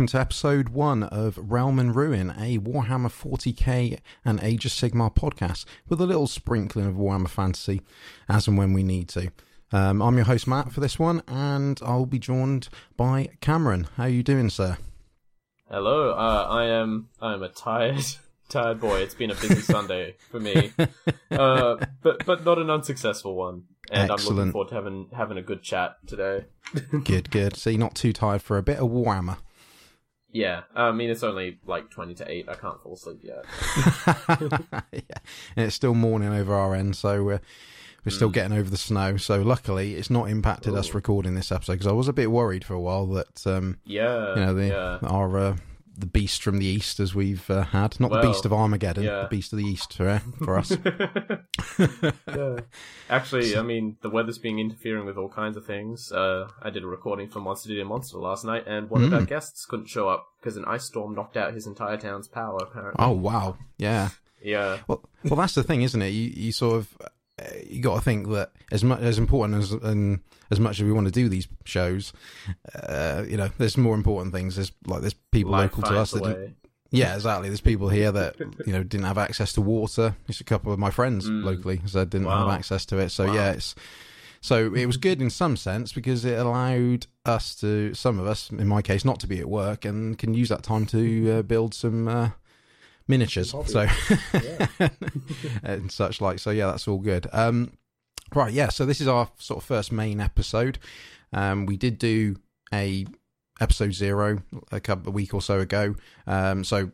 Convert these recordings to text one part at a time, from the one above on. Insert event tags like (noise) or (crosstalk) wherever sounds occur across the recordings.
Welcome to episode one of Realm and Ruin, a Warhammer 40k and Age of Sigmar podcast with a little sprinkling of Warhammer fantasy as and when we need to. Um, I'm your host Matt for this one, and I'll be joined by Cameron. How are you doing, sir? Hello, uh, I am. I'm a tired, (laughs) tired boy. It's been a busy (laughs) Sunday for me, uh, but but not an unsuccessful one. And I'm Excellent. looking forward to having having a good chat today. (laughs) good, good. So you're not too tired for a bit of Warhammer. Yeah, I mean it's only like twenty to eight. I can't fall asleep yet. (laughs) yeah. And it's still morning over our end, so we're we're still getting over the snow. So luckily, it's not impacted us recording this episode because I was a bit worried for a while that um, Yeah, you know the yeah. our uh, the beast from the east as we've uh, had, not the beast of Armageddon, yeah. the beast of the east for, uh, for us. (laughs) yeah. Actually, I mean, the weather's been interfering with all kinds of things. Uh, I did a recording for Monster Duty Monster last night, and one of Mm. our guests couldn't show up because an ice storm knocked out his entire town's power. Apparently, oh wow, yeah. yeah, Well, well, that's the thing, isn't it? You you sort of you got to think that as much as important as and as much as we want to do these shows, uh, you know, there's more important things. There's like there's people life local to us that didn't- Yeah, exactly. There's people here that (laughs) you know didn't have access to water. Just a couple of my friends Mm. locally said didn't Wow. have access to it. So Wow. yeah, it's so it was good in some sense because it allowed us to some of us, in my case, not to be at work and can use that time to uh, build some uh, miniatures. So (laughs) and such like. So yeah, that's all good. Um, right, yeah. So this is our sort of first main episode. Um, we did do a episode zero a couple a week or so ago. Um, so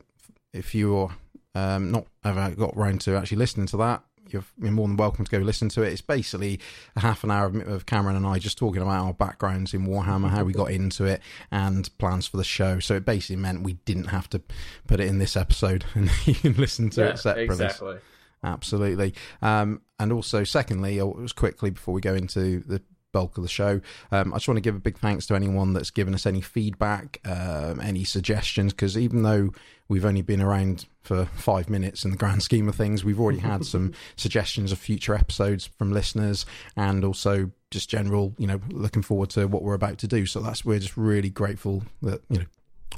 if you're um, not ever got round to actually listening to that, you're, you're more than welcome to go listen to it. It's basically a half an hour of, of Cameron and I just talking about our backgrounds in Warhammer, how we got into it, and plans for the show. So it basically meant we didn't have to put it in this episode, (laughs) and you can listen to yeah, it separately. exactly. Absolutely. Um, and also, secondly, or just quickly before we go into the bulk of the show, um, I just want to give a big thanks to anyone that's given us any feedback, um, any suggestions, because even though we've only been around for five minutes in the grand scheme of things, we've already had (laughs) some suggestions of future episodes from listeners and also just general, you know, looking forward to what we're about to do. So that's, we're just really grateful that, you know,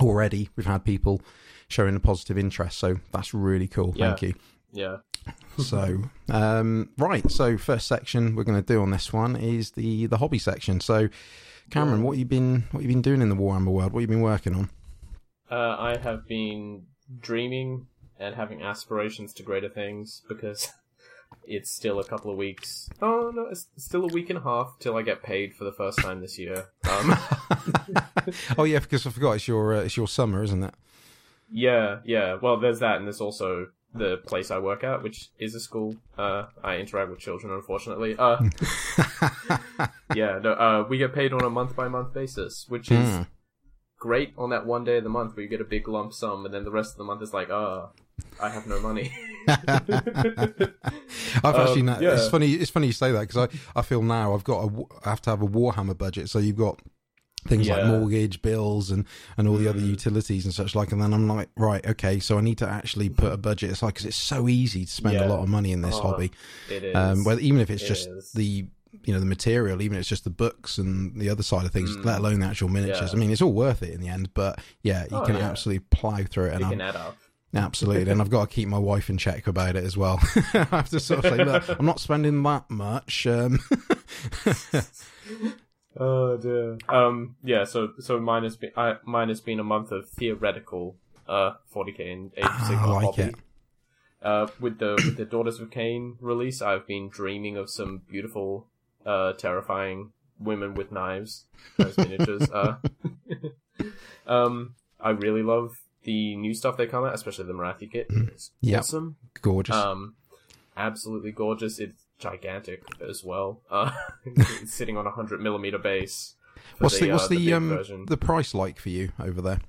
already we've had people showing a positive interest. So that's really cool. Thank you. Yeah. (laughs) So, um, right. So, first section we're going to do on this one is the the hobby section. So, Cameron, what you've been what you've been doing in the Warhammer world? What you've been working on? Uh, I have been dreaming and having aspirations to greater things because (laughs) it's still a couple of weeks. Oh no, it's still a week and a half till I get paid for the first time this year. Um, (laughs) oh yeah, because I forgot it's your uh, it's your summer, isn't it? yeah, yeah. Well, there's that, and there's also the place I work at, which is a school. Uh, I interact with children, unfortunately. Uh, (laughs) yeah, no. Uh, we get paid on a month by month basis, which is Hmm. great on that one day of the month where you get a big lump sum, and then the rest of the month is like, ah, I have no money. (laughs) I've actually Um, no, yeah. it's funny it's funny you say that because I, I feel now I've got a wa- I have to have a Warhammer budget. So you've got things like mortgage bills and and all the other Mm. utilities and such like. And then I'm like, right, okay, so I need to actually put a budget aside because it's so easy to spend a lot of money in this Oh, hobby. It is. um, whether even if it's It just is. the you know the material, even if it's just the books and the other side of things, Mm. let alone the actual miniatures. Yeah. I mean, it's all worth it in the end. But yeah, you Oh, can yeah. absolutely plow through it, it and can I'm, add up. Absolutely, and I've got to keep my wife in check about it as well. (laughs) I have to sort of say, look, I'm not spending that much. Um, (laughs) Oh dear. Um. Yeah. So so mine has been I, mine has been a month of theoretical uh 40k and Age of I Sigmar like hobby. it. Uh, with the with the Daughters of Khaine release, I've been dreaming of some beautiful, uh, terrifying women with knives as miniatures. uh, (laughs) um, I really love the new stuff they come out, especially the Morathi kit. It's Yep. awesome. gorgeous. Um, absolutely gorgeous. It's gigantic as well. Uh, (laughs) it's sitting on a hundred millimeter base. what's the, what's uh, the, big um version. the price like for you over there?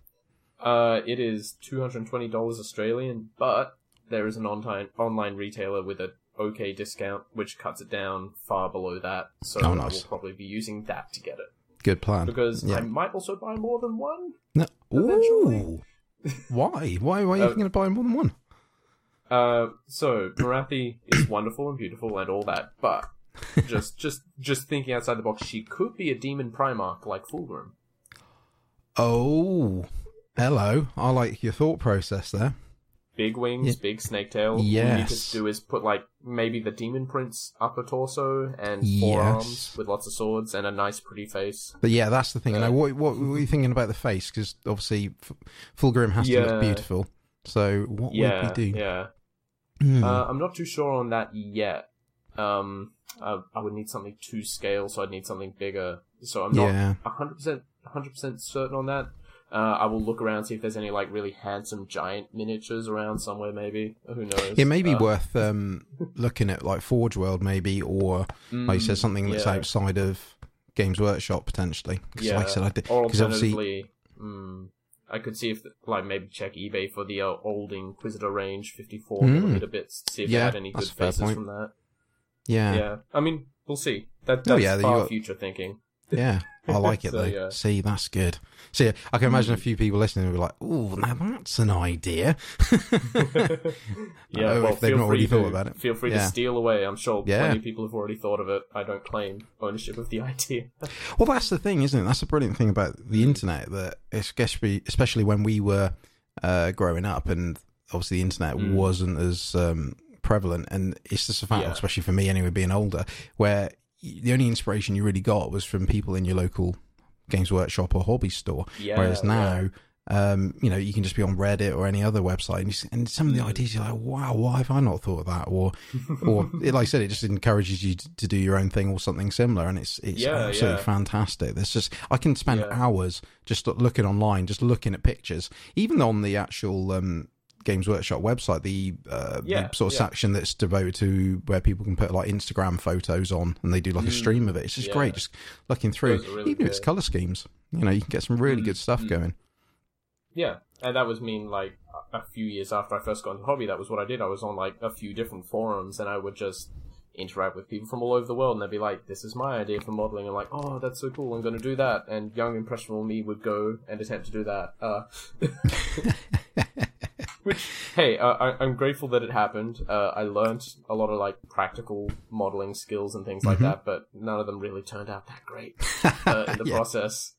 Uh, it is two hundred and twenty dollars Australian, but there is an online online retailer with a okay discount, which cuts it down far below that. So Oh, I nice. will probably be using that to get it Good plan. because yeah. I might also buy more than one. No. eventually. Why? Why? Why are you Uh, thinking of buying more than one? Uh, so Morathi is wonderful and beautiful and all that, but (laughs) just just just thinking outside the box, she could be a demon Primarch like Fulgrim. Oh, Hello, I like your thought process there. Big wings, Yeah. big snake tail. All you need to do is put like maybe the demon prince upper torso and Yes. forearms with lots of swords and a nice pretty face. But yeah, that's the thing. Uh, now, what, what were you thinking about the face? Because obviously, F- Fulgrim has to look beautiful. So what yeah, would we do? yeah. Hmm. Uh, I'm not too sure on that yet. Um, I, I would need something to scale, so I'd need something bigger. So I'm not yeah, hundred percent, hundred percent certain on that. Uh, I will look around see if there's any like really handsome giant miniatures around somewhere. Maybe who knows? it may be Uh, worth um, looking at like Forge World, maybe, or like you said, mm, something that's yeah. outside of Games Workshop potentially. Because Yeah. like I said, I did because obviously, mm, I could see if, like, maybe check eBay for the uh, old Inquisitor range 54 Mm. millimeter bits, see if Yeah, they had any good that's faces point. from that. yeah, Yeah. I mean, we'll see. That, Oh, yeah, you far got- future thinking. Yeah, I (laughs) like it So, though. yeah. See, that's good. See, I can imagine a Mm. few people listening will be like, "Oh, now that's an idea." (laughs) (laughs) Yeah, well, if they've feel not already free to, thought about it. Feel free Yeah. to steal away. I'm sure of people have already thought of it. I don't claim ownership of the idea. Well, that's the thing, isn't it? That's the brilliant thing about the internet that especially, especially when we were uh, growing up, and obviously the internet Mm. wasn't as um, prevalent, and it's just a fact, especially for me anyway, being older, where the only inspiration you really got was from people in your local Games Workshop or hobby store. Yeah. Whereas yeah. now, um, you know, you can just be on Reddit or any other website, and, you, and some of the ideas you're like, "Wow, why have I not thought of that?" Or, (laughs) or it, like I said, it just encourages you to, to do your own thing or something similar, and it's it's Yeah, absolutely yeah. fantastic. There's just I can spend Yeah. hours just looking online, just looking at pictures, even on the actual. Um, Games Workshop website, the, uh, Yeah, the sort of yeah. section that's devoted to where people can put like Instagram photos on, and they do like a Mm, stream of it. It's just yeah. great, just looking through. Really Even if it's color schemes, you know, you can get some really Mm, good stuff mm. going. Yeah, and that was mean like a a few years after I first got into the hobby. That was what I did. I was on like a few different forums, and I would just interact with people from all over the world, and they'd be like, "This is my idea for modeling." I'm like, "Oh, that's so cool! I'm going to do that." And young impressionable me would go and attempt to do that. Uh, (laughs) (laughs) which, (laughs) hey, uh, I, I'm grateful that it happened. Uh, I learned a lot of like practical modeling skills and things like Mhm. that, but none of them really turned out that great (laughs) uh, in the Yeah. process.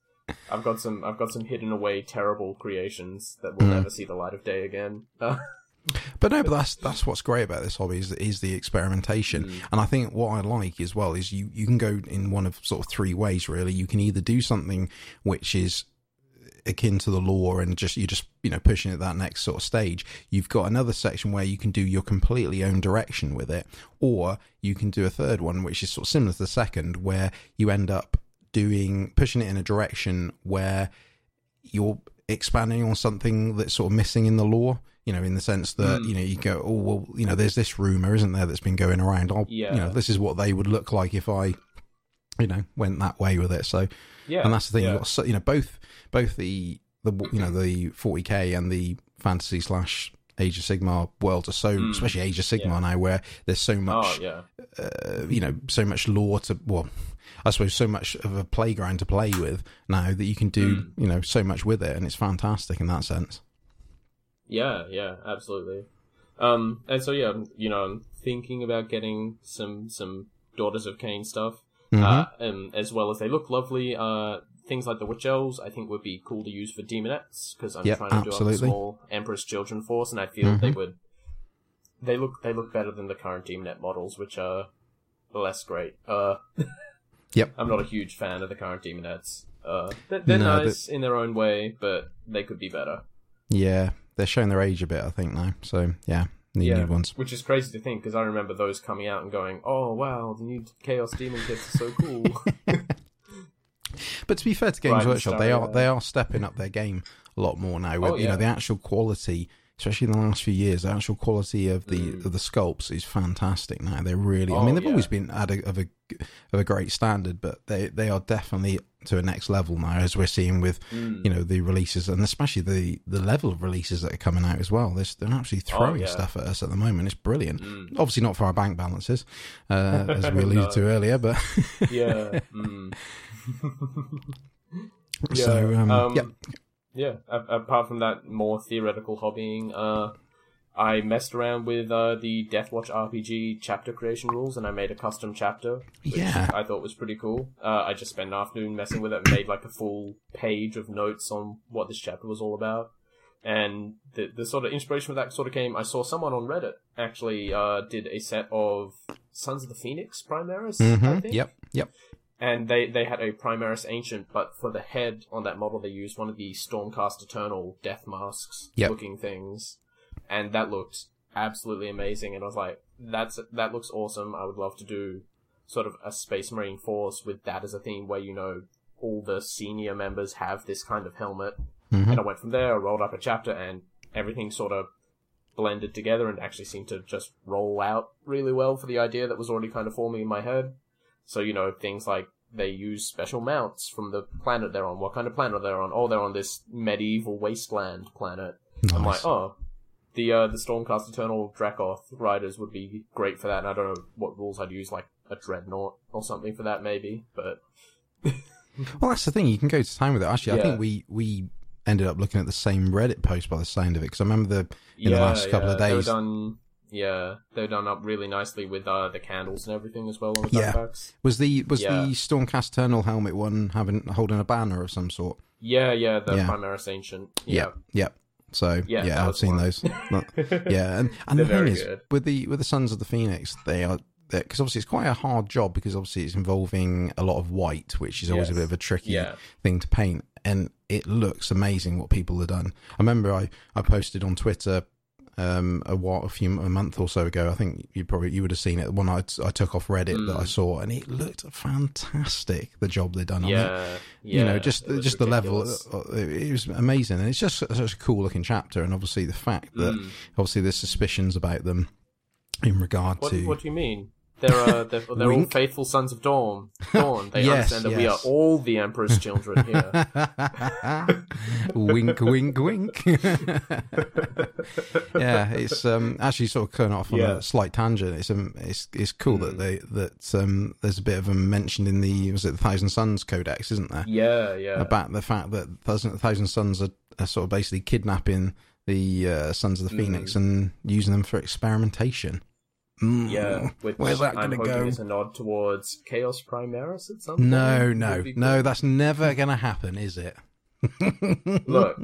I've got some I've got some hidden away terrible creations that will Mm. never see the light of day again. (laughs) But no, but that's that's what's great about this hobby is is the experimentation. Mm. And I think what I like as well is you you can go in one of sort of three ways really. You can either do something which is akin to the lore and just you're just you know pushing it that next sort of stage you've got another section where you can do your completely own direction with it or you can do a third one which is sort of similar to the second where you end up doing pushing it in a direction where you're expanding on something that's sort of missing in the lore you know in the sense that Mm. you know you go oh well you know there's this rumor isn't there that's been going around I'll, Yeah. you know this is what they would look like if i you know went that way with it so yeah, and that's the thing Yeah. you've got so, you know both both the the you know the 40k and the fantasy slash age of Sigmar worlds are so Mm. especially age of Sigmar Yeah. now where there's so Oh much yeah, uh, you know so much lore to well i suppose so much of a playground to play with now that you can do Mm. you know so much with it and it's fantastic in that sense yeah, yeah, absolutely. Um, and so yeah, you know, I'm thinking about getting some some Daughters of Khaine stuff, Mhm. uh, um, as well as they look lovely. Uh, things like the Witch Elves, I think would be cool to use for demonettes because I'm Yep, trying to do a small Emperor's Children force, and I feel they Mhm. would. They look they look better than the current demonette models, which are less great. Uh, (laughs) Yep. I'm not a huge fan of the current demonettes. Uh, they're, they're No, nice in their own way, but they could be better. yeah they're showing their age a bit i think now so yeah need Yeah. new ones Which is crazy to think because I remember those coming out and going, "Oh wow, the new Chaos Demon kits are so cool." (laughs) (laughs) But to be fair to Games Right, Workshop, they are uh, they are stepping up their game a lot more now. With, Oh, You know, the actual quality, especially in the last few years, the actual quality of the Mm. of the sculpts is fantastic now. They're really, I Oh, mean, they've yeah. always been at a, of a of a great standard, but they they are definitely to a next level now, as we're seeing with Mm. you know the releases and especially the the level of releases that are coming out as well. They're, they're actually throwing Oh, yeah. stuff at us at the moment. It's brilliant. Mm. Obviously not for our bank balances, uh, (laughs) as we alluded No. to earlier, but yeah. (laughs) Mm. (laughs) Yeah, so um, um, yeah. Yeah. a- Apart from that, more theoretical hobbying. Uh, I messed around with uh, the Deathwatch RPG chapter creation rules, and I made a custom chapter, which Yeah. I thought was pretty cool. Uh, I just spent an afternoon messing with it, and made like a full page of notes on what this chapter was all about. And the the sort of inspiration for that sort of came. I saw someone on Reddit actually uh, did a set of Sons of the Phoenix Primaris. I hmm think Yep. Yep. And they they had a Primaris Ancient, but for the head on that model, they used one of the Stormcast Eternal death masks Yep. looking things, and that looked absolutely amazing. And I was like, "That's that looks awesome. I would love to do sort of a Space Marine force with that as a theme, where you know all the senior members have this kind of helmet." hmm And I went from there. I rolled up a chapter, and everything sort of blended together and actually seemed to just roll out really well for the idea that was already kind of forming in my head. So, you know, things like they use special mounts from the planet they're on. What kind of planet they're on? Oh, they're on this medieval wasteland planet. I'm like, oh, the uh, the Stormcast Eternal Dracoth riders would be great for that. And I don't know what rules I'd use, like a dreadnought or something for that, maybe. But Well, that's the thing. You can go to town with it. Actually, I think we we ended up looking at the same Reddit post by the sound of it because I remember the in the last couple of They were days. Yeah, they're done up really nicely with uh, the candles and everything as well on the Yeah. backpacks. Was the was Yeah. the Stormcast Eternal helmet one having holding a banner of some sort? Yeah, yeah, the Yeah. Primaris Ancient. Yeah, Yep. So Yeah, yeah, I've seen one. those. (laughs) Yeah, and and the thing is good. with the with the Sons of the Phoenix, they are because obviously it's quite a hard job because obviously it's involving a lot of white, which is always a bit of a tricky Yeah. thing to paint, and it looks amazing what people have done. I remember I I posted on Twitter. Um, a while, a few a month or so ago, I think you probably you would have seen it. The one I, I took off Reddit that I Mm. saw, and it looked fantastic. The job they've done on it Yeah, you know just it just the level ridiculous. uh, it it was amazing and it's just such a cool looking chapter and obviously the fact that Mm. obviously there's suspicions about them in regard What, to what do you mean? They're uh, they're, they're all faithful sons of Dawn. Dawn. They Yes, understand that we are all the Emperor's children here. (laughs) wink wink wink (laughs) yeah it's um actually sort of going off on Yeah. a slight tangent it's um it's it's cool that Mm. they that um there's a bit of them mentioned in the was it the thousand sons codex isn't there Yeah, yeah. about the fact that thousand thousand sons are, are sort of basically kidnapping the uh, sons of the Mm. phoenix and using them for experimentation. Mm. Yeah, which Where's that I'm gonna go? is a nod towards Chaos Primaris at some point. No, no, no. That's never going to happen, is it? (laughs) Look,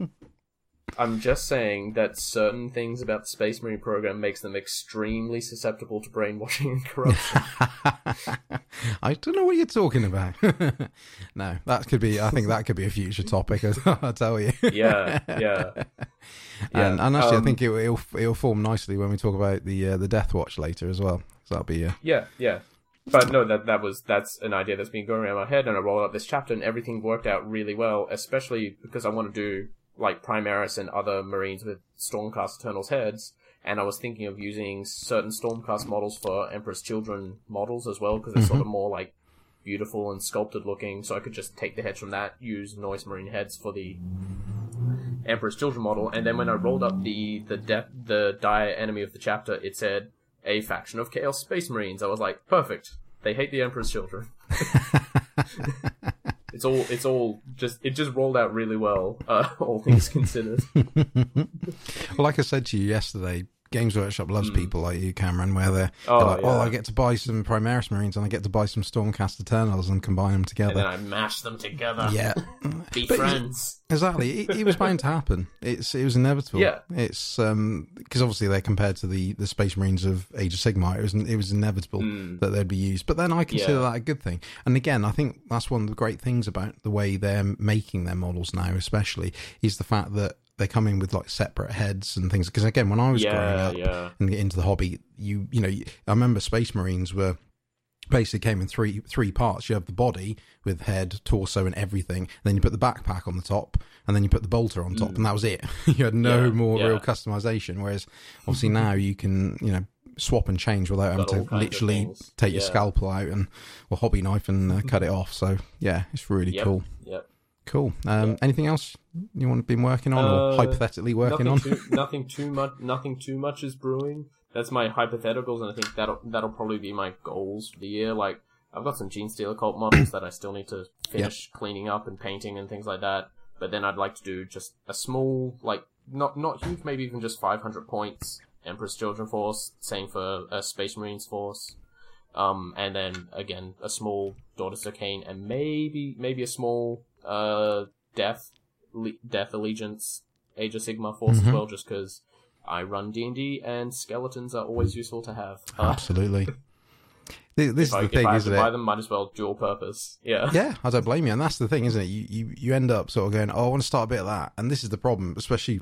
I'm just saying that certain things about the Space Marine program makes them extremely susceptible to brainwashing and corruption. (laughs) I don't know what you're talking about. (laughs) no, that could be. I think that could be a future topic. I'll tell you. yeah, yeah. And, Yeah, and actually, I um, think it, will it'll form nicely when we talk about the uh, the Death Watch later as well. So that'll be uh, Yeah, yeah. But no, that that was that's an idea that's been going around my head, and I rolled up this chapter, and everything worked out really well. Especially because I want to do like Primaris and other Marines with Stormcast Eternals heads, and I was thinking of using certain Stormcast models for Emperor's Children models as well, because they're sort of more like beautiful and sculpted looking. So I could just take the heads from that, use Noise Marine heads for the Emperor's Children model, and then when I rolled up the the de- the dire enemy of the chapter, it said a faction of Chaos Space Marines. I was like, perfect. They hate the Emperor's Children. (laughs) it's all it's all just it just rolled out really well, uh, (laughs) all things considered. (laughs) well, like I said to you yesterday, Games Workshop loves people like you, Cameron, where they're. Oh, they're like, "Oh. I get to buy some Primaris Marines and I get to buy some Stormcast Eternals and combine them together. and then. I mashed them together. Yeah, (laughs) Be But- friends. exactly. It, it was bound to happen. It's it was inevitable. Yeah. it's um because obviously they're compared to the the Space Marines of Age of Sigmar. It was it was inevitable Mm. that they'd be used. But then I consider Yeah. that a good thing. And again, I think that's one of the great things about the way they're making their models now, especially, is the fact that they're in with like separate heads and things. Because again, when I was growing up yeah. and get into the hobby, you you know, I remember Space Marines were basically came in three three parts. You have the body with head, torso, and everything. And then you put the backpack on the top, and then you put the bolter on top, and that was it. (laughs) you had no Mm. Yeah, more yeah. real customization. Whereas obviously now you can you know swap and change without having Got to literally take your scalpel out and or hobby knife and uh, cut it off. So yeah, it's really Yep. cool. Yep. Cool. Um. Anything else you want to been working on or Uh, hypothetically working nothing on? Too, nothing too much. Nothing too much is brewing. That's my hypotheticals, and I think that'll that'll probably be my goals for the year. Like I've got some Genestealer cult models that I still need to (coughs) finish cleaning up and painting and things like that. But then I'd like to do just a small, like not not huge, maybe even just 500 points Emperor's Children Force. Same for uh, Space Marines Force. Um, and then again a small Daughter Khaine, and maybe maybe a small uh Death Le- Death Allegiance Age of Sigmar Force Mhm. as well, just because I run D and D, and skeletons are always useful to have. (laughs) Absolutely. Th- this is I, the thing, isn't it? buy them, might as well dual purpose. (laughs) Yeah. Yeah, I don't blame you, and that's the thing, isn't it? You you you end up sort of going, "Oh, I want to start a bit of that," and this is the problem, especially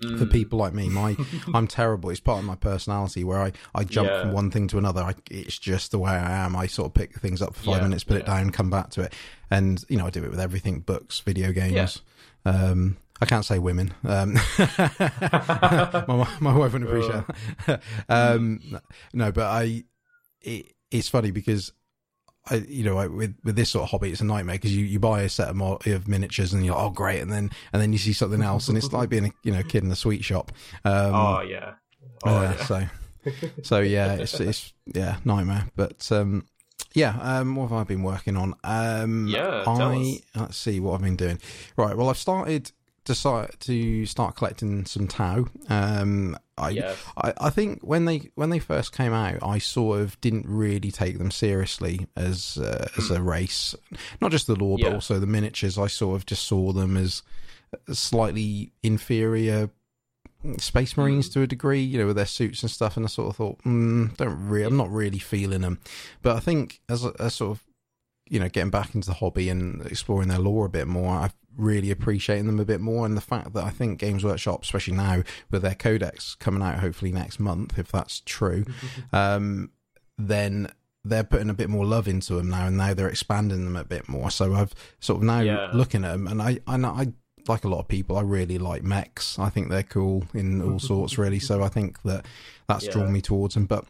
for Mm. people like me. My (laughs) I'm terrible. It's part of my personality where I I jump Yeah. from one thing to another. I, it's just the way I am. I sort of pick things up for five Yeah, minutes, put it down, come back to it, and you know I do it with everything: books, video games. Um, I can't say women. Um, (laughs) my, my wife wouldn't appreciate that. (laughs) um, no, but I, it, it's funny because I, you know, I, with with this sort of hobby, it's a nightmare because you, you buy a set of, mo- of miniatures and you're like, oh great, and then and then you see something else, and it's like being a you know kid in a sweet shop. Um, oh yeah. Oh uh, yeah. So, so yeah, it's it's yeah nightmare. But um, yeah, um, what have I been working on? Um, Yeah, I let's see what I've been doing. Right, well, I've started decide to start collecting some Tau. Um, I, Yeah. I I think when they when they first came out, I sort of didn't really take them seriously as uh, as a race. Not just the lore, but Hmm. Also the miniatures. I sort of just saw them as slightly inferior space marines Hmm. to a degree, you know, with their suits and stuff. And I sort of thought, mm, don't really, I'm not really feeling them. But I think as a, as sort of, you know, getting back into the hobby and exploring their lore a bit more, I really appreciating them a bit more. And the fact that I think Games Workshop, especially now with their codex coming out hopefully next month, if that's true, (laughs) um, then they're putting a bit more love into them now, and now they're expanding them a bit more. So I've sort of now Yeah. looking at them, and I, I, I like a lot of people. I really like mechs. I think they're cool in all (laughs) sorts, really. So I think that that's Yeah. drawn me towards them. But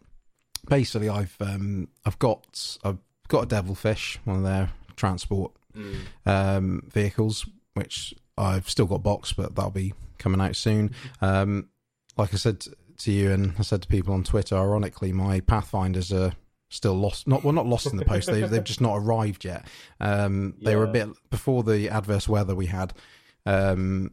basically, I've um, I've got I've got a devilfish, one of their transport Mm. um, vehicles, which I've still got boxed, but that'll be coming out soon. Um, like I said to you, and I said to people on Twitter, ironically, my Pathfinders are still lost. Not well, not lost in the post. They've they've just not arrived yet. Um, they were a bit before the adverse weather we had um,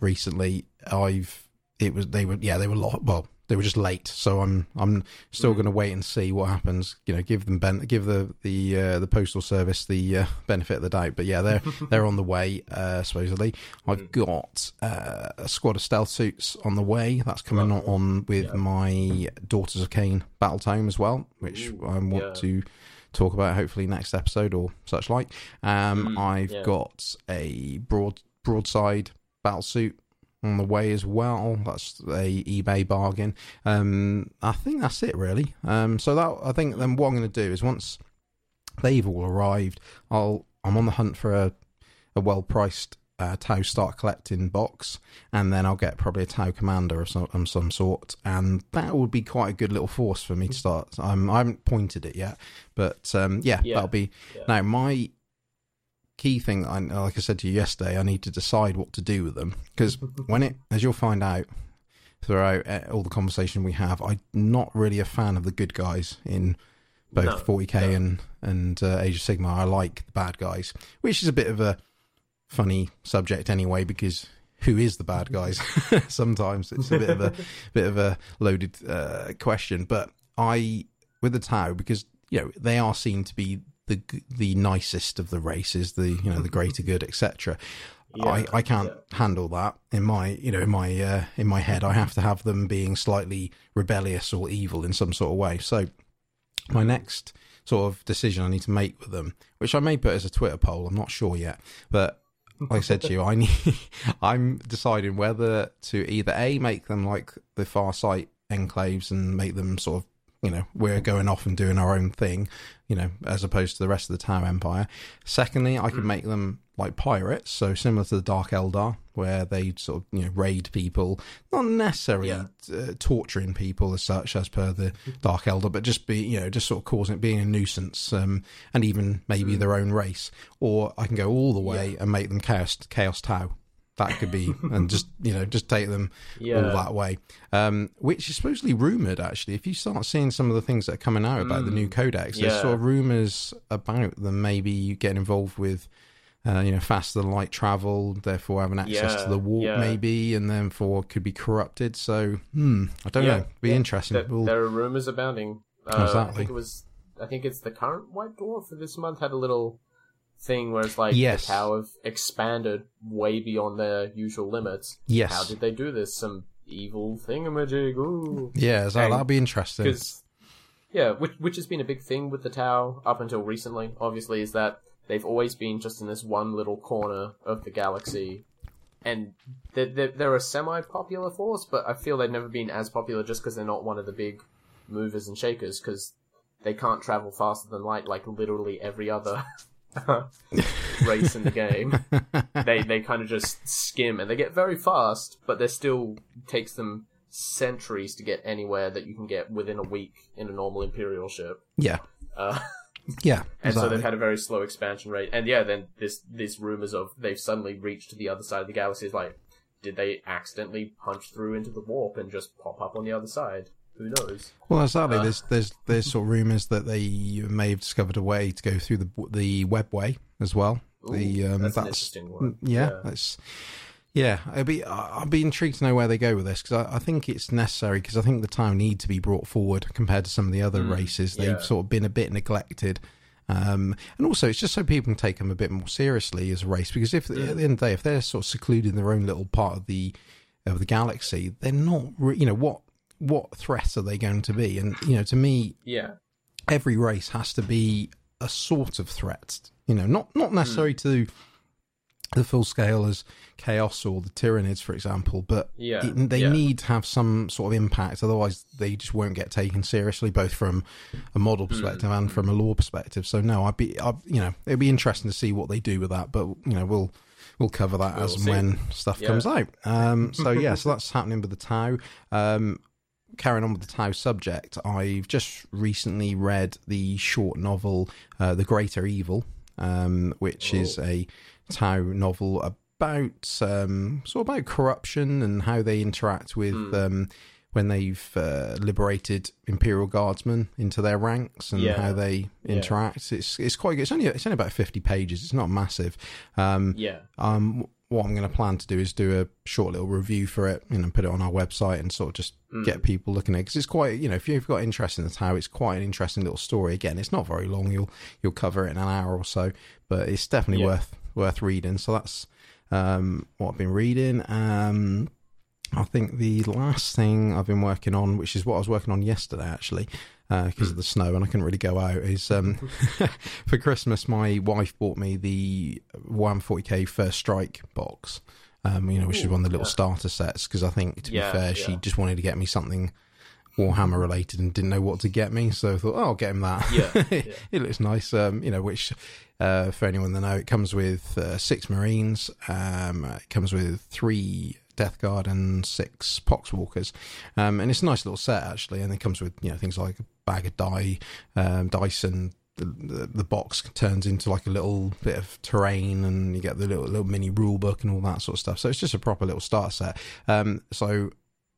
recently. I've it was they were yeah they were lost. well they were just late. So I'm I'm still Mm. going to wait and see what happens. You know, give them ben- give the the uh, the postal service the uh, benefit of the doubt. But yeah, they're (laughs) they're on the way uh, supposedly. I've Mm. got uh, a squad of stealth suits on the way. That's coming on with Yeah. my Daughters of Khaine battle tome as well, which Ooh, I want yeah. to talk about hopefully next episode or such like. Um, Mm, I've yeah. got a broad broadside battle suit on the way as well. That's a eBay bargain. Um, I think that's it really. Um, so that I think then what I'm going to do is once they've all arrived, I'll I'm on the hunt for a a well priced uh, Tau start collecting box, and then I'll get probably a Tau commander of some, of some sort, and that would be quite a good little force for me to start. Um, I haven't pointed it yet, but um, yeah, Yeah. that'll be Yeah. now my key thing. I, like I said to you yesterday, I need to decide what to do with them because when it, as you'll find out throughout uh, all the conversation we have, I'm not really a fan of the good guys in both No, 40k no. and and uh, Age of Sigmar. I like the bad guys, which is a bit of a funny subject anyway because who is the bad guys? (laughs) Sometimes it's a bit of a (laughs) bit of a loaded uh, question, but I with the Tau because you know they are seen to be the the nicest of the races, the you know the (laughs) greater good, etc. I, I can't yeah. handle that in my you know in my uh, in my head. I have to have them being slightly rebellious or evil in some sort of way. So my next sort of decision I need to make with them, which I may put as a Twitter poll, I'm not sure yet, but like I said to you, I (laughs) need I'm deciding whether to either a make them like the far sight enclaves and make them sort of you know we're going off and doing our own thing, you know, as opposed to the rest of the Tau Empire. Secondly, I could make them like pirates, so similar to the Dark Eldar, where they sort of you know raid people, not necessarily Yeah. uh, torturing people as such, as per the Dark Eldar, but just be you know just sort of causing it being a nuisance, um, and even maybe their own race. Or I can go all the way and make them chaos chaos Tau. That could be, and just (laughs) you know just take them Yeah. all that way. Um, which is supposedly rumored actually. If you start seeing some of the things that are coming out about the new codex, there's Mm. sort of rumors about them maybe getting involved with uh, you know, faster than light travel, therefore having access Yeah, to the warp, yeah. maybe, and therefore could be corrupted. So, hmm, I don't Yeah, know. Be yeah. interesting. There, We'll- there are rumors abounding. Uh, I Exactly. think it was. I think it's the current White Dwarf for this month had a little thing where it's like Yes. the Tau have expanded way beyond their usual limits. yes. How did they do this? Some evil thingamajig. Ooh. yeah, so And- that'll be interesting. Yeah, which which has been a big thing with the Tau up until recently, obviously, is that they've always been just in this one little corner of the galaxy, and they're they're, they're a semi-popular force, but I feel they've never been as popular just because they're not one of the big movers and shakers, because they can't travel faster than light, like literally every other. (laughs) (laughs) race in the game they they kind of just skim and they get very fast but they still takes them centuries to get anywhere that you can get within a week in a normal imperial ship Yeah. uh, (laughs) Yeah. and so they've had a very slow expansion rate and yeah then this these rumors of they've suddenly reached the other side of the galaxy is like did they accidentally punch through into the warp and just pop up on the other side who knows Well, exactly. Uh, there's there's there's sort of rumours that they may have discovered a way to go through the the webway as well. the um, that's that's, one. Yeah, Yeah. that's yeah. I'd be I'd be intrigued to know where they go with this because I, I think it's necessary because I think the Tau need to be brought forward compared to some of the other Mm, races. They've yeah. sort of been a bit neglected. Um, and also, it's just so people can take them a bit more seriously as a race. Because if at the end of the day, if they're sort of secluded in their own little part of the of the galaxy, they're not. Re- you know what what threats are they going to be? And you know, to me, yeah every race has to be a sort of threat. You know, not not necessarily to the full scale as chaos or the Tyranids, for example, but Yeah, it- they yeah. need to have some sort of impact. Otherwise, they just won't get taken seriously, both from a model Hmm. perspective and from a lore perspective. So, no, I'd be, I'd, you know, it'd be interesting to see what they do with that. But you know, we'll we'll cover that We'll as and when stuff Yeah. comes out. Um, so yeah, so (laughs) that's happening with the Tau. Um, carrying on with the Tau subject, I've just recently read the short novel uh, "The Greater Evil," um, which is Oh. a Tau novel about um, sort of about corruption and how they interact with Hmm. um, when they've uh, liberated Imperial Guardsmen into their ranks and Yeah. how they Yeah. interact. It's it's quite good. It's only it's only about fifty pages. It's not massive. Um, yeah um, what I'm going to plan to do is do a short little review for it, you know, put it on our website and sort of just Mm. get people looking at it because it's quite, you know, if you've got interest in the Tau, it's quite an interesting little story. Again, it's not very long; you'll you'll cover it in an hour or so, but it's definitely Yeah. worth worth reading. So that's um, what I've been reading. Um, I think the last thing I've been working on, which is what I was working on yesterday actually, because of the snow and I couldn't really go out, is um, (laughs) for Christmas my wife bought me the 140k First Strike box. Um, you know, which is one of the little yeah. starter sets. Because I think, to be Yeah, fair, she just wanted to get me something Warhammer related and didn't know what to get me, so I thought, oh, I'll get him that. Yeah, yeah. (laughs) it looks nice. Um, you know, which uh, for anyone that know, it comes with uh, six Marines. Um, it comes with three Death Guard and six Poxwalkers, um, and it's a nice little set actually. And it comes with you know things like a bag of die, um, dice, and the, the, the box turns into like a little bit of terrain, and you get the little little mini rule book and all that sort of stuff. So it's just a proper little start set. Um, so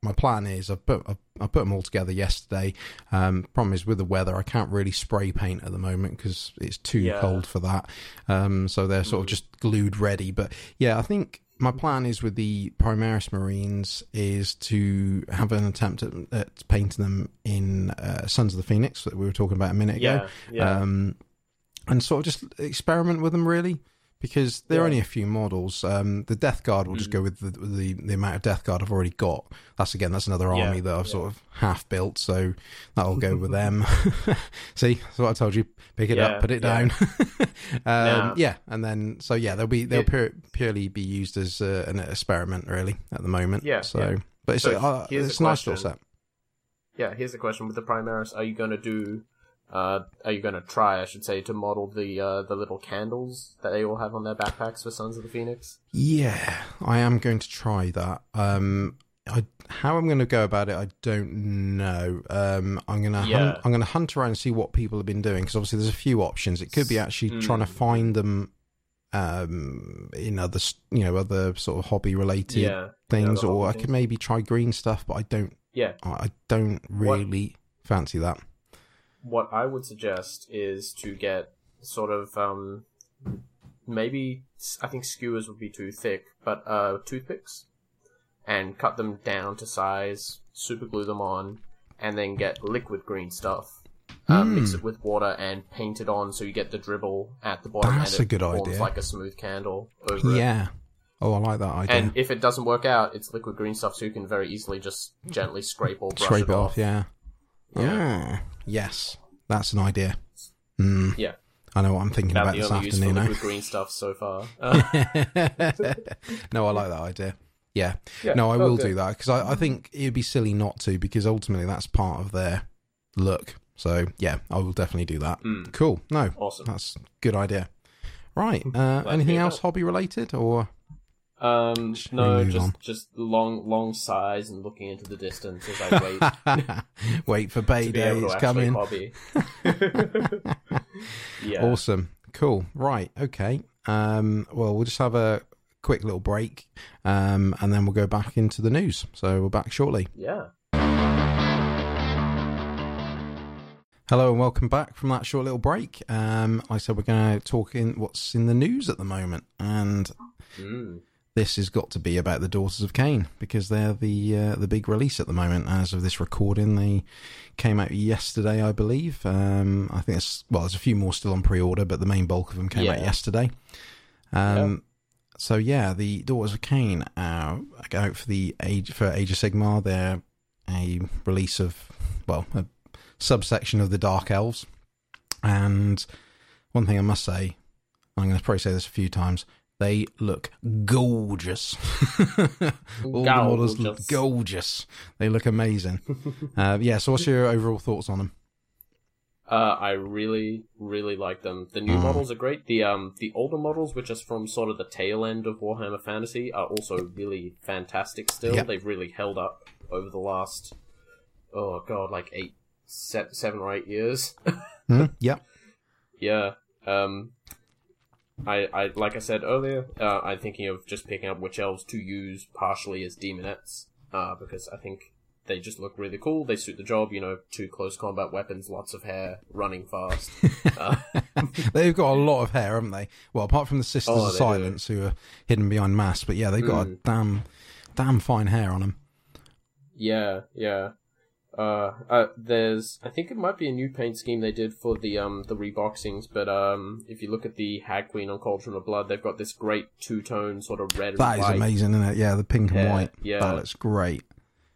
my plan is I've put I've, I put them all together yesterday. Um, problem is with the weather, I can't really spray paint at the moment because it's too Yeah. cold for that. Um, so they're sort of Mm. just glued ready. But yeah, I think my plan is with the Primaris Marines is to have an attempt at, at painting them in uh, Sons of the Phoenix that we were talking about a minute ago. Yeah yeah. Um, and sort of just experiment with them really because there are only a few models. Um, the Death Guard will just Mm. go with the, the the amount of Death Guard I've already got. That's again, that's another Yeah, army that I've yeah. sort of half built, so that'll go with them. (laughs) (laughs) See, that's what I told you. Pick it Yeah, up, put it down. (laughs) um, yeah, and then so yeah, they'll be they'll pure, purely be used as uh, an experiment really at the moment. Yeah, So, but it's So uh, it's a nice little set. Yeah, here's the question with the Primaris: Are you going to do? Uh, are you going to try, I should say, to model the uh, the little candles that they all have on their backpacks for Sons of the Phoenix? Yeah, I am going to try that. Um, I, how I'm going to go about it, I don't know. Um, I'm gonna Yeah. hunt, I'm gonna hunt around and see what people have been doing because obviously there's a few options. It could be actually Mm. trying to find them um, in other you know other sort of hobby related Yeah, things, or I could maybe try green stuff, but I don't. yeah. I I don't What- really fancy that. What I would suggest is to get sort of um, maybe I think skewers would be too thick, but uh, toothpicks, and cut them down to size, super glue them on, and then get liquid green stuff. Uh, Mix it with water and paint it on, so you get the dribble at the bottom. That's a good forms idea. like a smooth candle over it. Yeah. Oh, I like that idea. And if it doesn't work out, it's liquid green stuff, so you can very easily just gently scrape or brush Scrape it it off. Yeah. Yeah. Ah, yes, that's an idea. Mm, Yeah, I know what I'm thinking about about this only use for afternoon. liquid green stuff so far. (laughs) Uh, eh? no, I like that idea. Yeah. yeah. No, I will good. do that because I, I think it'd be silly not to because ultimately that's part of their look. So yeah, I will definitely do that. Mm, Cool. No, awesome. that's a good idea. Right. (laughs) Uh, anything else that. hobby related or Um, Should no, just on? just long long sighs and looking into the distance as I (laughs) wait (laughs) wait for payday? It's coming. (laughs) yeah. Awesome. Cool. Right. Okay. Um, well, we'll just have a quick little break, um, and then we'll go back into the news. So we're back shortly. Yeah. Hello and welcome back from that short little break. Um, like I said we're going to talk in what's in the news at the moment, and Mm. This has got to be about the Daughters of Khaine because they're the uh, the big release at the moment. As of this recording, they came out yesterday, I believe. Um, I think it's well, there's a few more still on pre-order, but the main bulk of them came out yesterday. Um, So yeah, the Daughters of Khaine uh, go out for the age for Age of Sigmar. They're a release of well a subsection of the Dark Elves, and one thing I must say, I'm going to probably say this a few times. They look gorgeous. (laughs) All the models look Gorgeous. gorgeous. They look amazing. (laughs) uh, yeah. So, what's your overall thoughts on them? Uh, I really, really like them. The new Mm. models are great. The um, the older models, which is from sort of the tail end of Warhammer Fantasy, are also really fantastic. Still, Yep. they've really held up over the last, oh god, like eight, se- seven or eight years. (laughs) Hmm? Yep. yeah. Um, I, I, like I said earlier, uh, I'm thinking of just picking up witch elves to use partially as demonettes, uh, because I think they just look really cool. They suit the job. You know, two close combat weapons, lots of hair, running fast. (laughs) Uh, (laughs) They've got a lot of hair, haven't they? Well, apart from the Sisters Oh, of they do. Silence, who are hidden behind masks, but yeah, they've got a Mm. damn, damn fine hair on them. Yeah, yeah. Uh, uh, there's, I think it might be a new paint scheme they did for the um the reboxings, but um, if you look at the Hag Queen on Cauldron of Blood, they've got this great two tone sort of red That is white, amazing, isn't it? Yeah, the pink and white. yeah. That looks great.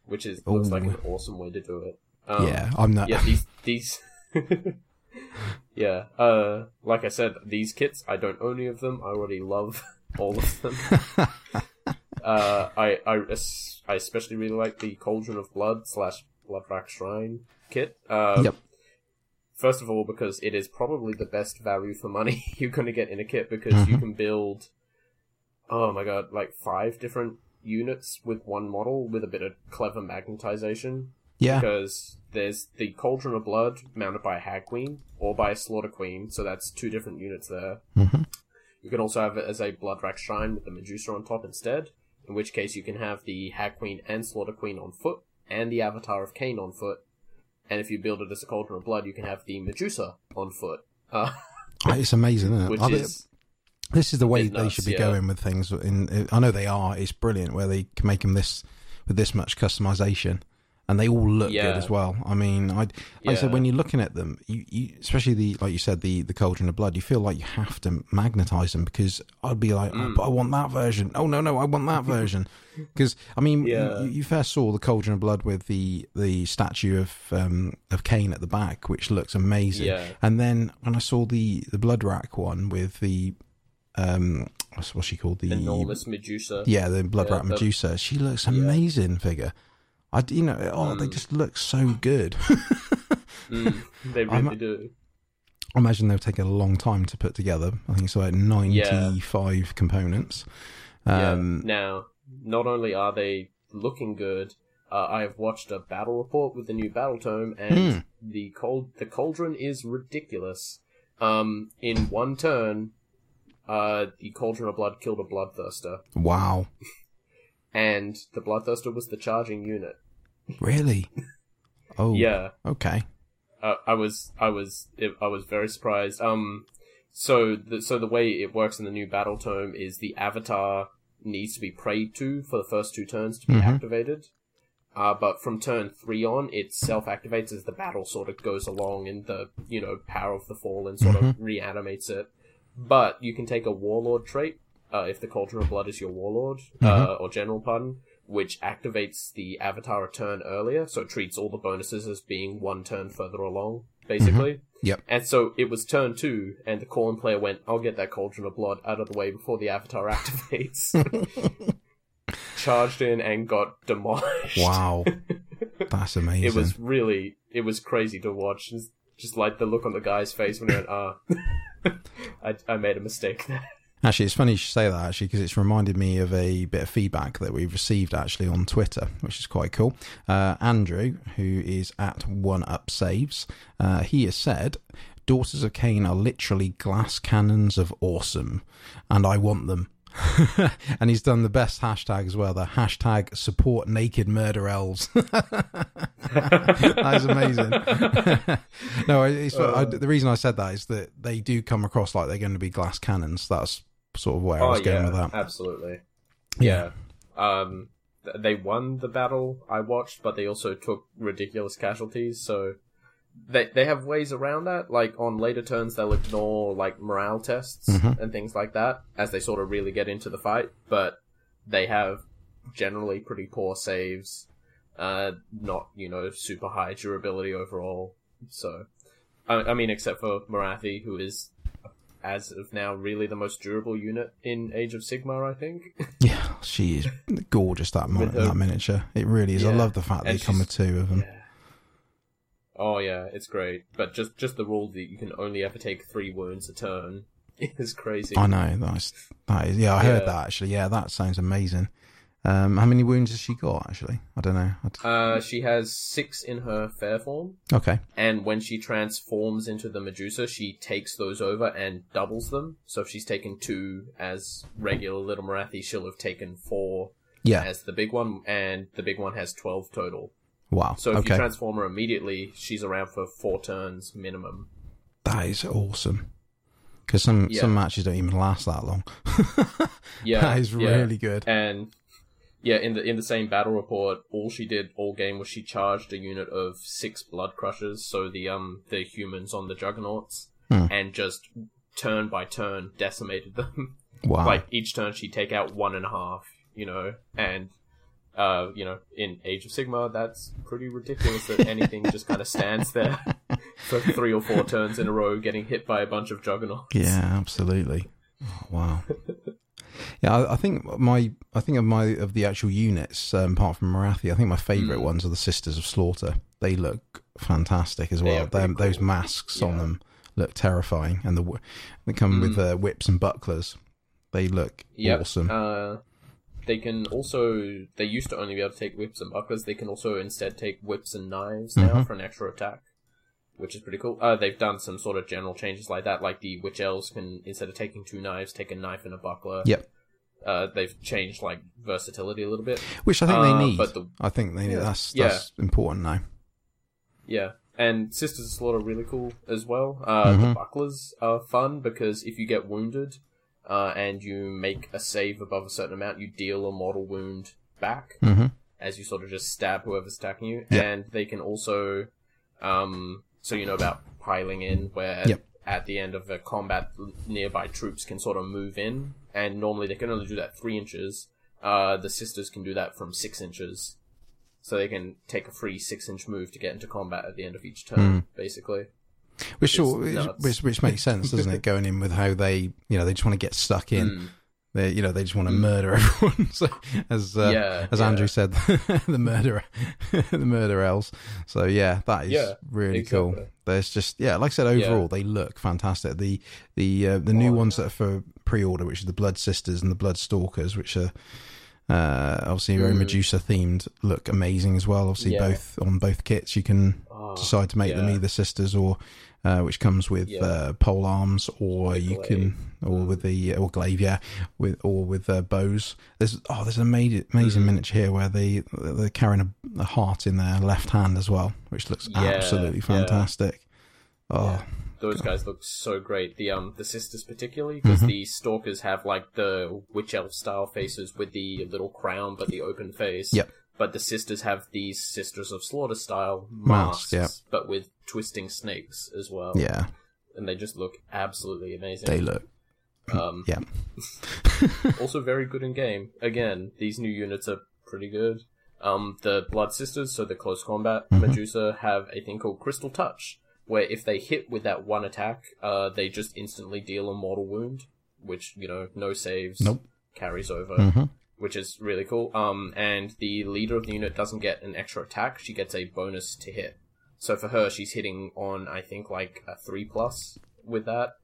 which is looks like an awesome way to do it. Um, yeah, I'm not. yeah, these these. (laughs) yeah, uh, like I said, these kits I don't own any of them. I already love (laughs) all of them. (laughs) uh, I I I especially really like the Cauldron of Blood slash Bloodrack Shrine kit. Uh, Yep. First of all, because it is probably the best value for money (laughs) you're going to get in a kit because you Mhm. can build, oh my god, like five different units with one model with a bit of clever magnetization. yeah, Because there's the Cauldron of Blood mounted by a Hag Queen or by a Slaughter Queen, so that's two different units there. hmm You can also have it as a Bloodrack Shrine with the Medusa on top instead, in which case you can have the Hag Queen and Slaughter Queen on foot, and the Avatar of Khaine on foot. And if you build it as a Cauldron of Blood, you can have the Medusa on foot. Uh, (laughs) it's amazing, isn't it? which is this is the way bit they nuts, should be yeah. going with things. In, I know they are. It's brilliant where they can make them this with this much customization, and they all look Yeah. good as well. I mean, I like I said when you're looking at them, you, you especially the like you said the the cauldron of blood, you feel like you have to magnetize them because I'd be like, oh, Mm. but I want that version. Oh no, no, I want that (laughs) version. Because I mean, Yeah. you, you first saw the cauldron of blood with the the statue of um of Khaine at the back, which looks amazing. yeah, And then when I saw the the blood rack one with the um what's, what's she called the enormous Medusa. yeah the blood Yeah, rack Medusa she looks Yeah. amazing figure I you know oh they Mm. just look so good (laughs) Mm, they really do. I imagine they'll take a long time to put together I think it's like ninety five components um yeah. Now, not only are they looking good, uh, I have watched a battle report with the new battle tome, and Hmm. the cold the cauldron is ridiculous. Um, in one turn, uh, the cauldron of blood killed a bloodthirster, wow and the bloodthirster was the charging unit. really (laughs) oh Yeah, okay uh, I was I was I was very surprised. Um, so the so the way it works in the new battle tome is the avatar needs to be prayed to for the first two turns to be Mhm. activated. Uh, but from turn three on, it self activates as the battle sort of goes along in the you know power of the fall and sort of reanimates it. But you can take a warlord trait uh, if the Cauldron of Blood is your warlord uh, or general, pardon, which activates the avatar a turn earlier, so it treats all the bonuses as being one turn further along, basically. Yep. And so it was turn two, and the Khorne player went, "I'll get that Cauldron of Blood out of the way before the avatar (laughs) activates." (laughs) Charged in and got demolished. Wow, (laughs) that's amazing. It was really, it was crazy to watch. Just, just like the look on the guy's face when he went, "Ah, I, I made a mistake there." Actually, it's funny you say that actually because it's reminded me of a bit of feedback that we've received actually on Twitter, which is quite cool. Uh, Andrew, who is at One Up Saves, uh, he has said, "Daughters of Khaine are literally glass cannons of awesome, and I want them." (laughs) and he's done the best hashtag as well, the hashtag support naked murder elves. (laughs) that is amazing. (laughs) no, it's, I, the reason I said that is that they do come across like they're going to be glass cannons. That's sort of where I was going with that. absolutely. Yeah. Yeah. Um, they won the battle I watched, but they also took ridiculous casualties. So they they have ways around that. Like on later turns, they'll ignore like morale tests Mhm. and things like that as they sort of really get into the fight. But they have generally pretty poor saves. Uh, not you know super high durability overall. So, I, I mean, except for Morathi, who is as of now really the most durable unit in Age of Sigmar, I think. (laughs) Yeah, she is gorgeous. That mon- her- that miniature, it really is. I love the fact they come with two of them. Oh yeah, it's great. But just just the rule that you can only ever take three wounds a turn (laughs) is crazy. I know that's that is. Yeah, I heard Yeah. that actually. Yeah, that sounds amazing. Um, how many wounds has she got? Actually, I don't know. I d- Uh, she has six in her fair form, okay, and when she transforms into the Medusa, she takes those over and doubles them. So if she's taken two as regular little Morathi, she'll have taken four yeah, as the big one, and the big one has twelve total. Wow. So if okay, you transform her immediately, she's around for four turns minimum. that is awesome. Because some Yeah. some matches don't even last that long. (laughs) Yeah, that is yeah. really good. And yeah, in the in the same battle report, all she did all game was she charged a unit of six Bloodcrushers, so the um the humans on the juggernauts, Hmm. and just turn by turn decimated them. (laughs) Wow. like each turn she'd take out one and a half, you know, and uh, you know, in Age of Sigmar, that's pretty ridiculous that (laughs) anything just kind of stands there for three or four turns in a row, getting hit by a bunch of juggernauts. Yeah, absolutely. Oh, wow. Yeah, I, I think my I think of my of the actual units, um, apart from Morathi, I think my favourite Mm. ones are the Sisters of Slaughter. They look fantastic as well. Those cool. masks on them look terrifying, and the they come with Mm. uh, whips and bucklers. They look Yep. awesome. Uh, they can also. They used to only be able to take whips and bucklers. They can also instead take whips and knives now Mhm. for an extra attack, which is pretty cool. Uh, they've done some sort of general changes like that. Like the witch elves can instead of taking two knives, take a knife and a buckler. Yep. Uh, they've changed like versatility a little bit. Which I think uh, they need. but the- I think they need. Yeah. That's Yeah. that's important now. Yeah. And Sisters of Slaughter are really cool as well. Uh, Mhm. The bucklers are fun because if you get wounded uh, and you make a save above a certain amount, you deal a mortal wound back. hmm as you sort of just stab whoever's attacking you. Yeah. And they can also, um, so you know about piling in, where Yep. at the end of a combat, nearby troops can sort of move in, and normally they can only do that three inches. Uh, the sisters can do that from six inches, so they can take a free six-inch move to get into combat at the end of each turn, Mm. basically. Which nuts. which, which makes sense, doesn't it? (laughs) Going in with how they, you know, they just want to get stuck in. Mm. They, you know, they just want to Mm. murder (laughs) everyone. so, as uh, Yeah, as yeah. Andrew said, (laughs) the murderer, the murder elves. So yeah, that is Yeah, really cool. There's just yeah, like I said, overall they look fantastic. The the uh, the new Oh, ones that are for pre-order, which are the Blood Sisters and the Blood Stalkers, which are uh, obviously very Mm. Medusa themed, look amazing as well. Obviously, both on both kits, you can Oh, decide to make them either sisters or uh, which comes with Yeah. uh, pole arms or you glaive. can or with the or glaive yeah with or with uh, bows there's oh there's an amazing, amazing Mhm. miniature here where they they're carrying a, a heart in their left hand as well which looks Yeah, absolutely yeah. fantastic oh Yeah. those guys look so great. The um the sisters particularly because the stalkers have like the witch elf style faces with the little crown but the open face. Yep. But the sisters have these sisters of slaughter style Masks, yeah. but with twisting snakes as well. Yeah, and they just look absolutely amazing. they look. um, (laughs) Yeah, (laughs) also very good in game. Again, these new units are pretty good. Um, the Blood Sisters, so the close combat Mm-hmm. Medusa, have a thing called Crystal Touch, where if they hit with that one attack, uh, they just instantly deal a mortal wound, which you know, no saves, Nope. carries over, Mhm. Which is really cool. Um, and the leader of the unit doesn't get an extra attack; she gets a bonus to hit. So for her, she's hitting on I think like a three plus with that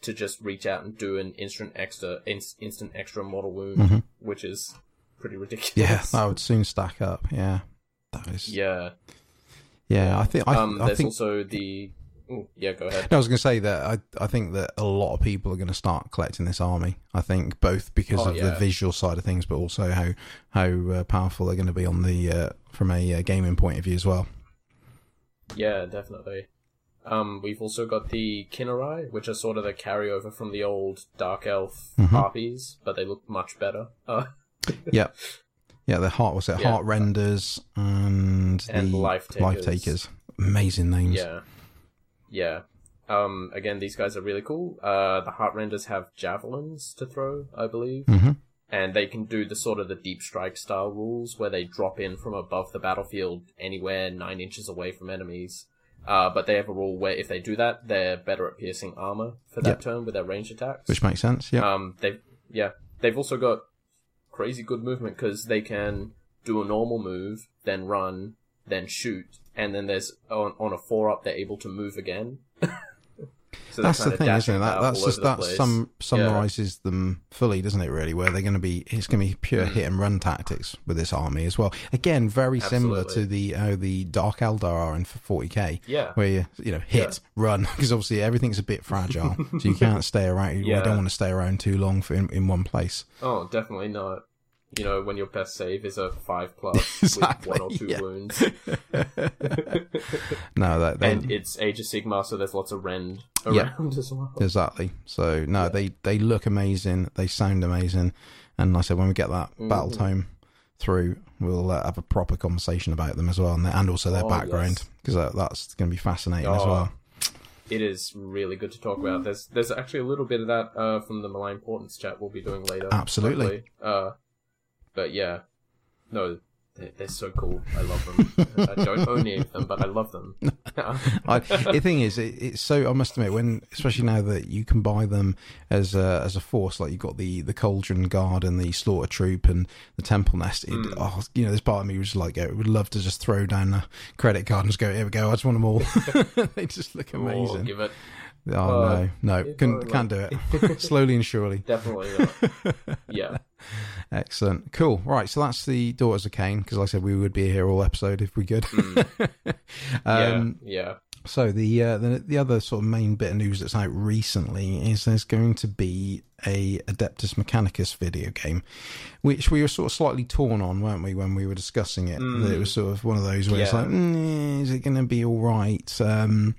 to just reach out and do an instant extra ins- instant extra mortal wound, which is pretty ridiculous. Mm-hmm. yeah, that would soon stack up. Yeah, that is. Yeah, yeah. I think. I, um, I there's think. also the. Yeah, go ahead. I was going to say that I, I think that a lot of people are going to start collecting this army. I think both because Oh, of the visual side of things, but also how how uh, powerful they're going to be on the uh, from a uh, gaming point of view as well. Yeah, definitely. Um, we've also got the Khinerai, which are sort of the carryover from the old Dark Elf Mhm. harpies, but they look much better. (laughs) Uh, Yeah, yeah. The heart was it Yeah. Heartrenders and And the Lifetakers. life takers. Amazing names. Yeah. Yeah. Um, again, these guys are really cool. Uh, the Heartrenders have javelins to throw, I believe. hmm And they can do the sort of the deep strike style rules where they drop in from above the battlefield anywhere nine inches away from enemies. Uh, but they have a rule where if they do that, they're better at piercing armor for that Yep. turn with their ranged attacks. Which makes sense. Yeah. Um, they've yeah, they've also got crazy good movement because they can do a normal move, then run, then shoot, and then there's on, on a four up they're able to move again. (laughs) so that's the thing, isn't it? That, that's just that some summarizes them fully, doesn't it? Really, where they're going to be, it's going to be pure Mm. hit and run tactics with this army as well. Again, very similar to the how the Dark Eldar are in for 40k, Yeah, where you you know hit, run, (laughs) because obviously everything's a bit fragile, so you (laughs) can't stay around. You Yeah. don't want to stay around too long for in, in one place. oh, definitely not. You know, when your best save is a five plus Exactly, (laughs) with one or two yeah. wounds, (laughs) No, that and it's Age of Sigmar, so there's lots of rend Yeah. around (laughs) as well. Exactly. So no, they they look amazing. They sound amazing. And like I said when we get that Mm-hmm. battle tome through, we'll uh, have a proper conversation about them as well, and, and also their Oh, background yes. because that, that's going to be fascinating as Oh, well. it is really good to talk about. There's there's actually a little bit of that uh, from the Malign Portents chat we'll be doing later. Absolutely. Uh, but yeah, no, they're, they're so cool. I love them. I don't own any of them, but I love them. (laughs) I, the thing is, it, it's so I must admit, when especially now that you can buy them as a, as a force, like you've got the the Cauldron Guard and the Slaughter Troop and the Temple Nest. It, Hmm. Oh, you know, this part of me was like, I would love to just throw down a credit card and just go, here we go, I just want them all. (laughs) (laughs) they just look amazing. give it Oh Uh, no, no, can, can't do it. Slowly and surely. definitely not. Yeah, (laughs) Excellent, cool. Right, so that's the Daughters of Khaine. Because like I said, we would be here all episode if we could. (laughs) um, yeah, yeah. So the, uh, the the other sort of main bit of news that's out recently is there's going to be a Adeptus Mechanicus video game, which we were sort of slightly torn on, weren't we, when we were discussing it? That it was sort of one of those where it's like, mm, is it going to be all right? Um,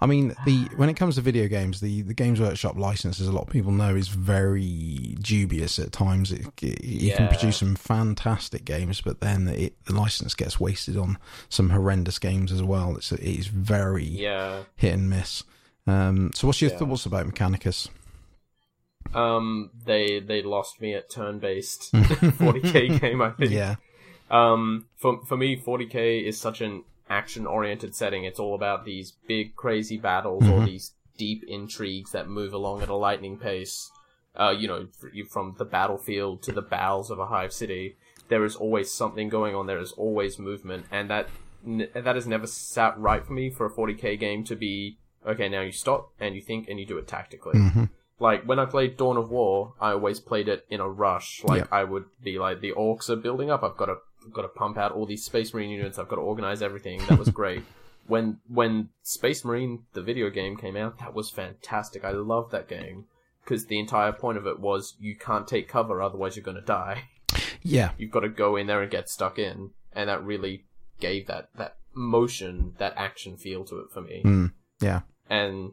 I mean, the (sighs) when it comes to video games, the, the Games Workshop license, as a lot of people know, is very dubious at times. It, it, you can produce some fantastic games, but then it, the license gets wasted on some horrendous games as well. It's it is very Yeah. hit and miss. Um, so, what's your Yeah. thoughts about Mechanicus? Um, they they lost me at turn based 40k (laughs) game. I think. Yeah, Um, for for me, 40k is such an action oriented setting. It's all about these big, crazy battles or these deep intrigues that move along at a lightning pace. Uh, you know, from the battlefield to the bowels of a hive city, there is always something going on. There is always movement, and that n- that has never sat right for me for a 40k game to be okay. Now you stop and you think and you do it tactically like when I played Dawn of War, I always played it in a rush. Like Yeah. I would be like, the orcs are building up. I've got to, got to pump out all these Space Marine units. I've got to organize everything. That was (laughs) great. when when Space Marine the video game came out, that was fantastic. I loved that game because the entire point of it was you can't take cover, otherwise you're going to die. yeah, You've got to go in there and get stuck in, and that really gave that that motion, that action feel to it for me mm, yeah, and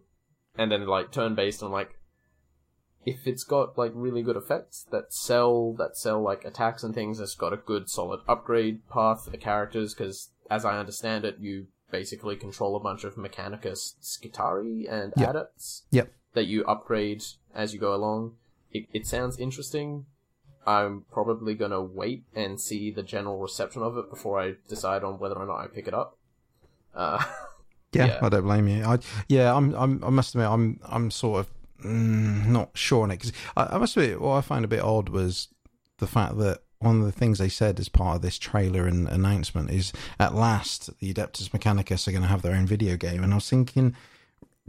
and then like turn based on like if it's got like really good effects that sell that sell like attacks and things, it's got a good solid upgrade path for the characters because as I understand it, you basically control a bunch of Mechanicus Skitarii and Yep. adepts Yep. that you upgrade as you go along. It, it sounds interesting. I'm probably gonna wait and see the general reception of it before I decide on whether or not I pick it up. Uh, (laughs) Yeah, Yeah. I don't blame you. I yeah, I'm, I'm I must admit I'm I'm sort of mm, not sure on it because I, I must admit what I find a bit odd was the fact that one of the things they said as part of this trailer and announcement is at last the Adeptus Mechanicus are going to have their own video game, and I was thinking.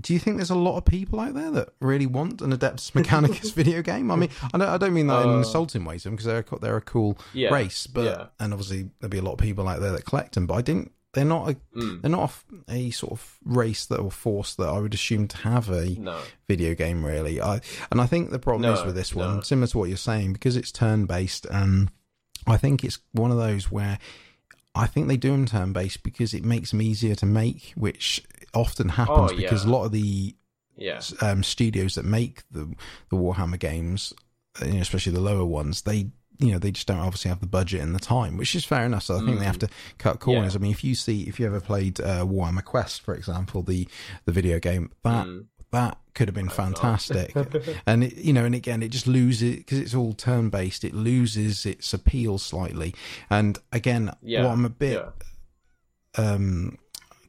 Do you think there's a lot of people out there that really want an Adeptus (laughs) Mechanicus video game? I mean, I don't, I don't mean that in an Uh, insulting way to them because they're a they're a cool yeah, race, but yeah. and obviously there'll be a lot of people out there that collect them. But I didn't. They're not a Mm, they're not a, a sort of race that or force that I would assume to have a no. video game really. I and I think the problem is with this one, no. similar to what you're saying, because it's turn based. and I think it's one of those where I think they do them turn based because it makes them easier to make, which often happens Oh, because a lot of the Yeah. um, studios that make the the Warhammer games, you know, especially the lower ones, they you know they just don't obviously have the budget and the time, which is fair enough. So I think they have to cut corners. Mm. Yeah. I mean, if you see if you ever played uh, Warhammer Quest, for example, the the video game that Mm. that could have been fantastic. (laughs) and it, you know, and again, it just loses because it's all turn based. It loses its appeal slightly. And again, Yeah. what I'm a bit yeah. um,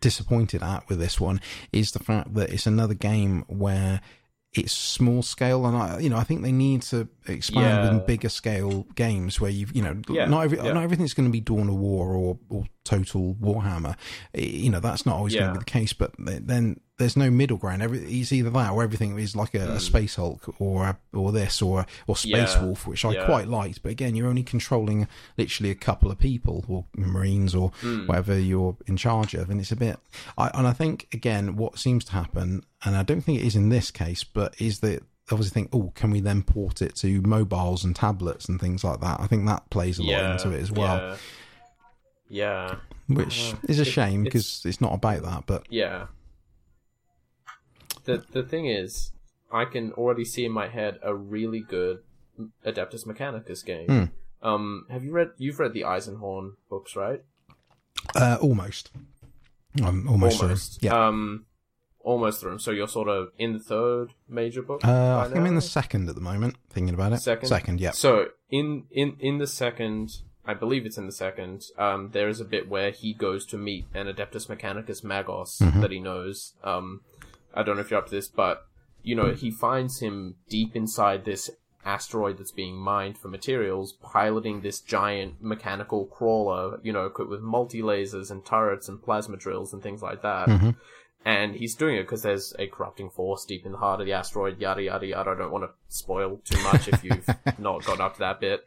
disappointed at with this one is the fact that it's another game where it's small scale, and I, you know, I think they need to expand Yeah. in bigger scale games where you've, you know, Yeah, not every, yeah. not everything's going to be Dawn of War or or Total Warhammer. You know, that's not always going to be the case. But then there's no middle ground. Every it's either that or everything is like a, a Mm. Space Hulk or a, or this or or Space Yeah, Wolf, which I yeah. quite liked. But again, you're only controlling literally a couple of people or Marines or Mm. whatever you're in charge of, and it's a bit. I, and I think again, what seems to happen, and I don't think it is in this case, but is that obviously think, oh, can we then port it to mobiles and tablets and things like that? I think that plays a lot yeah. into it as well, Yeah. Yeah. which is a it- shame it's- because it's not about that. But Yeah. The the thing is, I can already see in my head a really good Adeptus Mechanicus game. Hmm. Um, have you read? You've read the Eisenhorn books, right? uh, almost, I'm almost, Almost. through. Yeah, Um, almost through. So you're sort of in the third major book. uh, I think I'm in the second at the moment. Thinking about it, Second? second, yeah. So in in in the second, I believe it's in the second. Um, there is a bit where he goes to meet an Adeptus Mechanicus Magos Mhm. that he knows. Um, I don't know if you're up to this, but you know he finds him deep inside this asteroid that's being mined for materials, piloting this giant mechanical crawler. You know, equipped with multi lasers and turrets and plasma drills and things like that. hmm And he's doing it because there's a corrupting force deep in the heart of the asteroid, yada yada yada. I don't want to spoil too much if you've (laughs) not gotten up to that bit.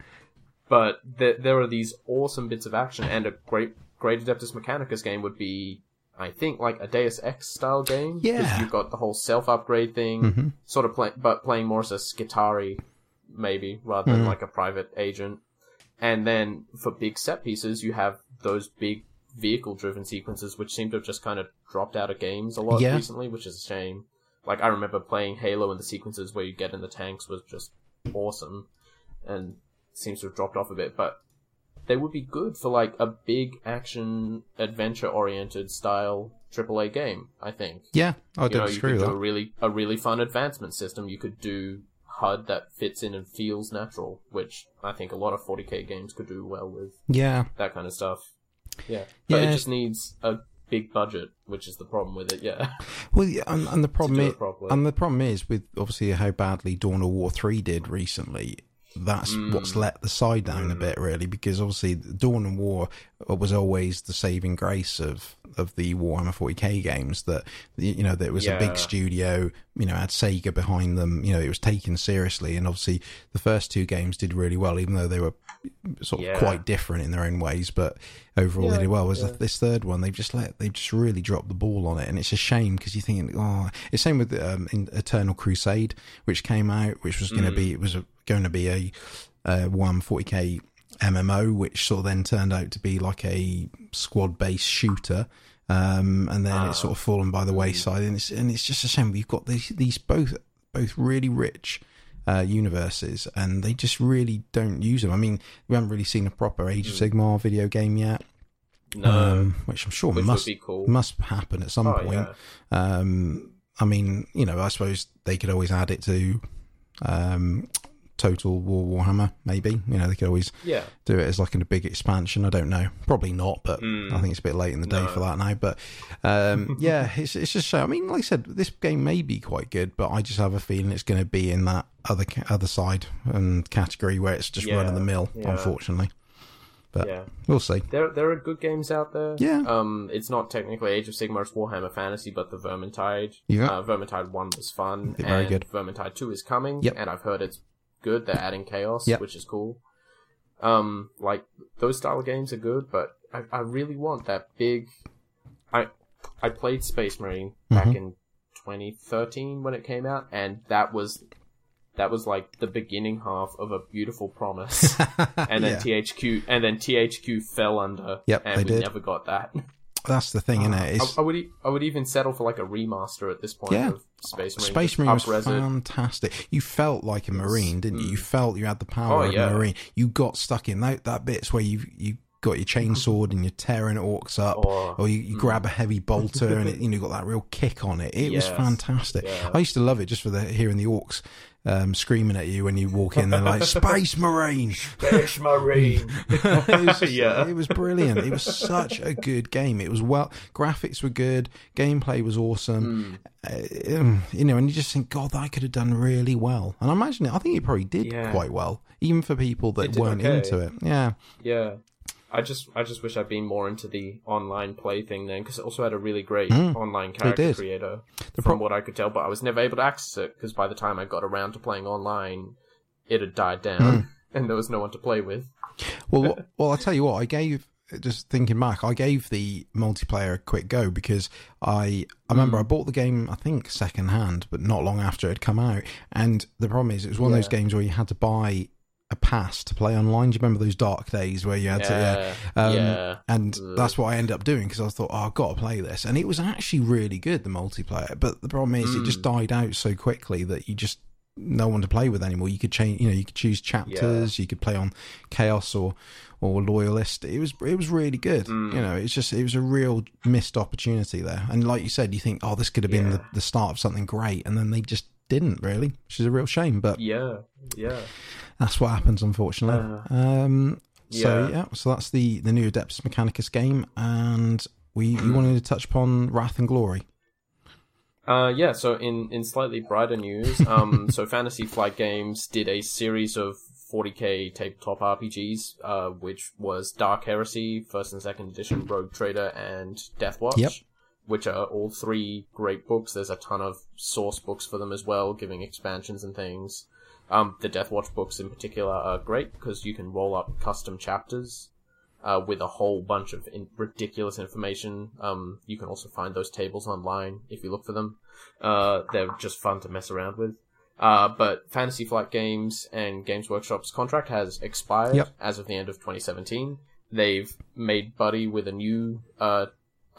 But there, there are these awesome bits of action, and a great, great Adeptus Mechanicus game would be, I think, like a Deus Ex style game. Yeah. you've got the whole self upgrade thing, hmm sort of play, but playing more as a Skitarii, maybe rather than Mhm. like a private agent. And then for big set pieces, you have those big vehicle driven sequences, which seem to have just kind of dropped out of games a lot Yeah. recently, which is a shame. Like I remember playing Halo and the sequences where you get in the tanks was just awesome, and seems to have dropped off a bit. But they would be good for like a big action adventure oriented style AAA game. I think Yeah, I you don't know, you could do a really a really fun advancement system. You could do HUD that fits in and feels natural, which I think a lot of 40k games could do well with Yeah, that kind of stuff. Yeah, but Yeah. it just needs a big budget, which is the problem with it. Yeah, (laughs) well, yeah, and, and the problem is, and the problem is with obviously how badly Dawn of War three did recently. That's Mm. what's let the side down a Mm. bit, really, because obviously Dawn of War was always the saving grace of of the Warhammer 40k games. That you know, that it was a big studio, you know, had Sega behind them. You know, it was taken seriously, and obviously the first two games did really well, even though they were sort of Yeah. quite different in their own ways. But overall, Yeah, they did well. Was yeah. this third one? They've just let they've just really dropped the ball on it, and it's a shame because you're thinking, oh, it's same with um, in Eternal Crusade, which came out, which was going to Mm. be it was going to be a uh, one 40k MMO, which sort of then turned out to be like a squad based shooter. um, and then Ah. it's sort of fallen by the wayside, and it's and it's just a shame. We've got these these both both really rich. Uh, universes and they just really don't use them. I mean, we haven't really seen a proper Age of Sigmar video game yet, No, um, which I'm sure which must be cool. must happen at some oh, point. yeah. Um, I mean, you know, I suppose they could always add it to um, Total War Warhammer, maybe. You know, they could always Yeah. do it as like in a big expansion. I don't know. Probably not, but Mm. I think it's a bit late in the day No. for that now. But um, (laughs) yeah, it's it's just. So. I mean, like I said, this game may be quite good, but I just have a feeling it's going to be in that other other side and category where it's just Yeah, run of the mill. yeah. Unfortunately, But- yeah. we'll see. There, there are good games out there. Yeah. Um, it's not technically Age of Sigmar, it's Warhammer Fantasy, but the Vermintide. Yeah. Uh, Vermintide 1 was fun. Very and good. Vermintide 2 is coming. Yep. And I've heard it's good. They're adding chaos, Yep. which is cool. Um, like, those style of games are good, but I, I really want that big. I, I played Space Marine back Mhm. in 2013 when it came out, and that was. That was like the beginning half of a beautiful promise. (laughs) and then Yeah. THQ and then THQ fell under. Yep, and they we did. never got that. That's the thing, isn't it? I, I would e- I would even settle for like a remaster at this point Yeah. of Space Marine. Space Marine was it. fantastic. You felt like a Marine, didn't you? Mm. You felt you had the power Oh, of yeah. a Marine. You got stuck in that that bit's where you you got your chainsword and you're tearing orcs up, Or- or you, you grab a heavy bolter and it, (laughs) you know got that real kick on it. It was fantastic. Yeah. I used to love it just for the hearing the orcs. Um, screaming at you when you walk in, they're like "Space Marine." Space Marine. (laughs) it was (laughs) Yeah. it was brilliant. It was such a good game. It was well, graphics were good, gameplay was awesome. Hmm. Uh, um, you know, and you just think, God, that could have done really well. And I imagine it. I think it probably did Yeah. quite well, even for people that weren't okay. into it. Yeah, yeah. I just I just wish I'd been more into the online play thing then because it also had a really great Mm. online character creator The from prob- what I could tell, but I was never able to access it because by the time I got around to playing online, it had died down Mm. (laughs) and there was no one to play with. well, (laughs) well, I tell you what, I gave. Just thinking back, I gave the multiplayer a quick go because I I remember Mm. I bought the game I think second hand, but not long after it had come out. And the problem is, it was one of those games where you had to buy a pass to play online. Do you remember those dark days where you had to? Yeah. Yeah, Um, yeah. And Ugh. that's what I ended up doing because I thought, oh, I've got to play this. And it was actually really good, the multiplayer. But the problem is, it Mm. just died out so quickly that you just no one to play with anymore. You could change, you know, you could choose chapters. You could play on chaos or or loyalist. It was it was really good. Mm. You know, it's just it was a real missed opportunity there. And like you said, you think, oh, this could have been Yeah. the, the start of something great, and then they just didn't really, which is a real shame. But Yeah, yeah. that's what happens, unfortunately. Uh, um, so yeah. yeah, so that's the the new Adeptus Mechanicus game, and we you wanted to touch upon Wrath and Glory. Uh, yeah, so in, in slightly brighter news, um, (laughs) so Fantasy Flight Games did a series of 40k tabletop RPGs, uh, which was Dark Heresy, first and second edition, Rogue Trader, and Deathwatch. Yep. Which are all three great books. There's a ton of source books for them as well, giving expansions and things. Um, the Deathwatch books in particular are great because you can roll up custom chapters uh, with a whole bunch of in- ridiculous information. Um, you can also find those tables online if you look for them. Uh, they're just fun to mess around with. Uh, but Fantasy Flight Games and Games Workshop's contract has expired Yep. as of the end of 2017. They've made buddy with a new uh,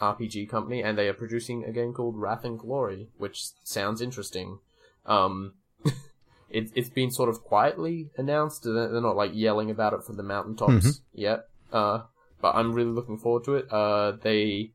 RPG company, and they are producing a game called Wrath and Glory, which sounds interesting. Um, (laughs) it, it's been sort of quietly announced. They're not like yelling about it from the mountaintops Mhm. yet. Uh, but I'm really looking forward to it. Uh, they,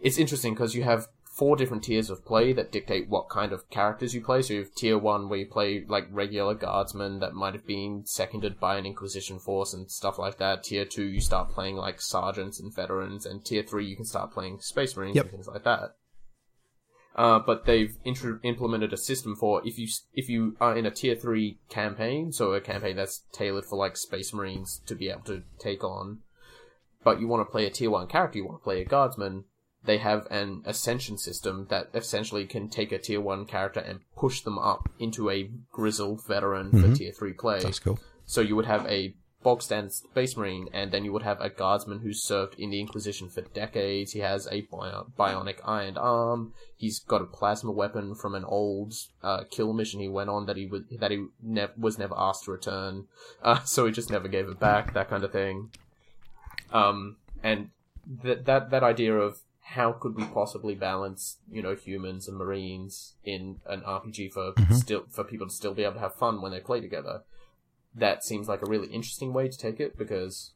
it's interesting because you have four different tiers of play that dictate what kind of characters you play. So you have tier one where you play like regular guardsmen that might have been seconded by an inquisition force and stuff like that. Tier two, you start playing like sergeants and veterans, and tier three, you can start playing space marines Yep. and things like that. Uh, but they've intro- implemented a system for if you if you are in a tier three campaign, so a campaign that's tailored for like space marines to be able to take on, but you want to play a tier one character, you want to play a guardsman. They have an ascension system that essentially can take a tier one character and push them up into a grizzled veteran for Mhm. tier three play. That's cool. So you would have a bog standard space marine, and then you would have a guardsman who's served in the Inquisition for decades. He has a bio- bionic iron arm. He's got a plasma weapon from an old uh, kill mission he went on that he was that he ne- was never asked to return. Uh, (laughs) so he just never gave it back. That kind of thing. Um, and that that that idea of how could we possibly balance, you know, humans and marines in an RPG for Mhm. still for people to still be able to have fun when they play together? That seems like a really interesting way to take it because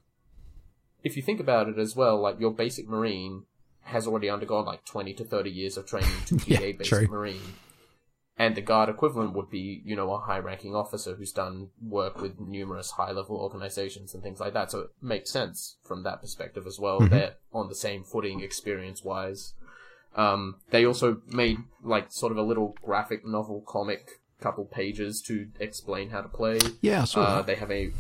if you think about it as well, like your basic marine has already undergone like twenty to thirty years of training to (laughs) be Yeah, a basic true. marine. And the guard equivalent would be, you know, a high ranking officer who's done work with numerous high level organizations and things like that. So it makes sense from that perspective as well. Mhm. They're on the same footing experience wise. Um, they also made like sort of a little graphic novel comic couple pages to explain how to play. Yeah, Uh, they have a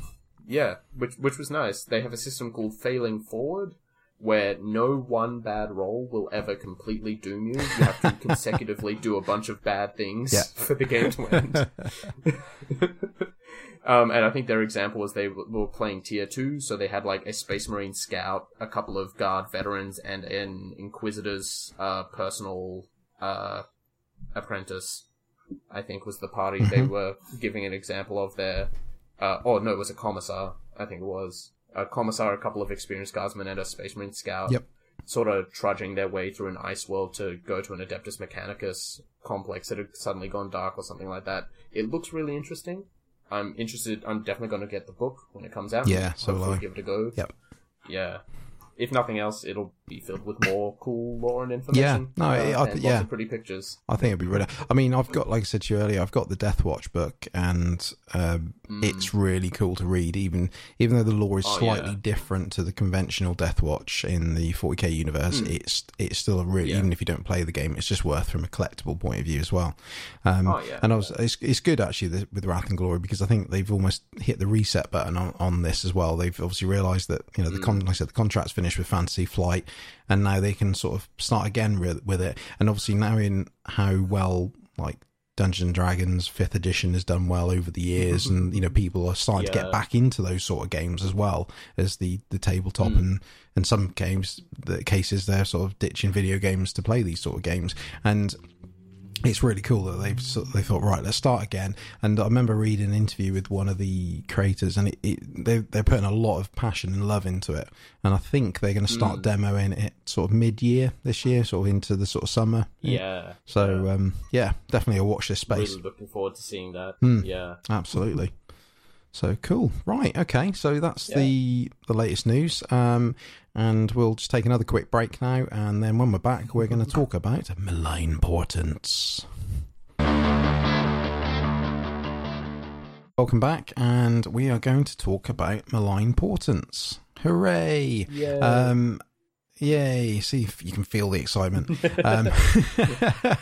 yeah, which which was nice. They have a system called Failing Forward, where no one bad roll will ever completely doom you. You have to (laughs) consecutively do a bunch of bad things Yeah. for the game to end. (laughs) um, and I think their example was they w- were playing tier two, so they had like a Space Marine scout, a couple of guard veterans, and an Inquisitor's uh, personal uh, apprentice. I think was the party they Mhm. were giving an example of there. Uh, oh no, it was a commissar. I think it was a commissar, a couple of experienced guardsmen, and a Space Marine scout. Yep. Sort of trudging their way through an ice world to go to an Adeptus Mechanicus complex that had suddenly gone dark or something like that. It looks really interesting. I'm interested. I'm definitely going to get the book when it comes out. Yeah, so will I. give it a go. Yep. Yeah. If nothing else, it'll be filled with more cool lore and information. Yeah, no, uh, I- I and yeah. pretty pictures. I think it'd be really. I mean, I've got, like I said to you earlier, I've got the Deathwatch book, and um, Mm. it's really cool to read. Even even though the lore is Oh, slightly yeah. different to the conventional Deathwatch in the 40k universe, Mm. it's it's still a really Yeah. even if you don't play the game, it's just worth from a collectible point of view as well. Um, Oh, yeah. and I was it's it's good actually with Wrath and Glory because I think they've almost hit the reset button on, on this as well. They've obviously realised that you know the con- like I said the contract's finished with Fantasy Flight, and now they can sort of start again with, with it. And obviously knowing how well like Dungeons and Dragons Fifth Edition has done well over the years, (laughs) and you know people are starting to get back into those sort of games as well as the the tabletop Mm. and and some games the cases they're sort of ditching video games to play these sort of games and it's really cool that they've they thought right let's start again and i remember reading an interview with one of the creators and it, it, they, they're putting a lot of passion and love into it and i think they're going to start Mm. demoing it sort of mid-year this year sort of into the sort of summer Yeah. so yeah. um yeah definitely a watch this space really looking forward to seeing that. Hmm. Yeah. absolutely so cool. Right okay. So that's Yeah. the the latest news. Um and we'll just take another quick break now. And then when we're back we're going to talk about malign portents. Welcome back. And we are going to talk about malign portents. Hooray! Yeah. um yay. See if you can feel the excitement. (laughs) Um,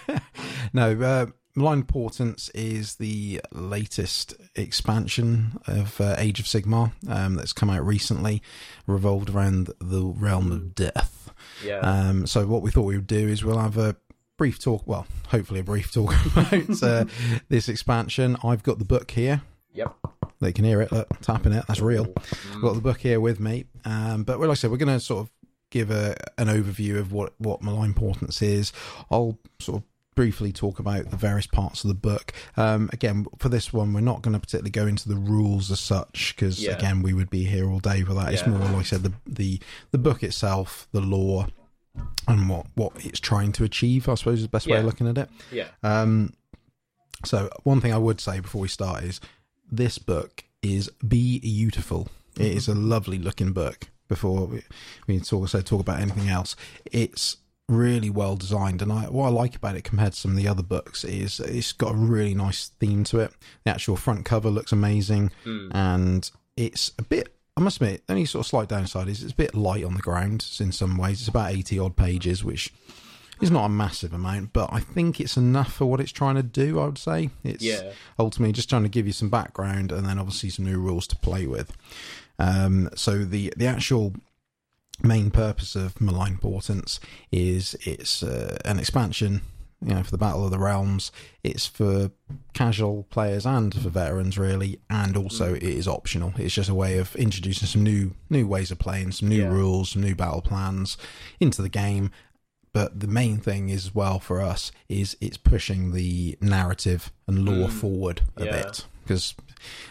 (laughs) no, uh, Malign Portents is the latest expansion of uh, Age of Sigmar um, that's come out recently, revolved around the realm of death. yeah. Um, so what we thought we would do is we'll have a brief talk, well, hopefully a brief talk (laughs) about uh, this expansion. I've got the book here. yep. They can hear it, look, tapping it. That's real. Mm. I've got the book here with me. Um, but like I said, we're going to sort of give a an overview of what what malign portents is. I'll sort of briefly talk about the various parts of the book. Um, again, for this one, we're not going to particularly go into the rules as such because Yeah. again, we would be here all day for that. It's more like I said, the the the book itself, the lore, and what what it's trying to achieve. I suppose is the best way of looking at it. Yeah. Um, so one thing I would say before we start is this book is beautiful. It is a lovely looking book. Before we, we talk, so talk about anything else, it's really well designed. And I, what I like about it compared to some of the other books is it's got a really nice theme to it. The actual front cover looks amazing, Mm. and it's a bit. I must admit, the only sort of slight downside is it's a bit light on the ground in some ways. It's about eighty odd pages, which is not a massive amount, but I think it's enough for what it's trying to do. I would say it's Yeah. ultimately just trying to give you some background and then obviously some new rules to play with. Um, so the the actual main purpose of Malign Portents is it's uh, an expansion. You know, for the Battle of the Realms, it's for casual players and for veterans, really, and also it is optional. It's just a way of introducing some new new ways of playing, some new Yeah. rules, some new battle plans into the game. But the main thing is, well, for us, is it's pushing the narrative and lore Mm. forward a Yeah. bit because,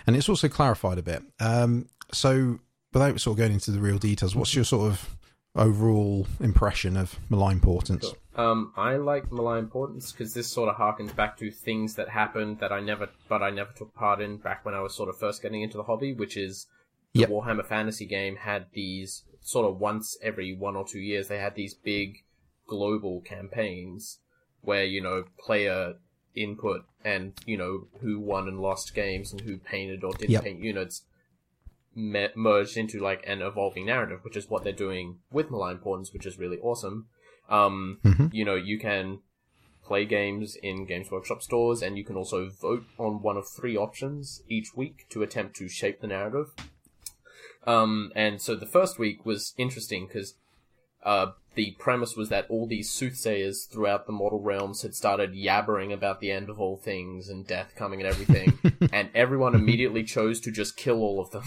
and it's also clarified a bit. Um, so, without sort of going into the real details, what's your sort of overall impression of Malign Portents? Um, I like Malign Portents because this sort of harkens back to things that happened that I never, but I never took part in back when I was sort of first getting into the hobby, which is the Yep. Warhammer Fantasy game had these sort of once every one or two years they had these big global campaigns where you know player input and you know who won and lost games and who painted or didn't Yep. paint units me- merged into like an evolving narrative, which is what they're doing with Malign Portents, which is really awesome. Um, Mhm. You know, you can play games in Games Workshop stores, and you can also vote on one of three options each week to attempt to shape the narrative. Um, and so the first week was interesting because uh, the premise was that all these soothsayers throughout the mortal realms had started yabbering about the end of all things and death coming and everything, (laughs) and everyone immediately chose to just kill all of them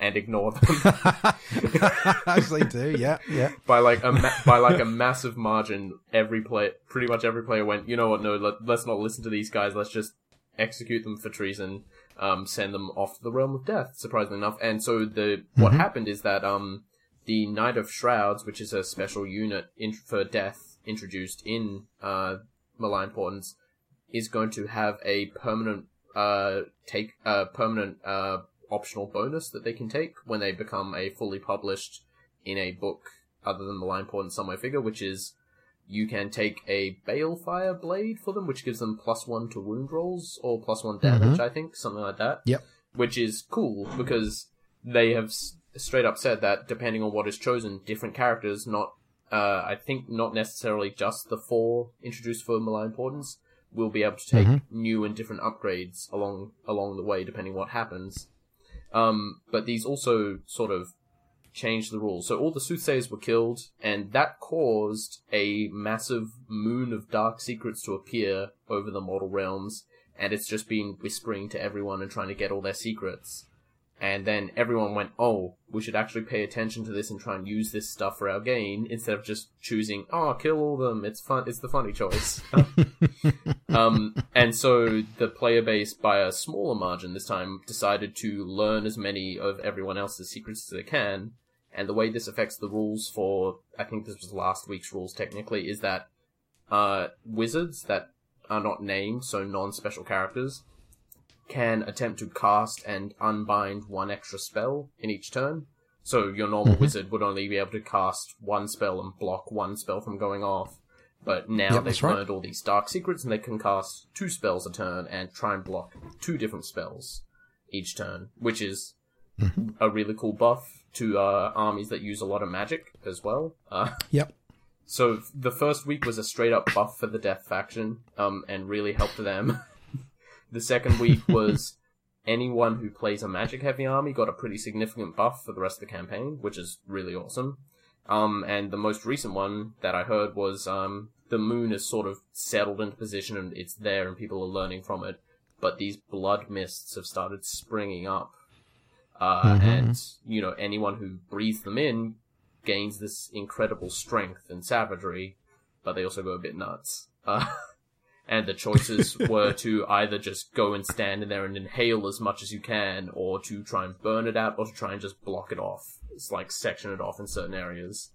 and ignore them (laughs) they do, yeah, yeah. by like a ma- by like a massive margin. Every play, pretty much every player went, you know what? No, let, let's not listen to these guys. Let's just execute them for treason. Um, send them off to the realm of death. Surprisingly enough, and so the what happened is that um, the Knight of Shrouds, which is a special unit in, for death introduced in uh, Malign Portents, is going to have a permanent uh take a permanent uh optional bonus that they can take when they become a fully published in a book other than the Line Portent Somewhere figure, which is you can take a Balefire blade for them, which gives them plus one to wound rolls or plus one damage, I think, something like that. Yep. Which is cool because they have s- straight up said that depending on what is chosen, different characters, not uh, I think not necessarily just the four introduced for Malign Portents, will be able to take new and different upgrades along along the way, depending what happens. Um, but these also sort of changed the rules. So all the soothsayers were killed, and that caused a massive moon of dark secrets to appear over the mortal realms, and it's just been whispering to everyone and trying to get all their secrets. And then everyone went, oh, we should actually pay attention to this and try and use this stuff for our gain instead of just choosing, oh, kill all of them. It's fun. It's the funny choice. (laughs) um, and so the player base, by a smaller margin this time, decided to learn as many of everyone else's secrets as they can. And the way this affects the rules for, I think this was last week's rules technically, is that uh, wizards that are not named, so non-special characters, can attempt to cast and unbind one extra spell in each turn. So your normal wizard would only be able to cast one spell and block one spell from going off. But now Yep, they've right. learned all these dark secrets and they can cast two spells a turn and try and block two different spells each turn, which is Mm-hmm. a really cool buff to uh, armies that use a lot of magic as well. Uh, (laughs) Yep. so the first week was a straight up buff for the Death faction, um, and really helped them. (laughs) the second week (laughs) was anyone who plays a magic heavy army got a pretty significant buff for the rest of the campaign, which is really awesome. Um, and the most recent one that I heard was um, the moon is sort of settled into position and it's there and people are learning from it. But these blood mists have started springing up. Uh, Mhm. and, you know, anyone who breathes them in gains this incredible strength and savagery, but they also go a bit nuts. Uh, (laughs) and the choices (laughs) were to either just go and stand in there and inhale as much as you can, or to try and burn it out, or to try and just block it off. It's like section it off in certain areas.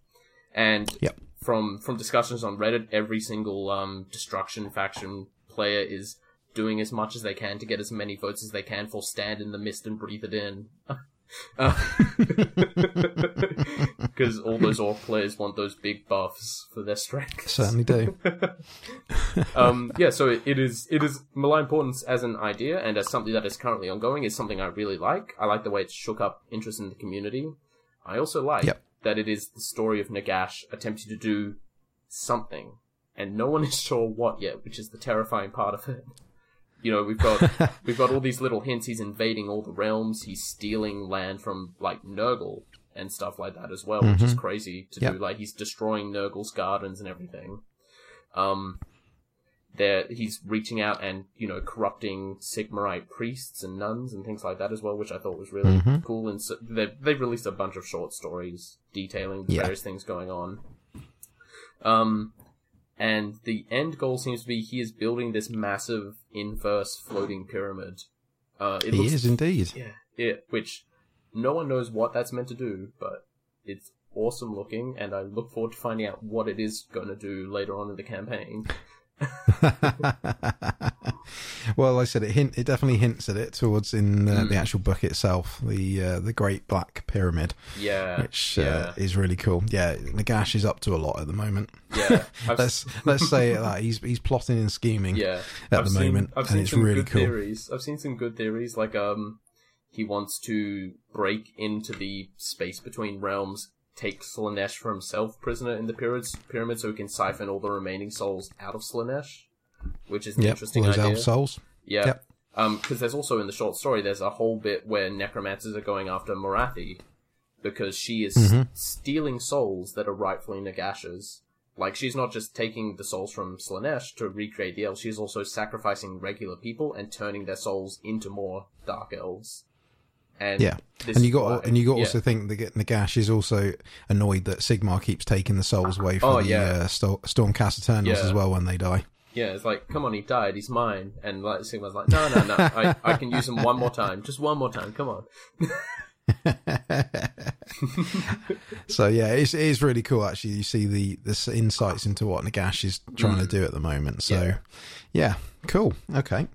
And Yep. from from discussions on Reddit, every single um, destruction faction player is doing as much as they can to get as many votes as they can for stand in the mist and breathe it in. (laughs) Because all those orc players want those big buffs for their strength. (laughs) Certainly do. (laughs) um, yeah, so it, it is it is malign Portents as an idea and as something that is currently ongoing is something I really like. I like the way it's shook up interest in the community. I also like Yep. that it is the story of Nagash attempting to do something, and no one is (laughs) sure what yet, which is the terrifying part of it. You know, we've got (laughs) we've got all these little hints. He's invading all the realms. He's stealing land from like Nurgle and stuff like that as well, which is crazy to Yep. do. Like he's destroying Nurgle's gardens and everything. Um, there he's reaching out and you know corrupting Sigmarite priests and nuns and things like that as well, which I thought was really Mhm. cool. And so they they've released a bunch of short stories detailing the Yeah. various things going on. Um, and the end goal seems to be he is building this massive inverse floating pyramid. Uh, it He looks is indeed. yeah, it, which no one knows what that's meant to do, but it's awesome looking, and I look forward to finding out what it is going to do later on in the campaign. (laughs) (laughs) well, like I said it hint. It definitely hints at it towards in uh, Mm. the actual book itself, the uh, the Great Black Pyramid, Yeah, which yeah, uh, is really cool. Yeah, Nagash is up to a lot at the moment. yeah. (laughs) Let's let's say it (laughs) that he's he's plotting and scheming yeah. at I've the seen, moment, I've and seen it's some really good cool. theories. I've seen some good theories, like um, he wants to break into the space between realms, take Slaanesh for himself prisoner in the pyramids, pyramid, so he can siphon all the remaining souls out of Slaanesh, which is an Yep, interesting all those idea. elf souls. Yeah. Yep. Um, because there's also in the short story, there's a whole bit where necromancers are going after Morathi because she is Mhm. stealing souls that are rightfully Nagash's. Like, she's not just taking the souls from Slaanesh to recreate the elves, she's also sacrificing regular people and turning their souls into more dark elves. And Yeah, and you got and you got yeah. also think that Nagash is also annoyed that Sigmar keeps taking the souls away from Oh, the yeah. uh, Sto- Stormcast Eternals Yeah. as well when they die. Yeah, it's like, come on, he died, he's mine. And like Sigmar's like, no, no, no, I, I can use him one more time, just one more time, come on. (laughs) so yeah, it's it is really cool actually. You see the the insights into what Nagash is trying to do at the moment. So Mm. Yeah. yeah, cool. Okay,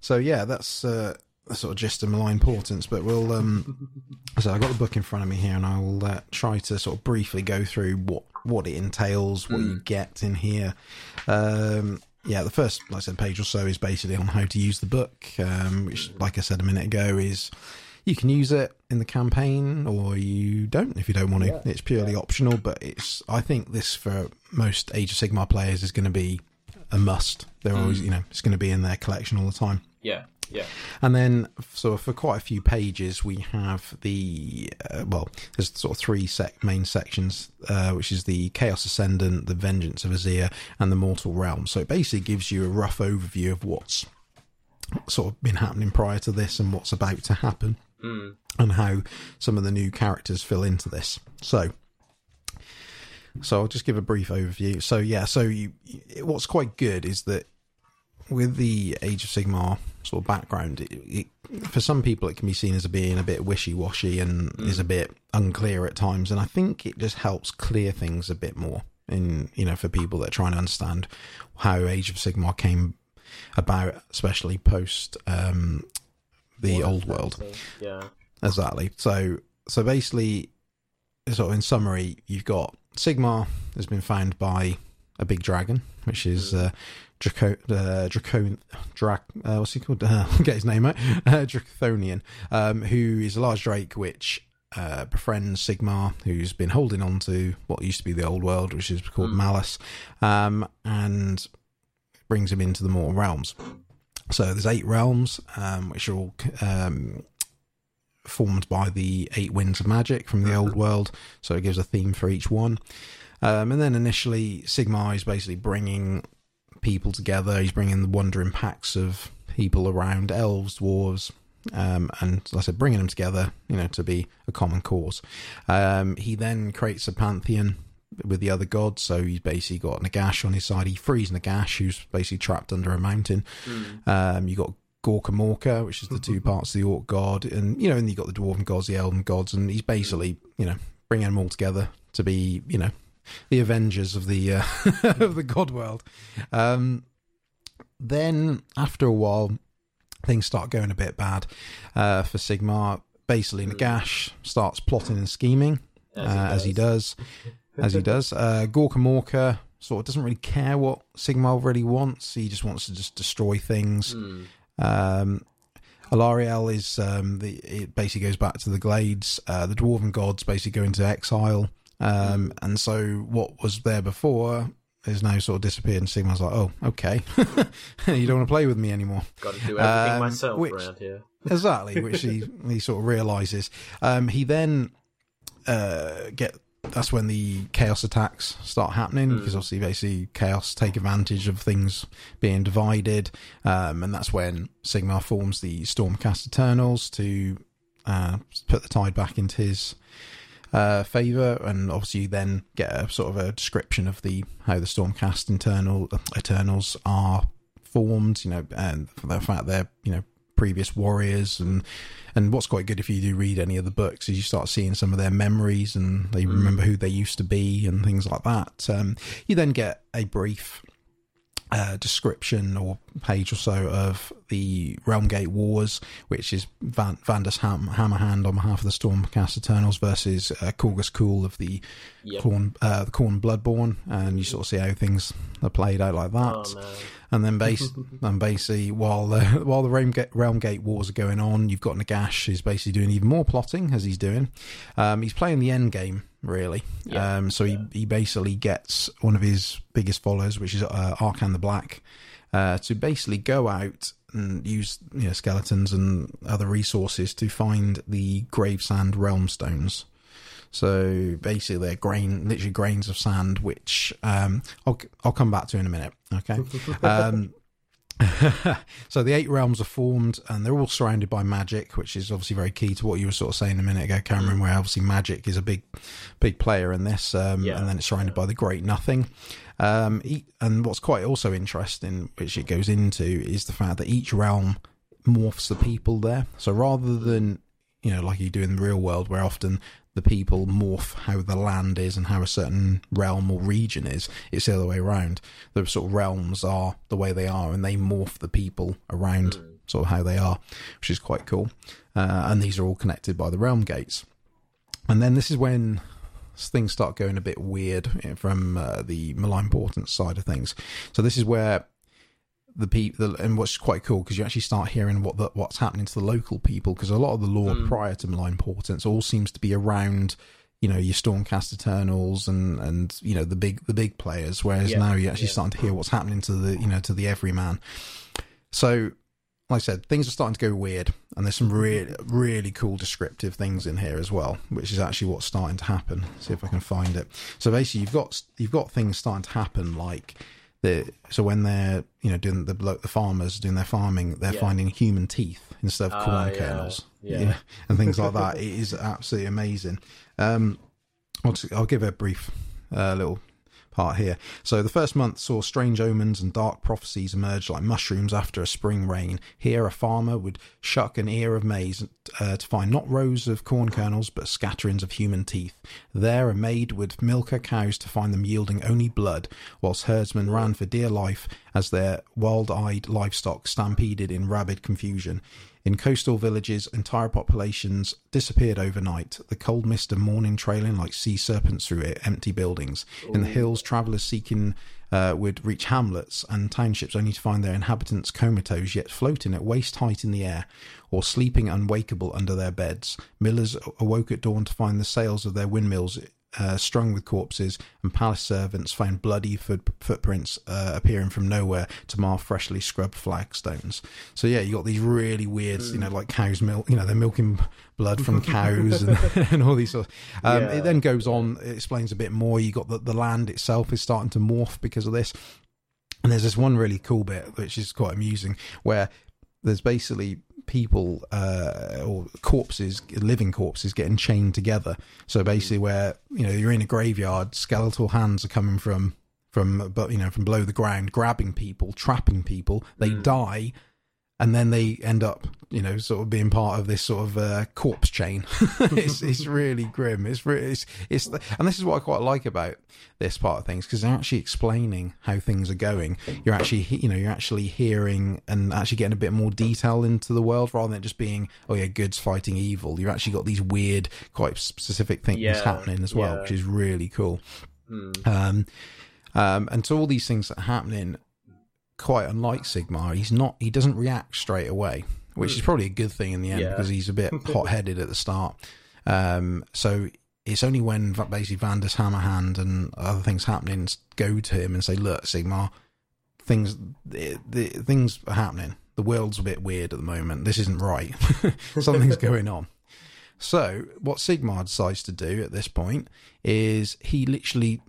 so yeah, that's uh, sort of gist of malign portents. But we'll um, (laughs) so I've got the book in front of me here, and I'll uh, try to sort of briefly go through what what it entails, what Mm. you get in here. Um, yeah, the first, like I said, page or so is basically on how to use the book, um, which, like I said a minute ago, is you can use it in the campaign or you don't if you don't want to. Yeah. It's purely optional, but it's. I think this for most Age of Sigmar players is going to be a must. They're always, you know, it's going to be in their collection all the time. Yeah, yeah. And then, so for quite a few pages, we have the uh, well, there's sort of three sec- main sections, uh, which is the Chaos Ascendant, the Vengeance of Azyr, and the Mortal Realm. So it basically gives you a rough overview of what's sort of been happening prior to this and what's about to happen, Mm. and how some of the new characters fill into this. So. So I'll just give a brief overview. So yeah, so you, what's quite good is that with the Age of Sigmar sort of background, it, it, for some people it can be seen as being a bit wishy-washy and is a bit unclear at times, and I think it just helps clear things a bit more. In you know, for people that are trying to understand how Age of Sigmar came about, especially post um, the old world. Yeah. Exactly. So so basically, sort of in summary, you've got Sigmar has been found by a big dragon, which is uh, Draco, uh, Dracon, Drac, uh, what's he called? (laughs) Uh, get his name out. Uh, Draconian, um, who is a large drake which uh, befriends Sigmar, who's been holding on to what used to be the old world, which is called Mm. Mallus, um, and brings him into the mortal realms. So there's eight realms, um, which are all um, formed by the eight winds of magic from the old world. So it gives a theme for each one. Um, and then initially, Sigmar is basically bringing people together. He's bringing the wandering packs of people around, elves, dwarves, um, and as I said, bringing them together, you know, to be a common cause. Um, he then creates a pantheon with the other gods. So he's basically got Nagash on his side. He frees Nagash, who's basically trapped under a mountain. Mm. Um, you got Gorkamorka, which is the two (laughs) parts of the Orc god, and you know, and you got the Dwarven gods, the Elven gods, and he's basically, you know, bringing them all together to be, you know, the Avengers of the uh, (laughs) of the God world. Um, then after a while, things start going a bit bad uh, for Sigmar. Basically, Nagash starts plotting and scheming uh, as he does, as he does. (laughs) Uh, Gorkamorka sort of doesn't really care what Sigmar really wants. He just wants to just destroy things. Mm. Um, Alarielle is um, the it basically goes back to the Glades. Uh, the Dwarven gods basically go into exile, um, and so what was there before is now sort of disappeared. And Sigmar's like, "Oh, okay, (laughs) you don't want to play with me anymore." Got to do everything Um, myself which- around here. (laughs) exactly, which he he sort of realizes. Um, he then uh, get that's when the chaos attacks start happening Mm. because obviously basically chaos take advantage of things being divided, um, and that's when Sigmar forms the Stormcast Eternals to uh, put the tide back into his uh, favor, and obviously you then get a sort of a description of the how the Stormcast internal Eternals are formed, you know, and the fact they're you know previous warriors and and what's quite good if you do read any of the books is you start seeing some of their memories and they remember who they used to be and things like that. Um, you then get a brief uh, description or page or so of the Realmgate Wars, which is Van- Ham- Hammerhand on behalf of the Stormcast Eternals versus uh, Korghos Khul of the Yep. Khorne uh, the Khorne Bloodbound, and you sort of see how things are played out like that. Oh no. And then (laughs) base and basically while the (laughs) while the Realmgate, Realmgate wars are going on, you've got Nagash who's basically doing even more plotting as he's doing. Um, he's playing the end game really. Yeah, um, so he he basically gets one of his biggest followers, which is uh, Arkhan the Black, uh, to basically go out and use you know, skeletons and other resources to find the Gravesand Realm Stones. So basically, they're grain, literally grains of sand, which um, I'll I'll come back to in a minute. Okay. (laughs) Um, (laughs) so the eight realms are formed, and they're all surrounded by magic, which is obviously very key to what you were sort of saying a minute ago, Cameron. Where obviously magic is a big, big player in this, um, Yeah. and then it's surrounded by the Great Nothing. Um, and what's quite also interesting, which it goes into, is the fact that each realm morphs the people there. So rather than you know like you do in the real world, where often the people morph how the land is and how a certain realm or region is. It's the other way around. The sort of realms are the way they are, and they morph the people around sort of how they are, which is quite cool. Uh, and these are all connected by the realm gates. And then this is when things start going a bit weird from uh, the malign portent side of things. So this is where the people and what's quite cool because you actually start hearing what the, what's happening to the local people because a lot of the lore mm. prior to malign portents all seems to be around you know your stormcast eternals and and you know the big the big players whereas Yeah, now you're actually yeah. starting to hear what's happening to the you know to the everyman so like I said, things are starting to go weird, and there's some really, mm. really cool descriptive things in here as well, which is actually what's starting to happen. See if I can find it. So basically, you've got you've got things starting to happen, like the so when they're you know doing the the farmers doing their farming, they're Yeah. finding human teeth instead of Ah, corn yeah, kernels, yeah. you know, and things like that. (laughs) It is absolutely amazing. Um, I'll, just, I'll give a brief uh, little part here. So the first month saw strange omens and dark prophecies emerge like mushrooms after a spring rain. Here, a farmer would shuck an ear of maize uh, to find not rows of corn kernels, but scatterings of human teeth. There, a maid would milk her cows to find them yielding only blood, whilst herdsmen ran for dear life as their wild-eyed livestock stampeded in rabid confusion. In coastal villages, entire populations disappeared overnight, the cold mist of morning trailing like sea serpents through it, empty buildings. In the hills, travellers seeking uh, would reach hamlets and townships only to find their inhabitants comatose yet floating at waist height in the air, or sleeping unwakeable under their beds. Millers awoke at dawn to find the sails of their windmills uh, strung with corpses, and palace servants found bloody foot, footprints uh, appearing from nowhere to mar freshly scrubbed flagstones. So yeah, you got these really weird, you know, like cows milk. You know, they're milking blood from cows and, (laughs) and all these sorts. Um, Yeah. It then goes on. It explains a bit more. You got the the land itself is starting to morph because of this. And there's this one really cool bit which is quite amusing where there's basically people uh, or corpses, living corpses, getting chained together. So basically, where you know you're in a graveyard, skeletal hands are coming from from but you know from below the ground, grabbing people, trapping people. They die, and then they end up you know sort of being part of this sort of uh, corpse chain. (laughs) it's it's (laughs) really grim. It's really it's it's and this is what I quite like about this part of things because they're actually explaining how things are going. You're actually you know you're actually hearing and actually getting a bit more detail into the world rather than just being oh yeah goods fighting evil. You've actually got these weird quite specific things Yeah, happening as well, yeah. which is really cool. Hmm. Um, um, and so all these things that are happening, quite unlike Sigmar, he's not. He doesn't react straight away, which is probably a good thing in the end Yeah. because he's a bit (laughs) hot-headed at the start. Um, so it's only when basically Vandus Hammerhand and other things happening go to him and say, "Look, Sigmar, things the, the things are happening. The world's a bit weird at the moment. This isn't right. (laughs) Something's (laughs) going on." So, what Sigmar decides to do at this point is he literally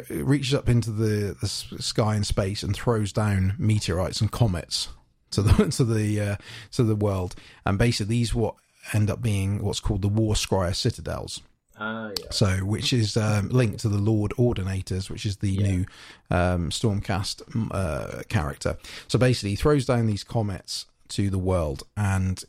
go, reaches up into the, the sky and space and throws down meteorites and comets to the (laughs) to the uh, to the world. And basically, these what end up being what's called the War Scryer Citadels. Ah, yeah. So, which is um, linked to the Lord Ordinators, which is the Yeah. new um, Stormcast uh, character. So, basically, he throws down these comets to the world and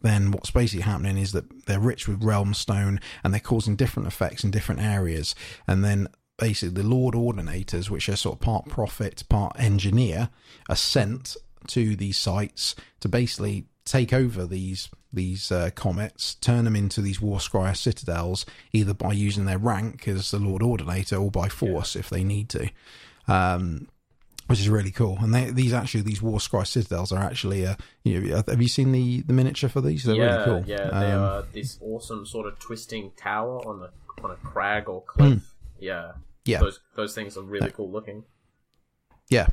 then what's basically happening is that they're rich with realm stone and they're causing different effects in different areas and then basically the lord ordinators which are sort of part prophet part engineer are sent to these sites to basically take over these these uh, comets, turn them into these war scryer citadels, either by using their rank as the Lord Ordinator or by force if they need to, um, which is really cool. And they, these actually these war scryer citadels are actually, uh, you know, have you seen the, the miniature for these? They're yeah, really cool. yeah, they Um, are this awesome sort of twisting tower on a on a crag or cliff. Yeah, Hmm. Yeah. those those things are really cool looking. Yeah,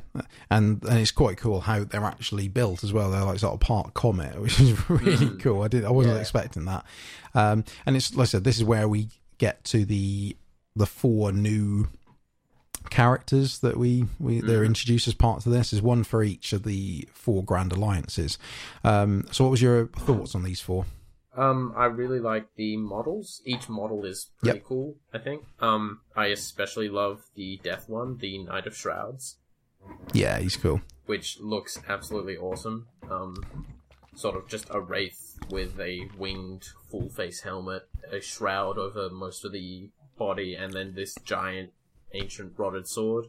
and and it's quite cool how they're actually built as well. They're like sort of part comet, (laughs) which is really Mm. cool. I did I wasn't Yeah. expecting that. Um, and it's like I said, this is where we get to the the four new characters that we we they're Mhm. introduced as parts of this. Is one for each of the four grand alliances. Um, so, what was your thoughts on these four? Um, I really like the models. Each model is pretty Yep. cool. I think. Um, I especially love the Death one, the Knight of Shrouds, Yeah, he's cool. which looks absolutely awesome. Um, sort of just a wraith with a winged full face helmet, a shroud over most of the body, and then this giant ancient rotted sword.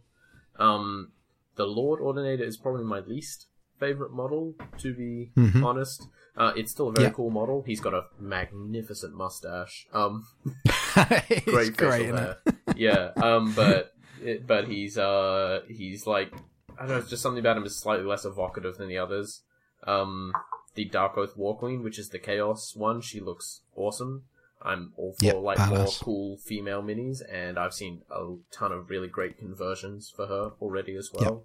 Um, the Lord Ordinator is probably my least favorite model, to be Mhm. honest. Uh, it's still a very Yeah. cool model. He's got a magnificent mustache. Um, (laughs) (laughs) great great, facial hair. (laughs) yeah. Um, but it, but he's uh he's like I don't know. It's just something about him is slightly less evocative than the others. Um, the Dark Oath War Queen, which is the Chaos one, she looks awesome. I'm all for Yep, like more cool female minis, and I've seen a ton of really great conversions for her already as well.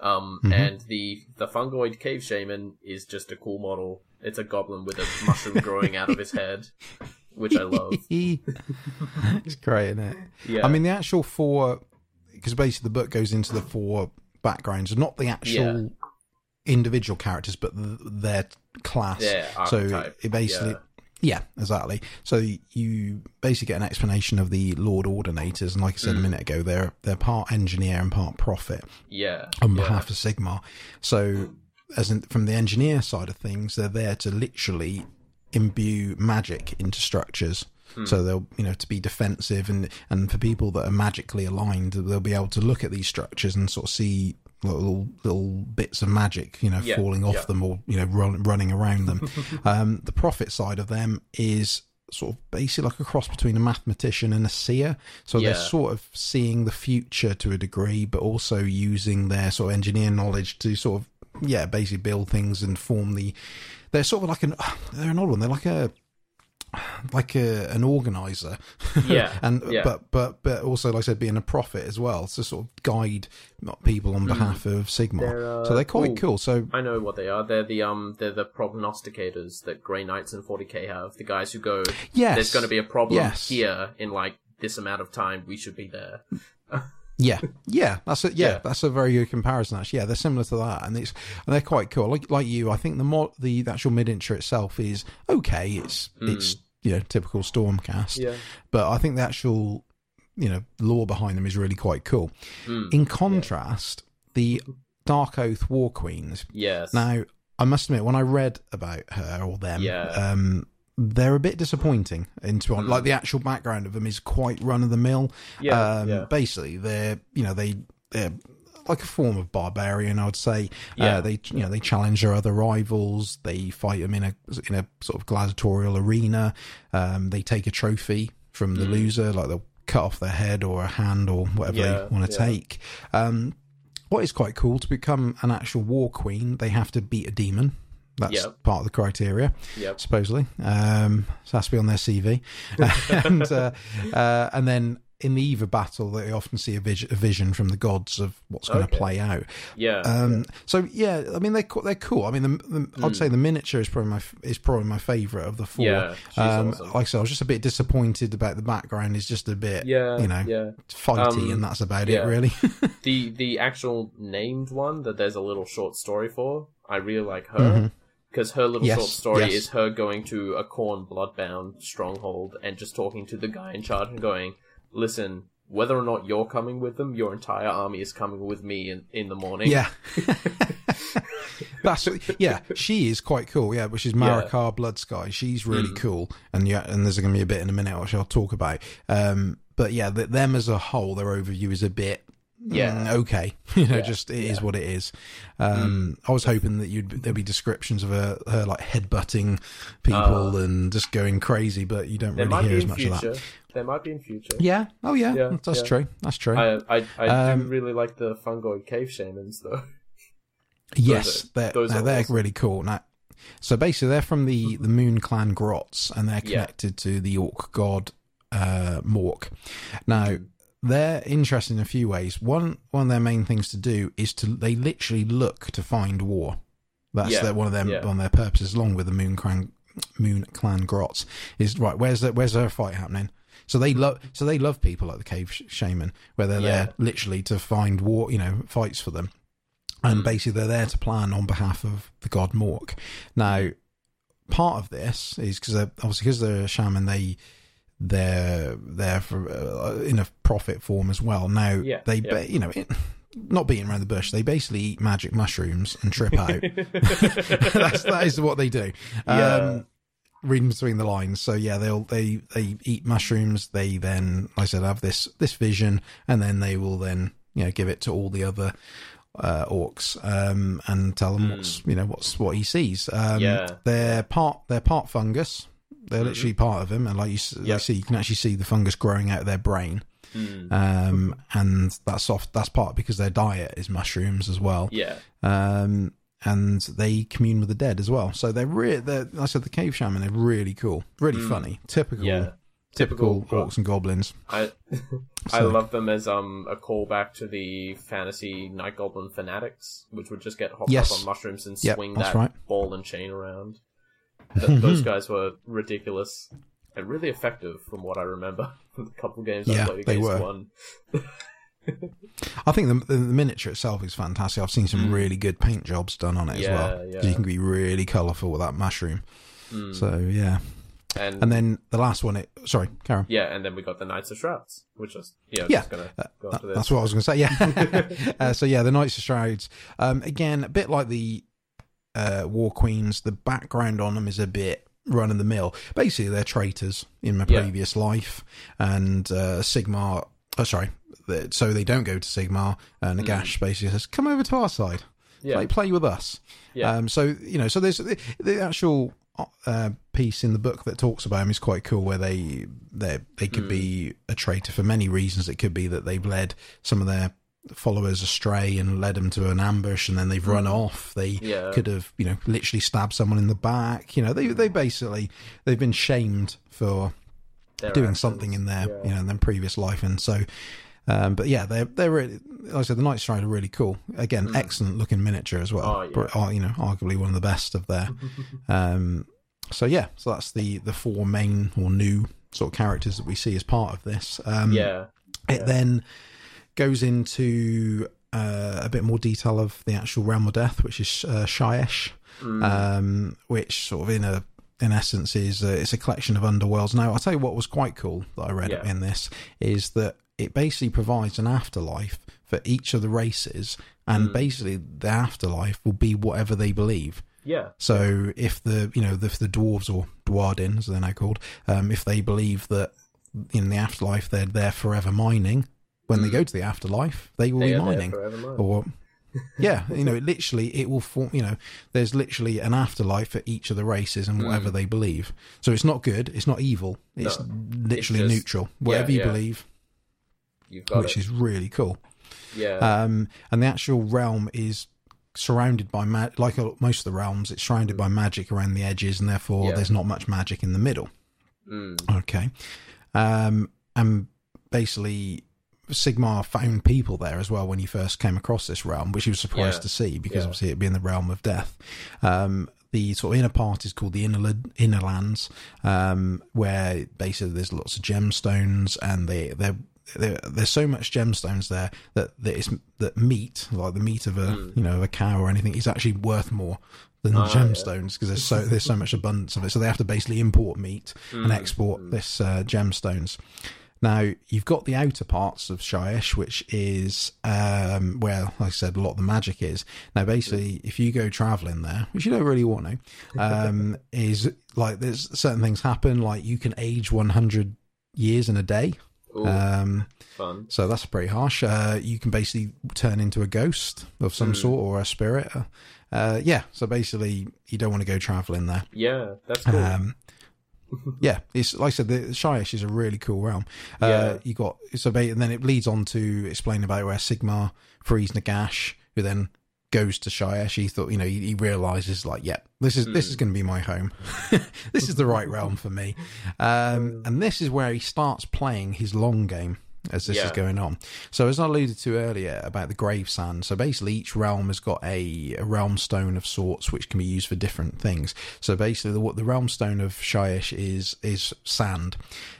Um, Mhm. and the the fungoid cave shaman is just a cool model. It's a goblin with a mushroom (laughs) growing out of his head, which I love. (laughs) it's great, isn't it? Yeah, I mean, the actual four, because basically the book goes into the four backgrounds, not the actual individual characters, but the, their class. their so it basically, yeah. yeah. exactly. So you basically get an explanation of the Lord Ordinators, and like I said a Mm. minute ago, they're they're part engineer and part prophet yeah, on yeah. behalf of Sigmar. So, as in, from the engineer side of things, they're there to literally imbue magic into structures. Hmm. So they'll, you know, to be defensive and and for people that are magically aligned, they'll be able to look at these structures and sort of see little little bits of magic, you know, Yeah, falling off yeah. them or you know run, running around them. (laughs) um, the prophet side of them is sort of basically like a cross between a mathematician and a seer. So they're sort of seeing the future to a degree, but also using their sort of engineer knowledge to sort of yeah, basically build things and form the. They're sort of like an. (sighs) They're an odd one. They're like a. Like a, an organizer, (laughs) Yeah, and yeah. but but but also like I said, being a prophet as well to sort of guide not people on behalf of Sigmar. Hmm. They're, uh, so they're quite ooh. cool. So I know what they are. They're the um, they're the prognosticators that Grey Knights and 40k have. The guys who go, yes, there's going to be a problem Yes. here in like this amount of time. We should be there. (laughs) Yeah, yeah, that's a yeah, Yeah. that's a very good comparison. Actually, yeah, they're similar to that, and it's and they're quite cool. Like like you, I think the more the, actual miniature itself is okay. It's it's you know typical Stormcast, Yeah. but I think the actual you know lore behind them is really quite cool. Mm. In contrast, the Dark Oath War Queens. Yes. Now, I must admit, when I read about her or them, Yeah. um, they're a bit disappointing. Into Mm. like the actual background of them is quite run of the mill. yeah. Um, yeah. Basically, they're you know they they're like a form of barbarian, I would say. Yeah. Uh, they you know they challenge their other rivals. They fight them in a in a sort of gladiatorial arena. Um, they take a trophy from the Mm. loser, like they'll cut off their head or a hand or whatever Yeah, they want to yeah. take. Um, what is quite cool to become an actual war queen, they have to beat a demon. That's Yep. part of the criteria Yep. supposedly. Um, so it has to be on their CV. (laughs) and uh, uh, and then in the Eva battle, they often see a, vis- a vision from the gods of what's going to Okay. play out. Yeah. Um, so yeah, I mean they're co- they're cool. I mean, the, the, I'd Mm. say the miniature is probably my f- is probably my favourite of the four. yeah. She's um, awesome. Like I said, I was just a bit disappointed about the background. It's just a bit, yeah. you know, Yeah. fighty, Um, and that's about yeah. it, really. The the actual named one that there's a little short story for. I really like (laughs) her. Mhm. Because her little Yes, short story yes. is her going to a Khorne bloodbound stronghold and just talking to the guy in charge and going, "Listen, whether or not you're coming with them, your entire army is coming with me in, in the morning. Yeah. (laughs) (laughs) That's yeah. She is quite cool. Yeah, which is Marika Blood Sky. She's really Mm. cool, and yeah, and there's going to be a bit in a minute which I'll talk about. Um, but yeah, the, them as a whole, their overview is a bit. Yeah. mm, okay. (laughs) You know, Yeah, just it is yeah. Mm. what it is. Um, I was hoping that you'd there'd be descriptions of her, her like headbutting people and just going crazy, but you don't really hear as much of that. future. There might be in future. Yeah. Oh yeah. Yeah, That's true. That's true. I I, I do Um, really like the fungoid cave shamans though. (laughs) Yes, are- they're those they're, they're awesome. really cool. Now, so basically, they're from the the Moon Clan Grots, and they're connected to the Orc god uh, Mork. Now, they're interesting in a few ways. One one of their main things to do is to they literally look to find war. That's Yeah, their, one of them yeah. one of their purposes, along with the Moon Clan Moon Clan Grots. Is right. Where's the, where's their fight happening? So they love so they love people like the cave sh- shaman, where they're Yeah. there literally to find war, you know, fights for them, and Mm. basically they're there to plan on behalf of the god Mork. Now, part of this is because obviously because they're a shaman, they they're there for uh, in a profit form as well. Now Yeah, they yeah. ba- you know. It, not beating around the bush, they basically eat magic mushrooms and trip out. (laughs) (laughs) That's that is what they do. Um, Yeah. reading between the lines. So yeah, they'll they they eat mushrooms. They then, like I said, have this this vision, and then they will then you know give it to all the other uh, orcs um, and tell them what's you know what's what he sees. Um. Yeah. they're part they're part fungus. They're literally part of him, and like you, like see, you can actually see the fungus growing out of their brain. Mm. Um, and that's off. That's part because their diet is mushrooms as well Yeah. um, and they commune with the dead as well. So they're really, they're, like I said, the cave shaman. They're really cool, really funny, typical, Mm. Yeah. typical, Typical orcs and goblins. I (laughs) I So- love them as um a callback to the fantasy Night Goblin fanatics, which would just get hopped Yes. up on mushrooms and Yep, swing that right. ball and chain around. Th- those guys were ridiculous and really effective, from what I remember. (laughs) from the couple games Yeah, I played against one. (laughs) I think the, the, the miniature itself is fantastic. I've seen some really good paint jobs done on it as Mm. Well. yeah. So you can be really colourful with that mushroom. Mm. So yeah, And, and then the last one. It sorry, Karen. yeah, and then we got the Knights of Shrouds, which was yeah, Yeah, just gonna Uh, go that- this. that's what I was going to say. Yeah. (laughs) uh, so yeah, the Knights of Shrouds. Um, again, a bit like the uh, War Queens. The background on them is a bit run of the mill. Basically, they're traitors in my Yeah. previous life, and uh, Sigmar. Oh, sorry. So they don't go to Sigmar. And Nagash basically says, "Come over to our side. Hmm. yeah, Play, play with us." yeah, Um, so you know, so there's the, the actual uh, piece in the book that talks about him is quite cool, where they they they could be Hmm. a traitor for many reasons. It could be that they've led some of their followers astray and led them to an ambush, and then they've run off. They. Yeah. could have you know literally stabbed someone in the back. You know, they they basically they've been shamed for Their doing actions. something in their Yeah. you know in their previous life, and so. Um, but yeah, they're they're really, like I said, the Night Stride are really cool. Again, excellent looking miniature as well. Oh, yeah. Br- uh, you know, arguably one of the best of their. (laughs) um, so yeah, so that's the the four main or new sort of characters that we see as part of this. Um, yeah, it then goes into uh, a bit more detail of the actual realm of death, which is uh, Shyish, Mm. um, which sort of in a in essence is uh, it's a collection of underworlds. Now, I'll tell you what was quite cool that I read Yeah. in this is that it basically provides an afterlife for each of the races, and basically the afterlife will be whatever they believe. yeah, So if the you know if the dwarves or duardin as they're now called, um, if they believe that in the afterlife they're there forever mining, when they go to the afterlife they will They be mining. Or (laughs) yeah, (laughs) you know, it literally it will form. You know, there's literally an afterlife for each of the races and whatever they believe. So it's not good, it's not evil. It's No. literally It's just- neutral. Whatever you yeah. believe, You've got which it. is really cool. yeah, Um, and the actual realm is surrounded by ma- like most of the realms, it's surrounded by magic around the edges, and therefore Yeah. there's not much magic in the middle. Mm. Okay, um, and basically. Sigmar found people there as well when he first came across this realm, which he was surprised Yeah. to see because Yeah. obviously it'd be in the realm of death. Um, the sort of inner part is called the inner inner lands, um, where basically there's lots of gemstones, and they they there, there's so much gemstones there that that, it's, that meat, like the meat of a you know of a cow or anything, is actually worth more than. Ah, gemstones because there's so there's so much abundance of it. So they have to basically import meat Hmm. and export this uh, gemstones. Now you've got the outer parts of Shyish, which is um, where, like I said, a lot of the magic is. Now, basically, if you go traveling there, which you don't really want to, um, (laughs) is like there's certain things happen. Like you can age 100 years in a day. Ooh, Um, fun. so that's pretty harsh. Uh, you can basically turn into a ghost of some Mm. sort or a spirit. Uh, yeah. So basically, you don't want to go traveling there. Yeah, that's cool. Um, yeah, it's like I said, the Shyish is a really cool realm. Uh, Yeah. You got so, and then it leads on to explain about where Sigmar frees Nagash, who then goes to Shyish. He thought, you know, he, he realizes like, yeah, this is this is Mm. going to be my home. (laughs) this is the right realm for me. Um, (laughs) and this is where he starts playing his long game as this is going on. So as I alluded to earlier about the grave sand, so basically each realm has got a, a realm stone of sorts which can be used for different things. So basically the, what the realm stone of Shyish is is sand.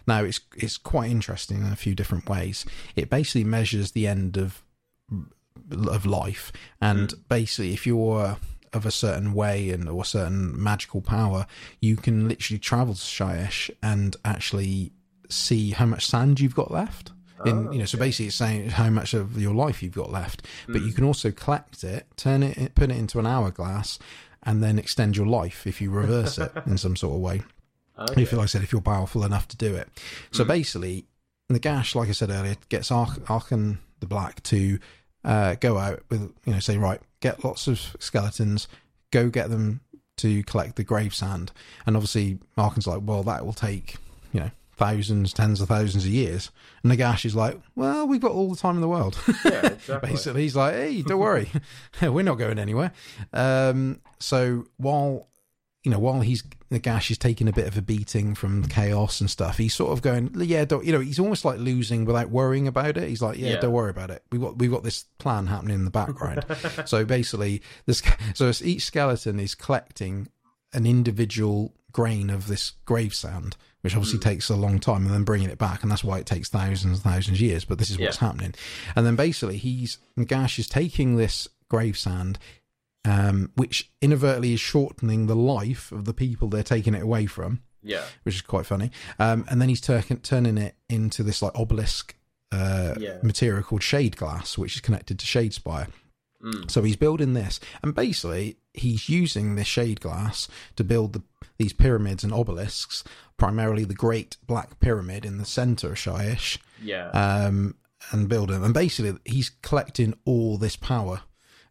Now it's it's quite interesting in a few different ways. It basically measures the end of of life and mm. basically if you're of a certain way and or a certain magical power, you can literally travel to Shyish and actually see how much sand you've got left. In Oh, you know, so okay. basically it's saying how much of your life you've got left. But Hmm. you can also collect it, turn it, put it into an hourglass, and then extend your life if you reverse it in some sort of way. (laughs) Okay. If, like I said, if you're powerful enough to do it. So Mm. basically, gash, like I said earlier, gets Ark- Arkhan the Black to uh, go out with, you know, say, right, get lots of skeletons, go get them to collect the grave sand. And obviously, Arkhan's like, well, that will take, thousands, tens of thousands of years. And Nagash is like, well, we've got all the time in the world. yeah, (laughs) exactly. Basically, he's like, "Hey, don't worry, (laughs) we're not going anywhere." Um, so while you know, while he's Nagash is taking a bit of a beating from chaos and stuff, he's sort of going, "Yeah, don't." You know, he's almost like losing without worrying about it. He's like, "Yeah, Yeah. don't worry about it. We've got we've got this plan happening in the background." (laughs) so basically, this so each skeleton is collecting an individual grain of this grave sand, which obviously Mm. takes a long time, and then bringing it back, and that's why it takes thousands and thousands of years. But this is what's happening, and then basically he's Gash is taking this grave sand, um, which inadvertently is shortening the life of the people they're taking it away from, yeah, which is quite funny. Um, and then he's tur- turning it into this like obelisk uh, Yeah. material called shade glass, which is connected to Shadespire. Mm. So he's building this, and basically he's using this shade glass to build the, these pyramids and obelisks. Primarily the Great Black Pyramid in the center of Shyish, yeah, um, and building. And basically he's collecting all this power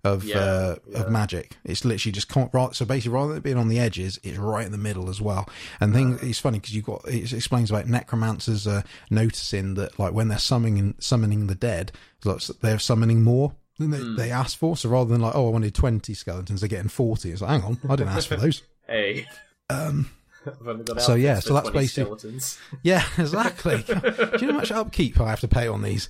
of Yeah, uh, yeah. of magic. It's literally just con- right. So basically, rather than it being on the edges, it's right in the middle as well. And thing it's funny because you've got it explains about necromancers uh, noticing that like when they're summoning summoning the dead, they're summoning more than they, Hmm. they asked for. So rather than like, oh, I wanted twenty skeletons, they're getting forty. It's like, hang on, I didn't ask for those. (laughs) hey. Um, (laughs) I've only got So, yeah, so that's basically skeletons. (laughs) Yeah, exactly. (laughs) Do you know how much upkeep I have to pay on these?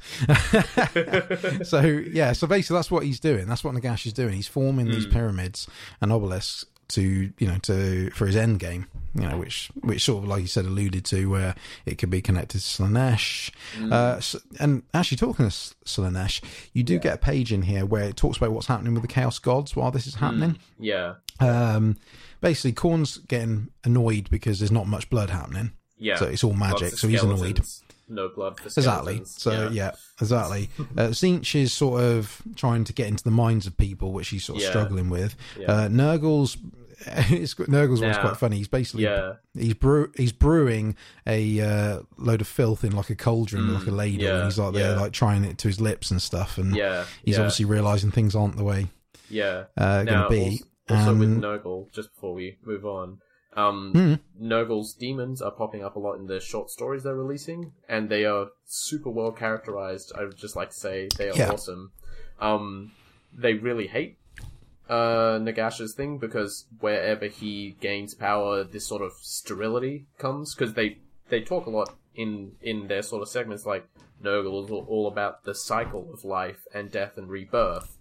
so yeah, so basically that's what he's doing. That's what Nagash is doing. He's forming these Mm. pyramids and obelisks to you know to for his end game. You know, which which sort of like you said alluded to where it could be connected to Slaanesh. Mm. Uh, s- and actually talking to Slaanesh, you do Yeah. get a page in here where it talks about what's happening with the Chaos Gods while this is happening. yeah, Um, basically, Khorne's getting annoyed because there's not much blood happening. yeah. So it's all magic. So he's annoyed. No blood Exactly. So yeah, exactly. (laughs) Uh, Tzeentch is sort of trying to get into the minds of people, which he's sort of Yeah. struggling with. yeah, Uh, Nurgle's. (laughs) It's, Nurgle's one's quite funny. He's basically yeah, he's brew he's brewing a uh, load of filth in like a cauldron, Mm, like a ladle, yeah, and he's like there yeah. like trying it to his lips and stuff, and yeah. he's yeah, obviously realizing things aren't the way yeah. uh, going to be. Also, also with Um, Nurgle, just before we move on, um, Hmm. Nurgle's demons are popping up a lot in the short stories they're releasing, and they are super well characterized. I would just like to say they are Yeah. awesome. Um, they really hate uh, Nagash's thing because wherever he gains power, this sort of sterility comes because they they talk a lot in in their sort of segments like Nurgle is all, all about the cycle of life and death and rebirth,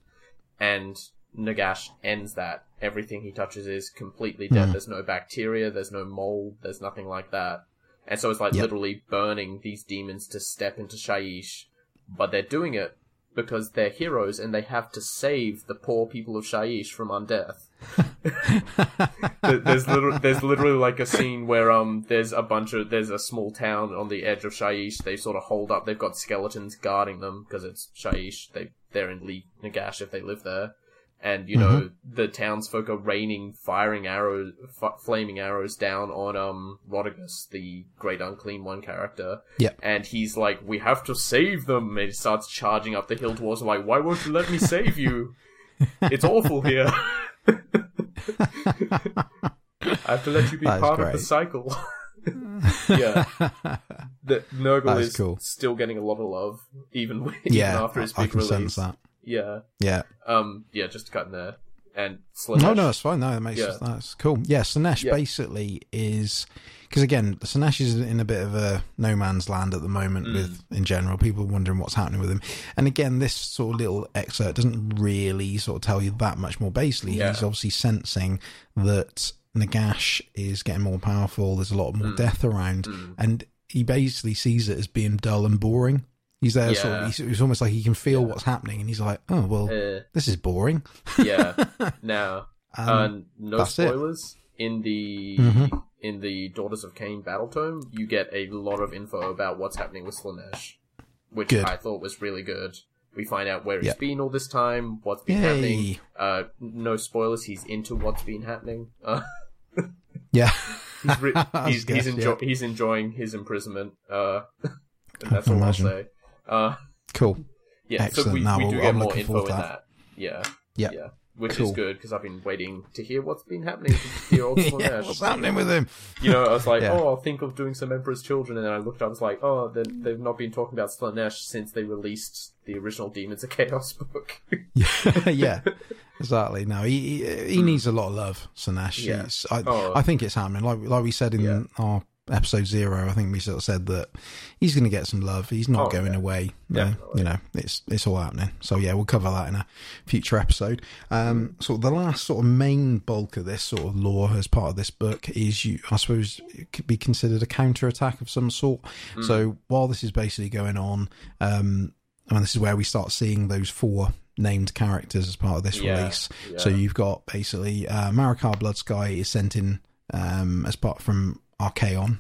and Nagash ends that. Everything he touches is completely dead. Mhm. There's no bacteria, there's no mold, there's nothing like that. And so it's like Yep. literally burning these demons to step into Shyish, but they're doing it because they're heroes and they have to save the poor people of Shyish from undeath. (laughs) there's literally, there's literally like a scene where um there's a bunch of there's a small town on the edge of Shyish. They sort of hold up. They've got skeletons guarding them because it's Shyish. They they're in Lee Nagash if they live there. And you know the townsfolk are raining, firing arrows, f- flaming arrows down on um Rotigus, the great unclean one character. Yep. And he's like, "We have to save them." And he starts charging up the hill towards them, like, "Why won't you let me save you? (laughs) It's awful here." (laughs) I have to let you be part of the cycle. (laughs) yeah, the Nurgle is cool. still getting a lot of love, even even yeah, after his I, I big can release. sense that. Yeah, Yeah. um, yeah, just cutting there. And Slaanesh, No, no, it's fine. No, that makes Yeah. that's cool. Yeah, Slaanesh Yeah. basically is because again, Slaanesh is in a bit of a no man's land at the moment Mm. with in general. People wondering what's happening with him. And again, this sort of little excerpt doesn't really sort of tell you that much more. Basically, Yeah. he's obviously sensing that Nagash is getting more powerful. There's a lot more Mm. death around, Mm. and he basically sees it as being dull and boring. He's there, sort of. He's, it's almost like he can feel Yeah. what's happening, and he's like, "Oh well, Uh, this is boring." yeah. (laughs) Now, Um, uh, no that's it. spoilers. In the Mhm. in the Daughters of Khaine battle tome, you get a lot of info about what's happening with Slaanesh, which Good. I thought was really good. We find out where he's been all this time, what's been happening. Uh, no spoilers. He's into what's been happening. Uh, (laughs) Yeah. he's re- (laughs) he's, guess, he's, enjo- he's enjoying his imprisonment. Uh, and that's all. I'll say. Uh, Cool. yeah, Excellent. so we, No, we well, do I'm get more looking info forward in to that. that. Yeah. Yeah. Yeah. Which Cool. is good because I've been waiting to hear what's been happening to old (laughs) yeah, what's happening with him? You know, I was like, (laughs) Yeah. oh, I'll think of doing some Emperor's Children, and then I looked up, I was like, oh, they- they've not been talking about Slaanesh since they released the original Demons of Chaos (laughs) book. Yeah, yeah, exactly. No, he he, he needs a lot of love, Sanesh. Yeah. I, Oh. I think it's happening. Like like we said in Yeah. our episode zero, I think we sort of said that he's going to get some love. He's not Oh, going yeah. away. Uh, you know, it's it's all happening. So yeah, we'll cover that in a future episode. Um, so the last sort of main bulk of this sort of lore as part of this book is you, I suppose, it could be considered a counter attack of some sort. Mm. So while this is basically going on, um, I mean, this is where we start seeing those four named characters as part of this Yeah, release. yeah. So you've got basically uh, Marikar Bloodsky is sent in um, as part from Archaon.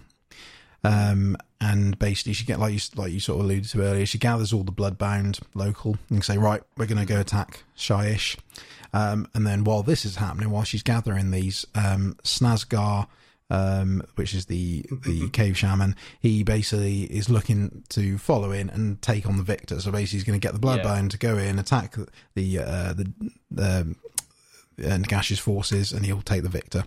Um, and basically, she get like you like you sort of alluded to earlier. She gathers all the bloodbound local and say, right, we're going to go attack Shyish. Um, and then while this is happening, while she's gathering these, um, Snazgar, um, which is the the cave shaman, he basically is looking to follow in and take on the victor. So basically, he's going to get the bloodbound to go in, attack the uh, the the uh, Nagash's forces, and he'll take the victor.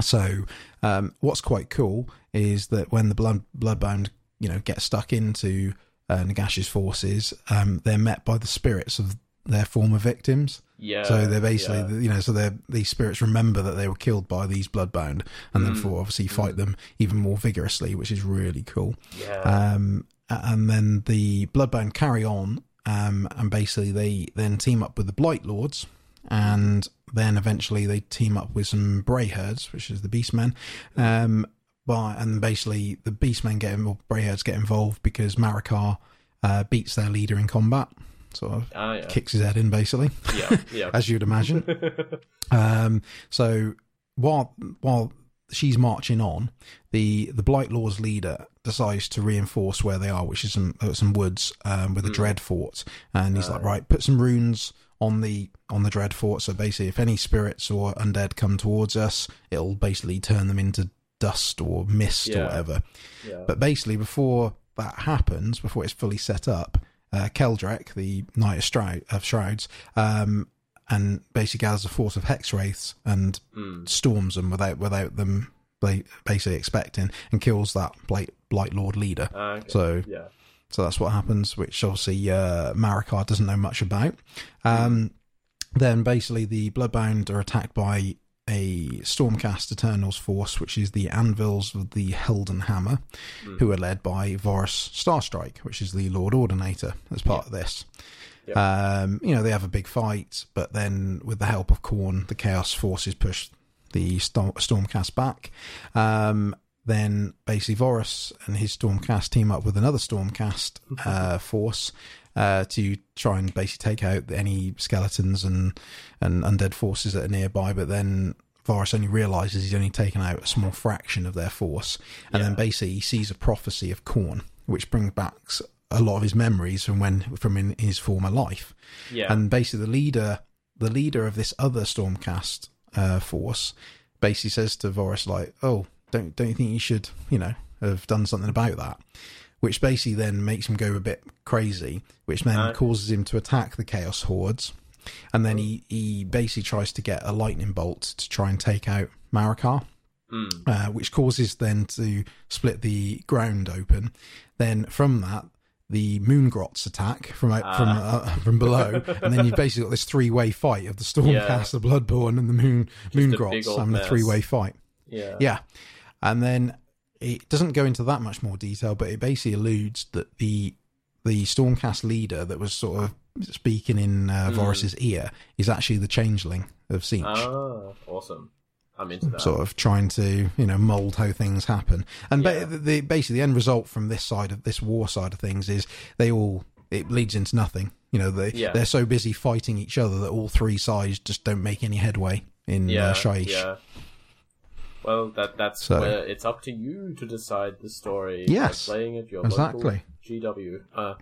So, um, what's quite cool is that when the blood bloodbound, you know, get stuck into uh, Nagash's forces, um, they're met by the spirits of their former victims. yeah. so they're basically, yeah. you know, so they're these spirits remember that they were killed by these bloodbound, and Mm. therefore obviously fight them even more vigorously, which is really cool. yeah. Um, and then the Bloodbound carry on, um, and basically they then team up with the Blight Lords, and then eventually they team up with some Brayherds, which is the Beastmen. Um, by, and basically the Beastmen get or Brayherds get involved because Marikar uh, beats their leader in combat, sort of ah, yeah. kicks his head in, basically, yeah. (laughs) Yeah. as you'd imagine. (laughs) Um, so while while she's marching on, the the Blight Law's leader decides to reinforce where they are, which is some uh, some woods um, with a Mm. dread fort, and he's like, Ah. right, put some runes on the on the dread fort. So basically, if any spirits or undead come towards us, it'll basically turn them into dust or mist or whatever. yeah. But basically, before that happens, before it's fully set up, uh, Keldrek, the Knight of, Stroud, of Shrouds, um, and basically gathers a force of hex wraiths and Mm. storms them without without them ba- basically expecting, and kills that Blight, Blight Lord leader. Ah, okay. So yeah. So that's what happens, which obviously uh, Marikar doesn't know much about. Um, then basically the Bloodbound are attacked by a Stormcast Eternals force, which is the Anvils of the Heldenhammer, Mm. who are led by Vorrus Starstrike, which is the Lord Ordinator, as part of this. Yep. Um, you know, they have a big fight, but then with the help of Khorne, the Chaos forces push the Stormcast back. Um, then basically Vorrus and his Stormcast team up with another Stormcast uh, force, uh, to try and basically take out any skeletons and and undead forces that are nearby. But then Vorrus only realizes he's only taken out a small fraction of their force, and then basically he sees a prophecy of Khorne, which brings back a lot of his memories from when from in his former life. Yeah. And basically, the leader, the leader of this other Stormcast uh, force, basically says to Vorrus, like, "Oh, don't don't you think you should, you know, have done something about that?" Which basically then makes him go a bit crazy, which then Uh. causes him to attack the Chaos Hordes, and then he he basically tries to get a lightning bolt to try and take out Marikar Mm. uh, which causes then to split the ground open. Then from that, the Moongrots attack from out, from Ah. uh, from below, and then you've basically got this three way fight of the Stormcast, the Bloodbound, and the Moon a big Moongrots old having a three way fight. Yeah. Yeah, and then it doesn't go into that much more detail, but it basically alludes that the the Stormcast leader that was sort of speaking in uh, Hmm. Vorrus's ear is actually the Changeling of Siege Ah, awesome. I'm into that. sort of trying to you know mold how things happen and ba- Yeah. the, the basically the end result from this side of this war side of things is they all it leads into nothing you know they Yeah. they're so busy fighting each other that all three sides just don't make any headway in yeah. uh, Shyish. Yeah. Well, that that's So- where it's up to you to decide the story. Yes, by playing at your exactly. local GW. Uh,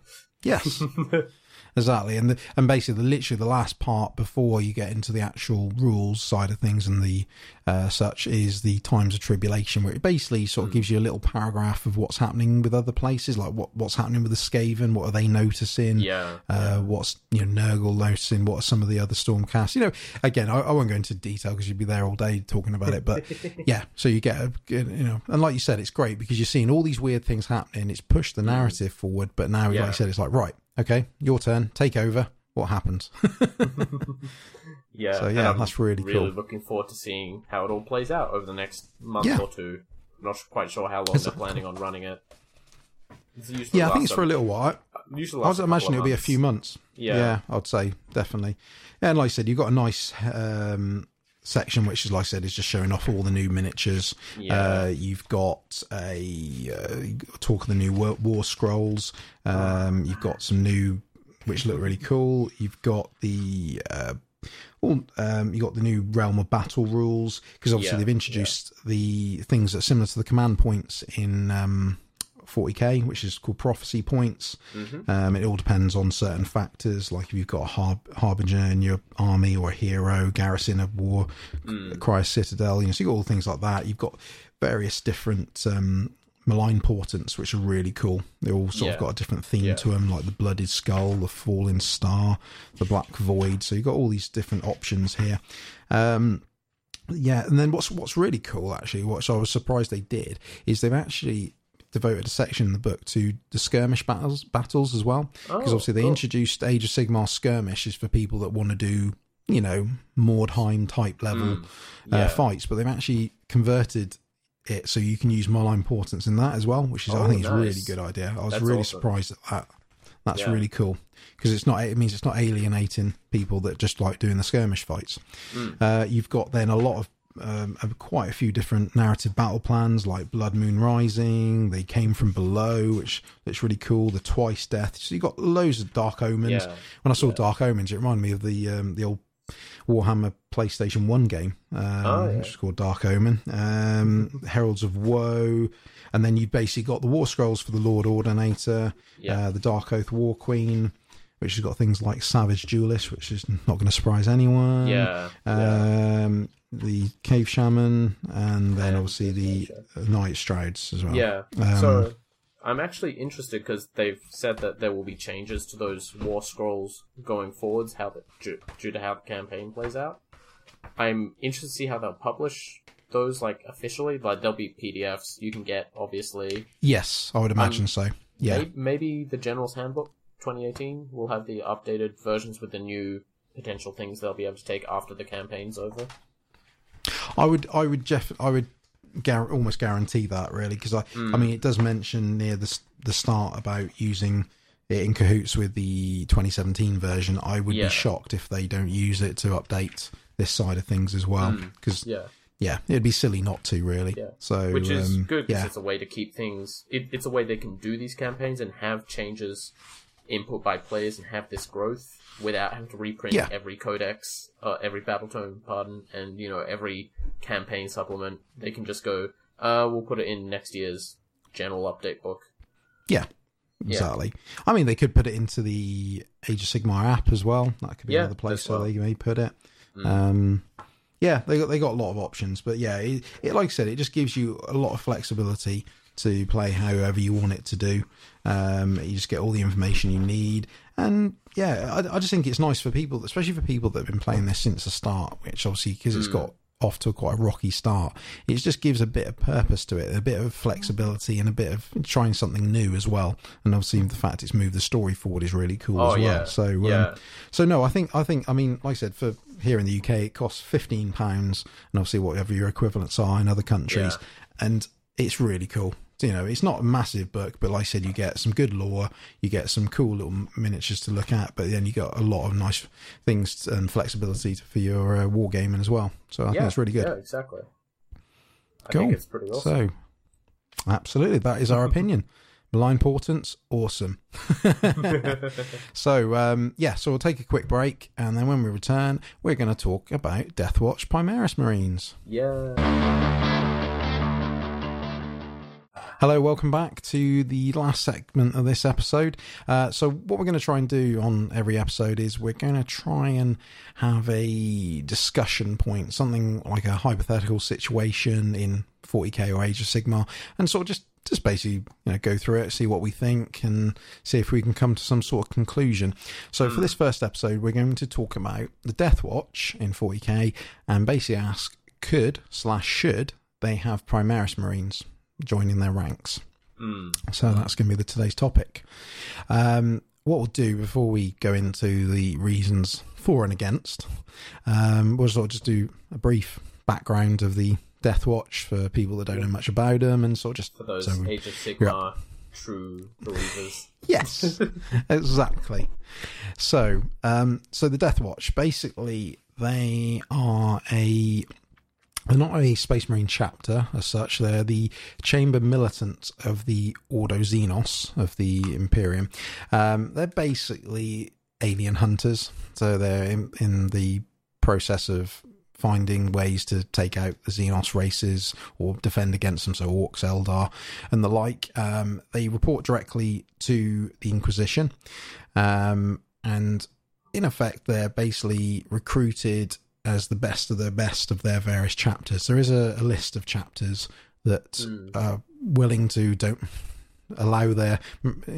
yes (laughs) exactly and the, and basically the, literally the last part before you get into the actual rules side of things and the uh, such is the times of tribulation where it basically sort Hmm. of gives you a little paragraph of what's happening with other places like what what's happening with the Skaven what are they noticing yeah. uh, what's you know Nurgle noticing what are some of the other Stormcasts you know again I, I won't go into detail because you'd be there all day talking about it but (laughs) yeah so you get a you know and like you said it's great because you're seeing all these weird things happening it's pushed the narrative forward but now like Yeah. you said it's like right okay your turn take over what happens (laughs) yeah. so, yeah, I'm that's really really cool. looking forward to seeing how it all plays out over the next month Yeah. or two. I'm Not quite sure how long they're planning on running it. It's yeah I think it's for a little while Usually I would imagine it'll be a few months Yeah. I'd say definitely and like I said you've got a nice um section which is like I said is just showing off all the new miniatures Yeah. Uh, you've got a uh, talk of the new war, war scrolls. Um, you've got some new, which look really cool. You've got the uh, all, um, you got the new realm of battle rules because obviously Yeah, they've introduced the things that are similar to the command points in. Um, 40k, which is called prophecy points. Mm-hmm. Um, it all depends on certain factors, like if you've got a harb- harbinger in your army or a hero, garrison of war, Mm. Cry Citadel. You know, so you got all things like that. You've got various different um, malign portents, which are really cool. They all sort Yeah. of got a different theme Yeah. to them, like the Blooded Skull, the Fallen Star, the Black Void. So you've got all these different options here. Um, yeah, and then what's what's really cool actually, which I was surprised they did, is they've actually devoted a section in the book to the skirmish battles battles as well. Because Oh, obviously they cool. introduced Age of Sigmar skirmishes for people that want to do, you know, Mordheim type level Mm, uh, fights, but they've actually converted it so you can use malign portents in that as well, which is I Oh, think is a really good idea. I was That's really awesome. surprised at that. That's Yeah. really cool because it's not. It means it's not alienating people that just like doing the skirmish fights. Mm. Uh, you've got then a lot of. Um, quite a few different narrative battle plans like Blood Moon Rising, they came from below, which looks really cool. The Twice Death, so you got loads of Dark Omens. Yeah. When I saw Yeah. Dark Omens, it reminded me of the um, the old Warhammer PlayStation One game, um, Oh, yeah. which is called Dark Omen. Um, Heralds of Woe, and then you basically got the War Scrolls for the Lord Ordinator, Yeah. uh, the Dark Oath War Queen, which has got things like Savage Duelist, which is not going to surprise anyone. Yeah. yeah. Um, the Cave Shaman, and then obviously the Night Strides as well. Yeah. Um, so I'm actually interested because they've said that there will be changes to those war scrolls going forwards, how the, due, due to how the campaign plays out. I'm interested to see how they'll publish those like officially. Like there'll be PDFs you can get, obviously. Yes, I would imagine Um, so. Yeah. Maybe, maybe the General's Handbook 2018 We'll have the updated versions with the new potential things they'll be able to take after the campaign's over. I would, I would, Jeff, I would gar- almost guarantee that really because I, Hmm. I mean, it does mention near the the start about using it in cahoots with the 2017 version. I would Yeah. be shocked if they don't use it to update this side of things as well because Hmm. Yeah. yeah, it'd be silly not to really. Yeah. So which is um, good because Yeah, it's a way to keep things. It, it's a way they can do these campaigns and have changes input by players and have this growth without having to reprint Yeah. every codex, uh, every battle tome, pardon, and you know every campaign supplement. They can just go, uh, we'll put it in next year's general update book. Yeah, exactly. I mean, they could put it into the Age of Sigmar app as well. That could be Yeah, another place where well. they may put it. Mm. Um, yeah, they got they got a lot of options, but yeah, it, it like I said, it just gives you a lot of flexibility to play however you want it to do. Um, you just get all the information you need, and yeah, I, I just think it's nice for people, especially for people that have been playing this since the start. Which obviously, because it's got off to a quite a rocky start, it just gives a bit of purpose to it, a bit of flexibility, and a bit of trying something new as well. And obviously, the fact it's moved the story forward is really cool Oh as well. yeah, So um, yeah, so no, I think I think I mean, like I said, for here in the UK, it costs fifteen pounds, and obviously whatever your equivalents are in other countries, and it's really cool. You know, it's not a massive book, but like I said, you get some good lore, you get some cool little miniatures to look at, but then you got a lot of nice things and flexibility for your uh, wargaming as well. So I think yeah, it's really good. Yeah, exactly. I Cool. think it's pretty awesome. So, absolutely, that is our (laughs) opinion. Malign Portents, awesome. (laughs) so, um, yeah, so we'll take a quick break, and then when we return, we're going to talk about Deathwatch Primaris Marines. yeah. Hello, welcome back to the last segment of this episode. Uh, so, what we're going to try and do on every episode is we're going to try and have a discussion point, something like a hypothetical situation in 40k or Age of Sigmar, and sort of just just basically you know go through it, see what we think, and see if we can come to some sort of conclusion. So, for this first episode, we're going to talk about the Death Watch in 40k, and basically ask could slash should they have Primaris Marines joining their ranks. Mm. So that's going to be the today's topic. Um, what we'll do before we go into the reasons for and against, um, we'll sort of just do a brief background of the Death Watch for people that don't know much about them, and sort of just For those so Age of Sigmar true believers. (laughs) Yes, exactly. So, um, so the Death Watch basically they are a they're not a Space Marine chapter as such. They're the chamber militant of the Ordo Xenos of the Imperium. Um, they're basically alien hunters. So they're in, in the process of finding ways to take out the Xenos races or defend against them, so Orcs, Eldar, and the like. Um, they report directly to the Inquisition, um, and in effect, they're basically recruited as the best of the best of their various chapters. There is a, a list of chapters that Mm. are willing to don't allow their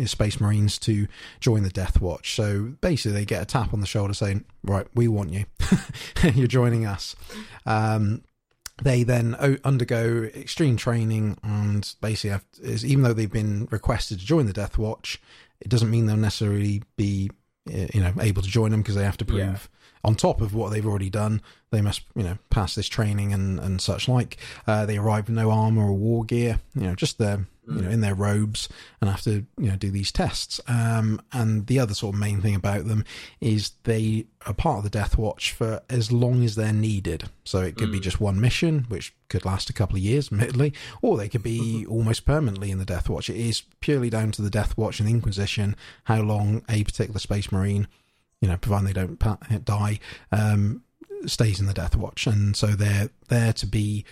space marines to join the death watch so basically they get a tap on the shoulder saying right we want you (laughs) you're joining us um, they then o- undergo extreme training and basically have is even though they've been requested to join the death watch it doesn't mean they'll necessarily be uh, you know able to join them because they have to prove. On top of what they've already done they must you know pass this training and and such like. Uh, they arrive with no armor or war gear you know just their you know in their robes and have to you know do these tests. Um and the other sort of main thing about them is they are part of the death watch for as long as they're needed. So it could be Mm. just one mission which could last a couple of years admittedly or they could be almost permanently in the death watch. It is purely down to the death watch and the inquisition how long a particular space marine you know providing they don't die um stays in the death watch and so they're there to be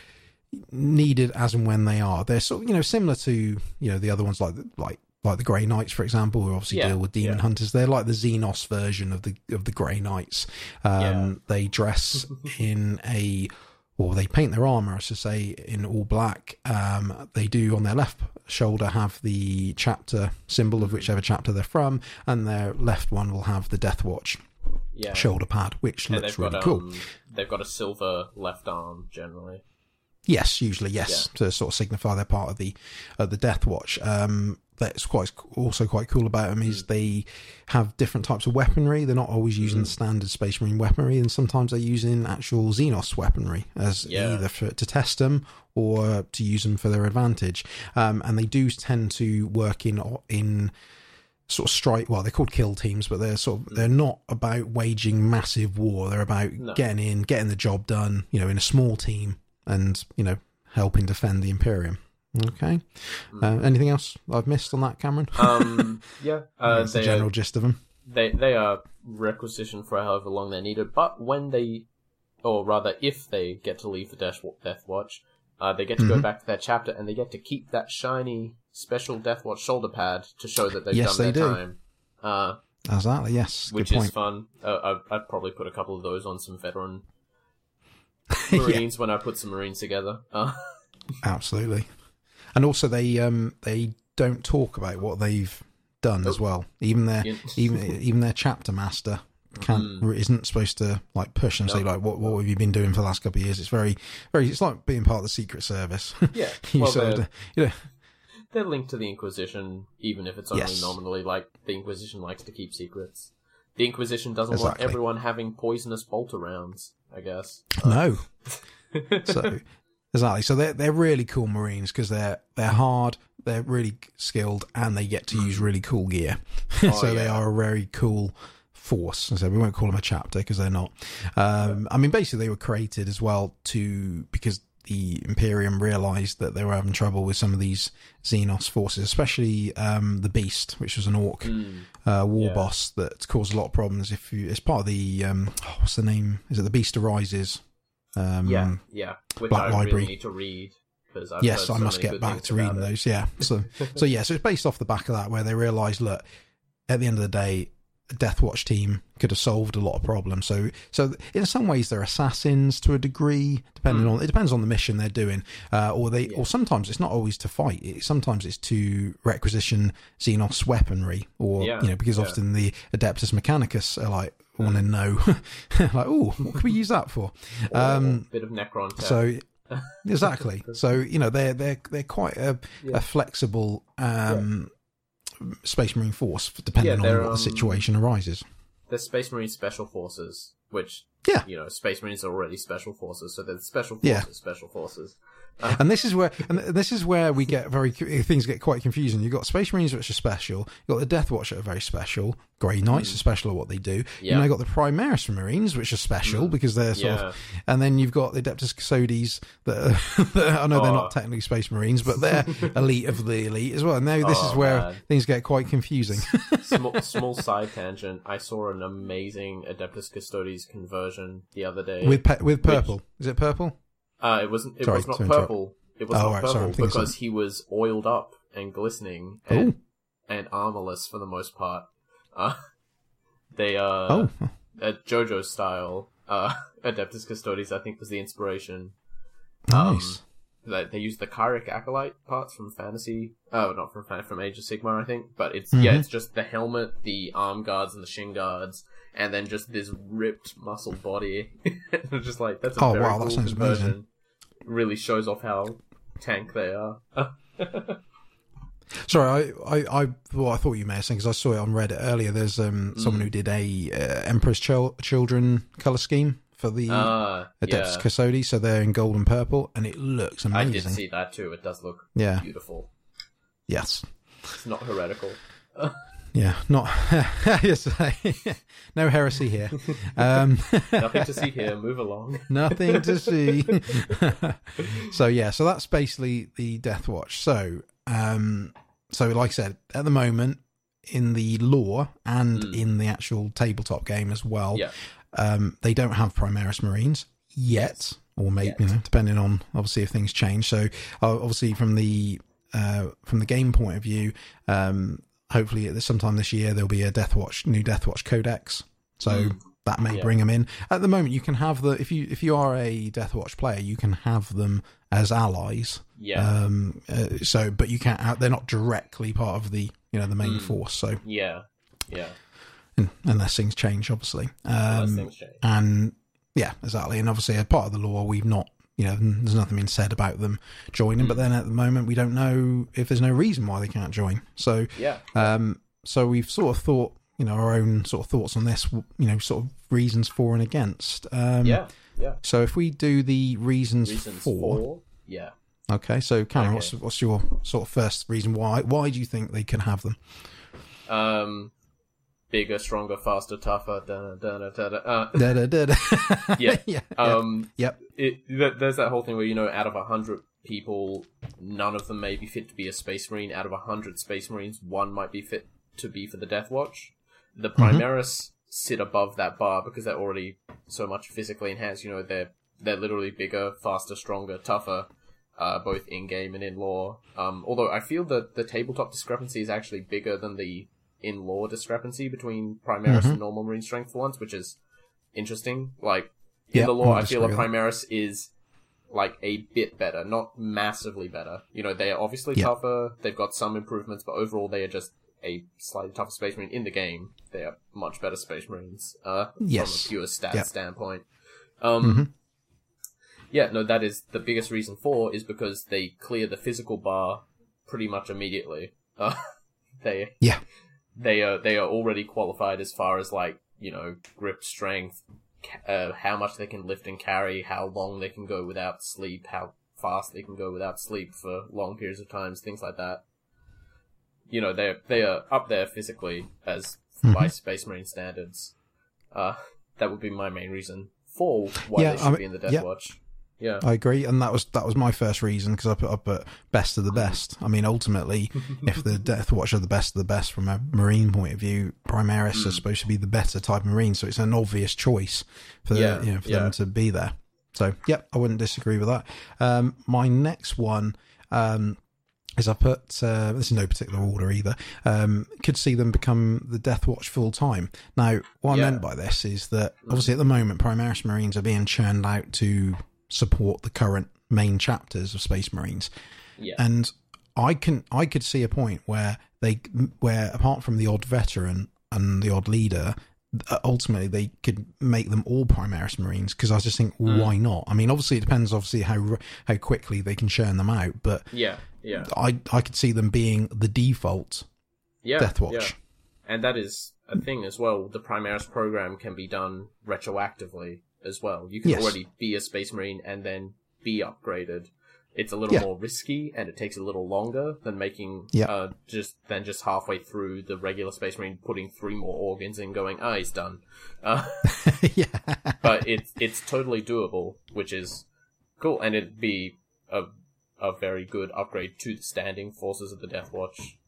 needed as and when they are they're sort of you know similar to you know the other ones like like like the Grey Knights, for example, who obviously Yeah, deal with demon yeah. hunters. They're like the Xenos version of the of the Grey Knights. Um, Yeah. They dress (laughs) in a, or they paint their armor, I should say, in all black. Um, they do on their left shoulder have the chapter symbol of whichever chapter they're from, and their left one will have the Death Watch Yeah. shoulder pad, which looks really got cool. um, they've got a silver left arm generally. Yes, usually yes, to sort of signify they're part of the uh, the Death Watch. Um, that's quite also quite cool about them Mm. is they have different types of weaponry. They're not always using Mm. standard Space Marine weaponry, and sometimes they're using actual Xenos weaponry as Yeah. either for, to test them or to use them for their advantage. Um, and they do tend to work in in sort of strike well they're called kill teams but they're sort of they're not about waging massive war they're about No. getting in getting the job done you know in a small team and you know helping defend the imperium Okay. Uh, anything else I've missed on that, Cameron? (laughs) Um, yeah, (laughs) uh, That's the general gist of them. they they are requisitioned for however long they're needed. But when they, or rather, if they get to leave the Death Death Watch, uh, they get to go Mhm. back to their chapter and they get to keep that shiny special Death Watch shoulder pad to show that they've Yes, done they their do. time. Uh, Exactly. Yes. which Good is point. fun. Uh, I'd, I'd probably put a couple of those on some veteran (laughs) Yeah. Marines when I put some Marines together. Uh, Absolutely. And also, they um they don't talk about what they've done as well. Even their (laughs) even even their chapter master can't isn't supposed to like push and say. Like what what have you been doing for the last couple of years. It's very very. It's like being part of the Secret Service. (laughs) yeah, (laughs) you well, sort they're, of, you know, they're linked to the Inquisition, even if it's only Yes. nominally. Like the Inquisition likes to keep secrets. The Inquisition doesn't want everyone having poisonous bolter rounds. I guess. no. So exactly. So they're they're really cool Marines because they're they're hard. They're really skilled and they get to use really cool gear. (laughs) Oh, so they are a very cool force. So we won't call them a chapter because they're not. Um, I mean, basically, they were created as well to because the Imperium realized that they were having trouble with some of these Xenos forces, especially um, the Beast, which was an orc Mm, uh, war Yeah. boss that caused a lot of problems. If you, it's part of the um, oh, what's the name? Is it the Beast Arises? Um, yeah, yeah. Which Black I Library. really need to read I've yes, heard I must get back to reading it. those. Yeah, so (laughs) so yeah, so it's based off the back of that where they realised, look, at the end of the day, a Death Watch team could have solved a lot of problems. So so in some ways they're assassins to a degree, depending on it depends on the mission they're doing, uh, or they. Yeah. or sometimes it's not always to fight. It, sometimes it's to requisition Xenos weaponry, or Yeah, you know because yeah. Often the Adeptus Mechanicus are like want to know, (laughs) like oh, what can we use that for? (laughs) Um, a bit of Necron tech. so (laughs) exactly. So you know they're they're they're quite a, Yeah. a flexible um, space marine force, depending Yeah, on what the um, situation arises. the Space Marine Special Forces, which Yeah. you know, Space Marines are already Special Forces, so they're the Special Yeah. Forces, Special Forces. (laughs) And this is where and this is where we get very eh, things get quite confusing. You've got space marines which are special. You've got the Death Watch that are very special. Grey Knights hmm. are special at what they do. Yeah. And I got the Primaris Marines which are special hmm. because they're sort Yeah. of. And then you've got the Adeptus Custodes that, are, (laughs) that I know they're Oh. not technically space marines, but they're (laughs) elite of the elite as well. And now this Oh, is where man. things get quite confusing. small, small side tangent. I saw an amazing Adeptus Custodes conversion the other day. with pe- with purple. Is it purple? Uh, it wasn't. It Sorry was not purple. It was Oh, not right, purple sorry, because he was oiled up and glistening and, and armorless for the most part. Uh, (laughs) they uh, oh, JoJo style. Uh, (laughs) Adeptus Custodes, I think, was the inspiration. nice. They, they used the Kairic Acolyte parts from Fantasy. Oh, not from from Age of Sigmar, I think. But it's yeah, Mhm. it's just the helmet, the arm guards, and the shin guards, and then just this ripped muscle body. (laughs) just like that's a Oh, very wow, that cool sounds conversion. amazing. Really shows off how tank they are. (laughs) Sorry, I, I, I, well, I thought you may have said because I saw it on Reddit earlier. There's um someone Mm. who did a uh, Emperor's Chil- Children color scheme for the Ah, Adeptus yeah. Custodes, so they're in gold and purple, and it looks amazing. I did see that too. It does look Yeah. beautiful. Yes. It's not heretical. (laughs) Yeah. Not. (laughs) yes. (laughs) no heresy here. Um, (laughs) Nothing to see here. Move along. Nothing to see. so yeah, so that's basically the Death Watch. So, um, so like I said, at the moment in the lore and Mm. in the actual tabletop game as well, Yeah. um, they don't have Primaris Marines yet, or maybe you know, depending on obviously if things change. So uh, obviously from the uh, from the game point of view, um, hopefully sometime this year there'll be a Death Watch new Death Watch Codex. So Mm. that may Yeah. bring them in. At the moment, you can have the if you if you are a Death Watch player, you can have them as allies. Yeah. Um, uh, so, but you can't. They're not directly part of the you know the main Mm. force. So yeah. Yeah. unless things change, obviously. Unless Um, things change. and yeah, exactly. And obviously, a part of the lore, we've not, you know, there's nothing being said about them joining. But then at the moment, we don't know if there's no reason why they can't join. So, Yeah. um, so we've sort of thought, you know, our own sort of thoughts on this, you know, sort of reasons for and against. Um, Yeah. Yeah. So if we do the reasons, Reasons for, for. Yeah. okay. So, Cameron, Okay. what's what's your sort of first reason why? Why do you think they can have them? Um, bigger, stronger, faster, tougher. Da, da, da, da, da. Uh, Da, da, da, da. (laughs) (laughs) Yeah. yeah. um, Yep. it, th- there's that whole thing where you know, out of a hundred, people, none of them may be fit to be a Space Marine. Out of a hundred Space Marines, one might be fit to be for the Death Watch. The Primaris sit above that bar because they're already so much physically enhanced. You know, they're they're literally bigger, faster, stronger, tougher, uh, both in game and in lore. Um, although I feel that the tabletop discrepancy is actually bigger than the in lore discrepancy between Primaris Mhm. and normal Marine strength once, which is interesting. Like in Yeah, the lore, I feel a Primaris is like a bit better, not massively better. You know, they are obviously Yeah. tougher. They've got some improvements, but overall, they are just a slightly tougher Space Marine in the game. They are much better Space Marines uh, Yes. from a pure stat Yeah. standpoint. Um, Mhm. Yeah, no, that is the biggest reason for is because they clear the physical bar pretty much immediately. (laughs) Uh, they Yeah. They are they are already qualified as far as like you know grip strength, uh, how much they can lift and carry, how long they can go without sleep, how fast they can go without sleep for long periods of times, things like that. You know, they they are up there physically as by Mhm. Space Marine standards. Uh, that would be my main reason for why Yeah, they I should mean- be in the Death yeah. Watch. Yeah, I agree, and that was that was my first reason because I put up at best of the best. I mean, ultimately, (laughs) if the Death Watch are the best of the best from a marine point of view, Primaris Mm. are supposed to be the better type of marine, so it's an obvious choice for Yeah, you know for yeah. them to be there. So, yeah, I wouldn't disagree with that. Um, my next one um, is I put uh, this is no particular order either. Um, could see them become the Death Watch full time. Now, what Yeah. I meant by this is that obviously at the moment, Primaris Marines are being churned out to support the current main chapters of Space Marines, yeah, and I can I could see a point where they where apart from the odd veteran and the odd leader. uh, Ultimately, they could make them all Primaris Marines because I just think, Mm. why not? I mean, obviously, it depends, obviously, how how quickly they can churn them out. But yeah, yeah, I I could see them being the default yeah. Death Watch. yeah. And that is a thing as well. The Primaris program can be done retroactively as well. You can Yes. already be a Space Marine and then be upgraded. It's a little Yeah. more risky and it takes a little longer than making Yeah. uh, just than just halfway through the regular Space Marine putting three more organs in, going, ah, he's done. Uh, (laughs) yeah, (laughs) but it's it's totally doable, which is cool, and it'd be a a very good upgrade to the standing forces of the Death Watch.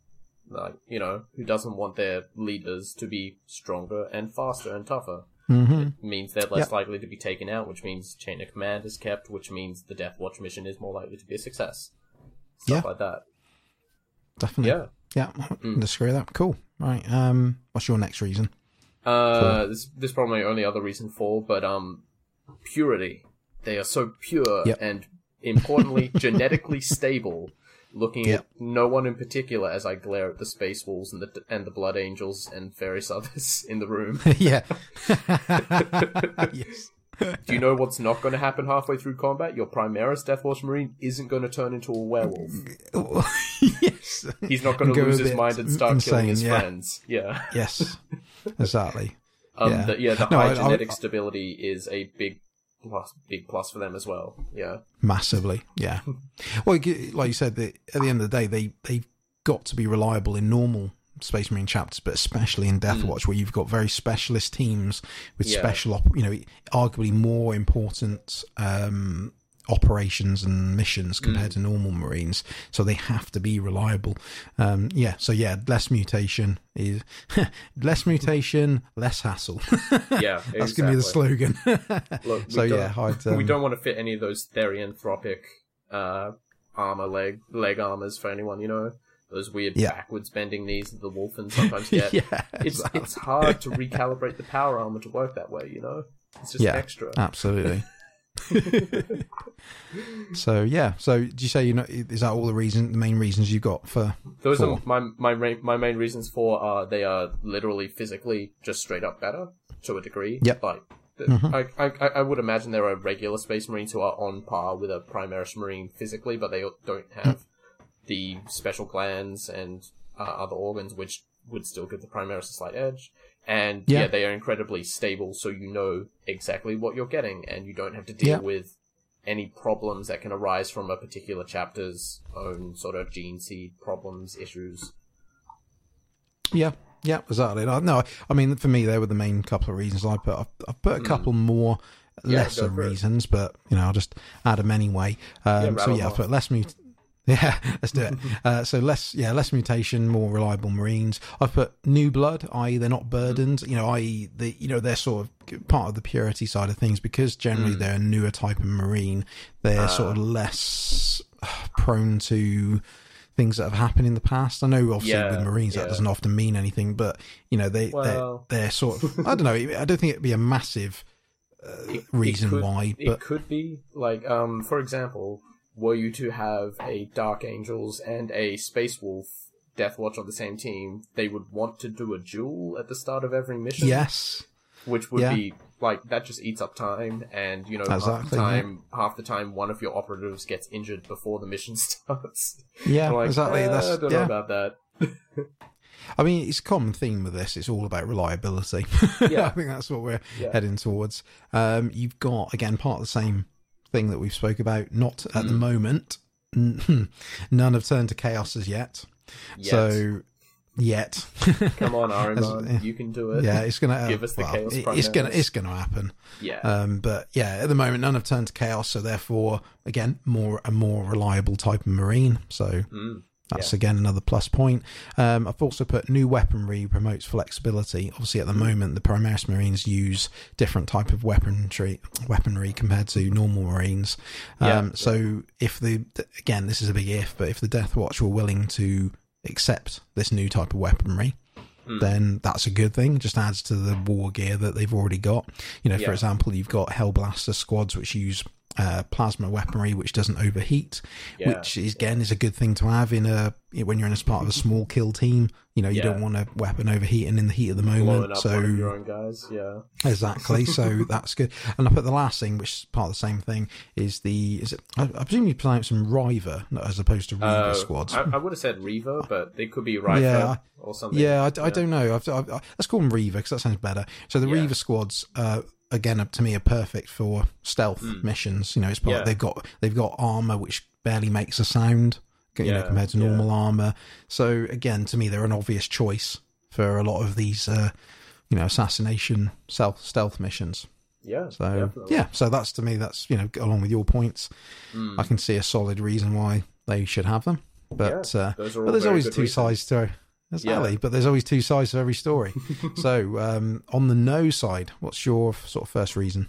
Like you know, who doesn't want their leaders to be stronger and faster and tougher? Hmm It means they're less Yeah. likely to be taken out, which means chain of command is kept, which means the Death Watch mission is more likely to be a success. Stuff Yeah. like that. definitely. Yeah. yeah, Mm. with that. Cool. Right. Um, what's your next reason? Uh, this this is probably only other reason for, but um, purity. They are so pure Yep. and importantly (laughs) genetically stable. Looking Yep. at no one in particular as I glare at the space wolves and the and the blood angels and various others (laughs) in the room. (laughs) yeah. (laughs) yes. Do you know what's not going to happen halfway through combat? Your Primaris Death Watch Marine isn't going to turn into a werewolf. yes. He's not going to Go lose his mind and start insane, killing his yeah. friends. Yeah. Yes. Exactly. Um, Yeah. The, yeah, the No, high I- I- genetic I- stability is a big plus, big plus for them as well. Yeah. Massively. Yeah. (laughs) Well, like you said, the, at the end of the day, they they've got to be reliable in normal Space Marine chapters, but especially in Death Watch, where you've got very specialist teams with. Yeah. special, op- you know, arguably more important um, operations and missions Hmm. compared to normal Marines. So they have to be reliable. Um, yeah. So yeah, less mutation is (laughs) less mutation, less hassle. (laughs) Yeah. That's gonna be the slogan. Look, (laughs) so yeah, um, we don't want to fit any of those therianthropic uh, armor leg leg armors for anyone, you know. Those weird Yeah. backwards bending knees that the Wulfen sometimes get. yeah, It's exactly. it's hard to recalibrate the power armor to work that way, you know. It's just Yeah. extra. Absolutely. (laughs) so yeah, so do you say you know is that all the reason, the main reasons you got for? Those Four. are my my my main reasons for are they are literally physically just straight up better to a degree. Yep. Like th- Mhm. I, I I would imagine there are regular Space Marines who are on par with a Primaris Marine physically, but they don't have the special glands and uh, other organs which would still give the Primaris a slight edge. And yeah. Yeah. they are incredibly stable, so you know exactly what you're getting, and you don't have to deal Yeah. with any problems that can arise from a particular chapter's own sort of gene seed problems, issues. Yeah, yeah, exactly. No, I mean for me they were the main couple of reasons I put. I've, I've put a Mm. couple more lesser go for it. reasons, but you know, I'll just add them anyway. Um, so yeah, I've put less mut. (laughs) Yeah, let's do it. (laughs) uh, so less, yeah, less mutation, more reliable Marines. I've put new blood, i.e., they're not burdened. You know, i.e., the you know they're sort of part of the purity side of things because generally Mm. they're a newer type of Marine. They're sort of less uh, prone to things that have happened in the past. I know, obviously, Yeah, with Marines that doesn't often mean anything, but you know, they Well- they're they're sort of. I don't know. I don't think it'd be a massive uh, It- reason it could, why, it but could be like, um, for example, were you to have a Dark Angels and a Space Wolf Death Watch on the same team, they would want to do a duel at the start of every mission. yes, which would Yeah. be like that just eats up time, and you know half Exactly, the yeah. time, half the time, one of your operatives gets injured before the mission (laughs) starts. yeah, like, exactly. "Eh, That's I don't yeah. know about that. (laughs) I mean, it's a common theme with this. It's all about reliability. (laughs) Yeah. I think that's what we're Yeah. heading towards. Um, you've got again part of the same thing that we've spoke about. Not at the Mm. moment. (laughs) None have turned to chaos as yet. Yet. So yet, (laughs) come on, (laughs) As- you can do it. yeah, it's gonna Give us the well, chaos it- It's gonna it's gonna happen. yeah, Um, but yeah, at the moment, none have turned to chaos. So therefore, again, more a more reliable type of marine. So Mm. That's Yeah. again another plus point. Um, I've also put new weaponry promotes flexibility. Obviously, at the moment, the Primaris Marines use different type of weaponry weaponry compared to normal Marines. Um, Yeah. So, if the again, this is a big if, but if the Death Watch were willing to accept this new type of weaponry, Hmm. then that's a good thing. It just adds to the war gear that they've already got. You know, for example, you've got Hellblaster squads which use uh, plasma weaponry which doesn't overheat, Yeah. which is again is a good thing to have in a when you're in as part of a small kill team. You know, you Yeah. don't want a weapon overheating in the heat of the moment. So your own guys. Yeah, exactly, so (laughs) that's good. And I put the last thing, which is part of the same thing, is the is it? I, I presume you pronounce them Riva as opposed to Reiver Uh, squads. I, I would have said Reiver, but they could be Riva Yeah. or something. Yeah, I, I don't know. I've, I've, let's call them Reiver because that sounds better. So the Yeah. Reiver squads, uh, again, to me, are perfect for stealth missions. You know, it's part. Yeah. they've got they've got armor which barely makes a sound. You know, compared to yeah. normal armor. So again, to me, they're an obvious choice for a lot of these, uh, you know, assassination self stealth missions. yeah. So definitely. yeah, so that's to me, that's you know, along with your points, Mm. I can see a solid reason why they should have them. But Yeah, uh, those are all but there's always two reasons. sides to exactly. But there's always two sides to every story. (laughs) so um, on the no side, what's your sort of first reason?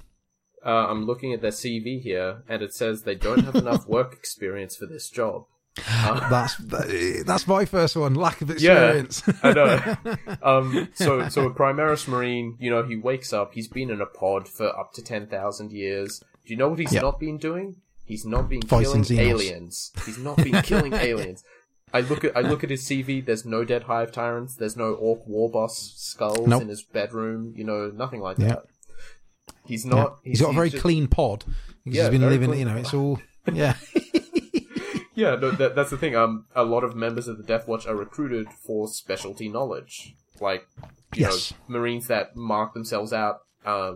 Uh, I'm looking at their CV here, and it says they don't have enough (laughs) work experience for this job. (gasps) Uh, That's that, that's my first one. Lack of experience. Yeah. I know. (laughs) Um, so, so a Primaris Marine, you know, he wakes up, he's been in a pod for up to 10,000 years. Do you know what he's Yeah. not been doing? He's not been Fighting killing Xenos. aliens. He's not been killing aliens. I look at I look at his CV. There's no dead hive tyrants. There's no orc war boss skulls Nope. in his bedroom. You know, nothing like Yeah. that. He's Yeah. not. he's got a very just- clean pod. Yeah, he's been living. clean. You know, it's all yeah. (laughs) Yeah, no, that, that's the thing. Um, a lot of members of the Death Watch are recruited for specialty knowledge, like you Yes. know, Marines that mark themselves out uh,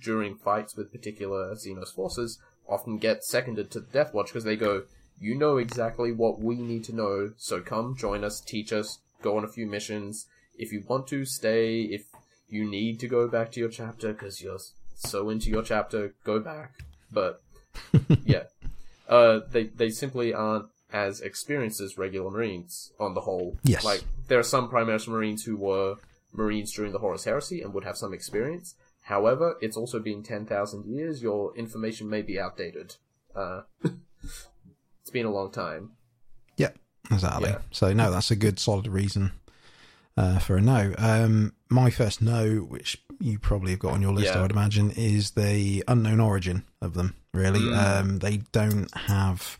during fights with particular Xenos forces often get seconded to the Death Watch because they go, "You know exactly what we need to know, so come join us, teach us, go on a few missions. If you want to, stay. If you need to go back to your chapter because you're so into your chapter, go back." But (laughs) yeah, uh, they they simply aren't as experienced as regular Marines on the whole. Yes. Like there are some Primaris Marines who were Marines during the Horus Heresy and would have some experience. However, it's also been ten thousand years. Your information may be outdated. Uh, (laughs) it's been a long time. Yeah, exactly. Yeah. So no, that's a good solid reason uh, for a no. Um, my first no, which you probably have got on your list, Yeah. I would imagine, is the unknown origin of them. Really, Mm. um, they don't have.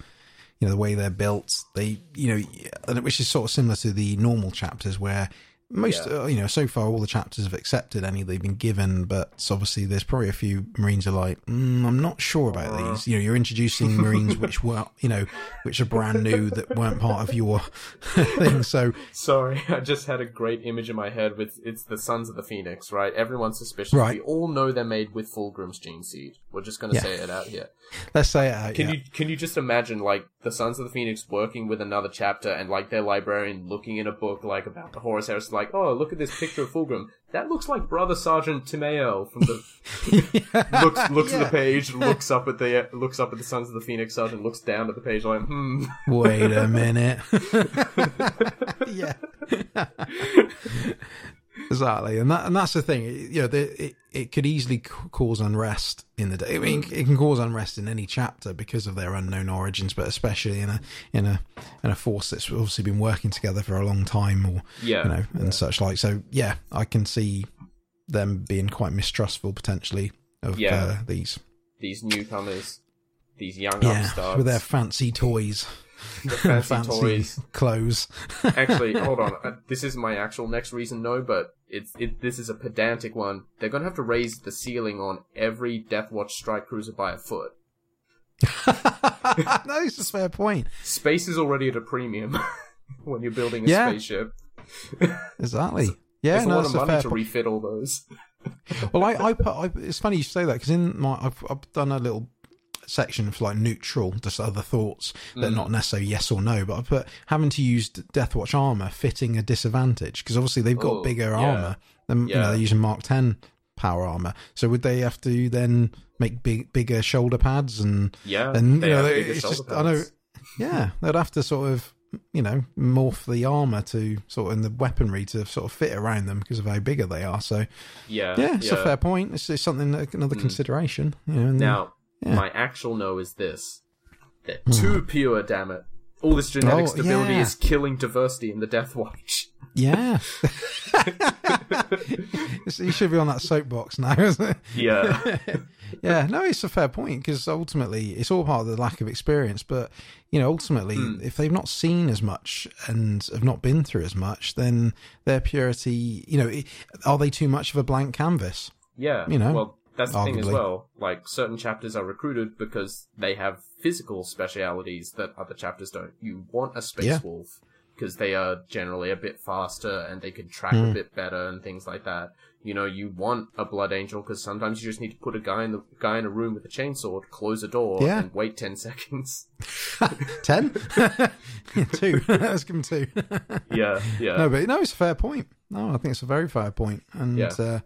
You know the way they're built. They, you know, and which is sort of similar to the normal chapters where most, Yeah. uh, you know, so far all the chapters have accepted any they've been given, but obviously there's probably a few Marines are like, mm, I'm not sure about Uh. these. You know, you're introducing Marines (laughs) which were, you know, which are brand new that weren't part of your (laughs) thing. So Sorry, (laughs) I just had a great image in my head with it's the Sons of the Phoenix, right? Everyone's suspicious. Right. We all know they're made with Fulgrim's gene seed. We're just gonna Yeah. say it out here. let's say it out. Can yeah. you can you just imagine like the Sons of the Phoenix working with another chapter and like their librarian looking in a book like about the Horus Heresy, like, "Oh, look at this picture of Fulgrim. That looks like Brother Sergeant Timeo from the." (laughs) looks looks at the page, looks up at the looks up at the Sons of the Phoenix Sergeant, looks down at the page, like, "Hmm." Wait a minute. (laughs) yeah. (laughs) exactly, and that and that's the thing. It- You know, the, it it could easily cause unrest in the day. I mean, it can cause unrest in any chapter because of their unknown origins, but especially in a in a in a force that's obviously been working together for a long time, or Yeah, you know, and yeah. such like. So yeah, I can see them being quite mistrustful potentially of Yeah. uh, these. these newcomers, these young Yeah, upstarts with their fancy toys, the fancy, toys. clothes. Actually, (laughs) hold on. Uh, This is my actual next reason, no, but it's it. This is a pedantic one. They're gonna have to raise the ceiling on every Deathwatch strike cruiser by a foot. (laughs) no, it's a fair point. Space is already at a premium (laughs) when you're building a Yeah. spaceship. Exactly. Yeah, It's a no, lot of a money to point. refit all those. Well, I, I put. I, it's funny you say that because in my, I've, I've done a little section for like neutral, just other thoughts that are mm. not necessarily yes or no. But I put having to use Deathwatch armor fitting a disadvantage because obviously they've got Oh, bigger yeah. armor than you know they're using Mark Ten power armor. So would they have to then make big bigger shoulder pads and Yeah, and you know they- it's just I know pads. yeah they'd have to sort of you know morph the armor to sort of and the weaponry to sort of fit around them because of how bigger they are. So Yeah, yeah, it's a fair point. It's, it's something that, another mm. consideration. You know, and- Now, Yeah. my actual no is this: they're too pure. Damn it! All this genetic Oh, stability yeah. is killing diversity in the Death Watch. yeah, (laughs) (laughs) you should be on that soapbox now, (laughs) isn't it? Yeah, Yeah, no, it's a fair point because ultimately it's all part of the lack of experience. But you know, ultimately, Hmm. if they've not seen as much and have not been through as much, then their purity, you know, are they too much of a blank canvas? yeah. You know, well, that's the thing as well. Like certain chapters are recruited because they have physical specialities that other chapters don't. You want a space Yeah. wolf because they are generally a bit faster and they can track Hmm. a bit better and things like that. You know, you want a blood angel because sometimes you just need to put a guy in the guy in a room with a chainsaw, close a door, Yeah. and wait ten (laughs) seconds. (laughs) Ten, (laughs) two. Let's give them two. yeah, yeah. no, but no, it's a fair point. No, I think it's a very fair point, and Yeah. uh,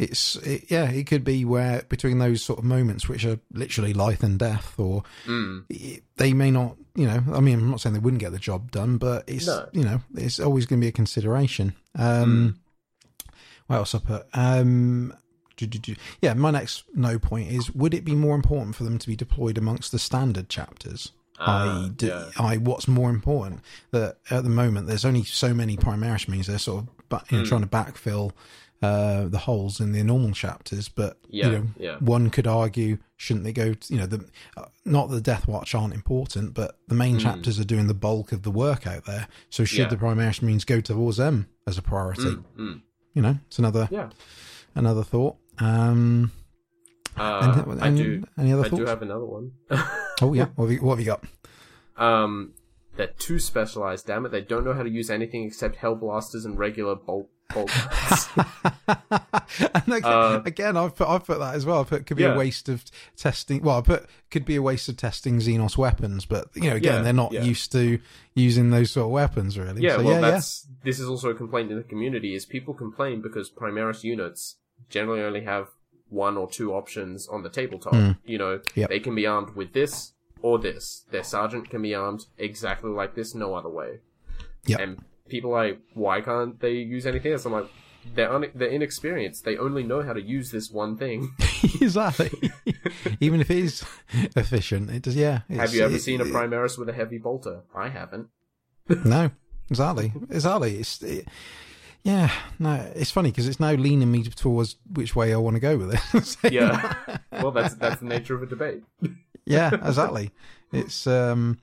it's it, yeah, it could be where between those sort of moments, which are literally life and death, or Mm. it- they may not. You know, I mean, I'm not saying they wouldn't get the job done, but it's No. you know, it's always going to be a consideration. Um, What else I put? Um. Yeah, my next no point is: would it be more important for them to be deployed amongst the standard chapters? Ah, I, do, yeah. I, what's more important? That at the moment there's only so many Primaris means they're sort of, Hmm. you know, trying to backfill uh, the holes in the normal chapters. But Yeah, you know, yeah. one could argue, shouldn't they go? To, you know, the uh, not the Death Watch aren't important, but the main chapters are doing the bulk of the work out there. So should. Yeah. the Primaris means go towards them as a priority? Mm, mm. You know, it's another Yeah. another thought. Um, Uh, any, I do. Any other I do have another one. (laughs) Oh yeah, what have, you, what have you got? um, they're too specialized. Damn it! They don't know how to use anything except hellblasters and regular bolt. (laughs) (laughs) and again, Uh, again, I've put I've put that as well. I put could be Yeah. a waste of testing. Well, I put could be a waste of testing Xenos weapons, but you know, again, Yeah, they're not yeah. used to using those sort of weapons, really. yeah, so, well, yeah, that's this is also a complaint in the community. Is people complain because Primaris units generally only have one or two options on the tabletop. You know. Yep. they can be armed with this or this. Their sergeant can be armed exactly like this, no other way. Yep. And people like, why can't they use anything else? I'm like, they're un- they're inexperienced. They only know how to use this one thing. (laughs) (laughs) exactly. Even if it is efficient, it does. Yeah. Have you ever it- seen a Primaris with a heavy bolter? I haven't. (laughs) No, exactly, exactly. It's it, yeah, no. It's funny because it's now leaning me towards which way I want to go with it. So, Yeah. well, that's that's the nature of a debate. yeah, exactly. It's um,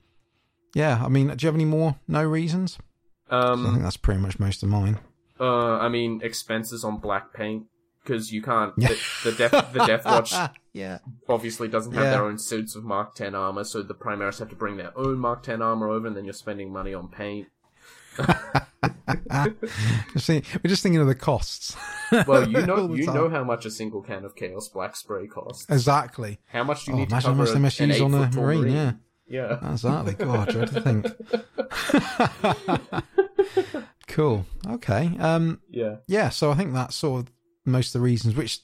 yeah. I mean, do you have any more no reasons? I Um, think that's pretty much most of mine. uh, I mean, expenses on black paint because you can't. The, the Death the Death Watch (laughs) yeah, obviously doesn't have Yeah. their own suits of Mark Ten armor, so the Primaris have to bring their own Mark Ten armor over, and then you're spending money on paint. (laughs) just think, we're just thinking of the costs. Well, you know, (laughs) you time. know how much a single can of Chaos Black spray costs. exactly. How much do you Oh, need to imagine how cover much they a- an on a eight-foot marine. Yeah, Yeah. exactly. God, I to think. (laughs) cool. Okay. Um, Yeah. yeah, so I think that's sort of most of the reasons, which,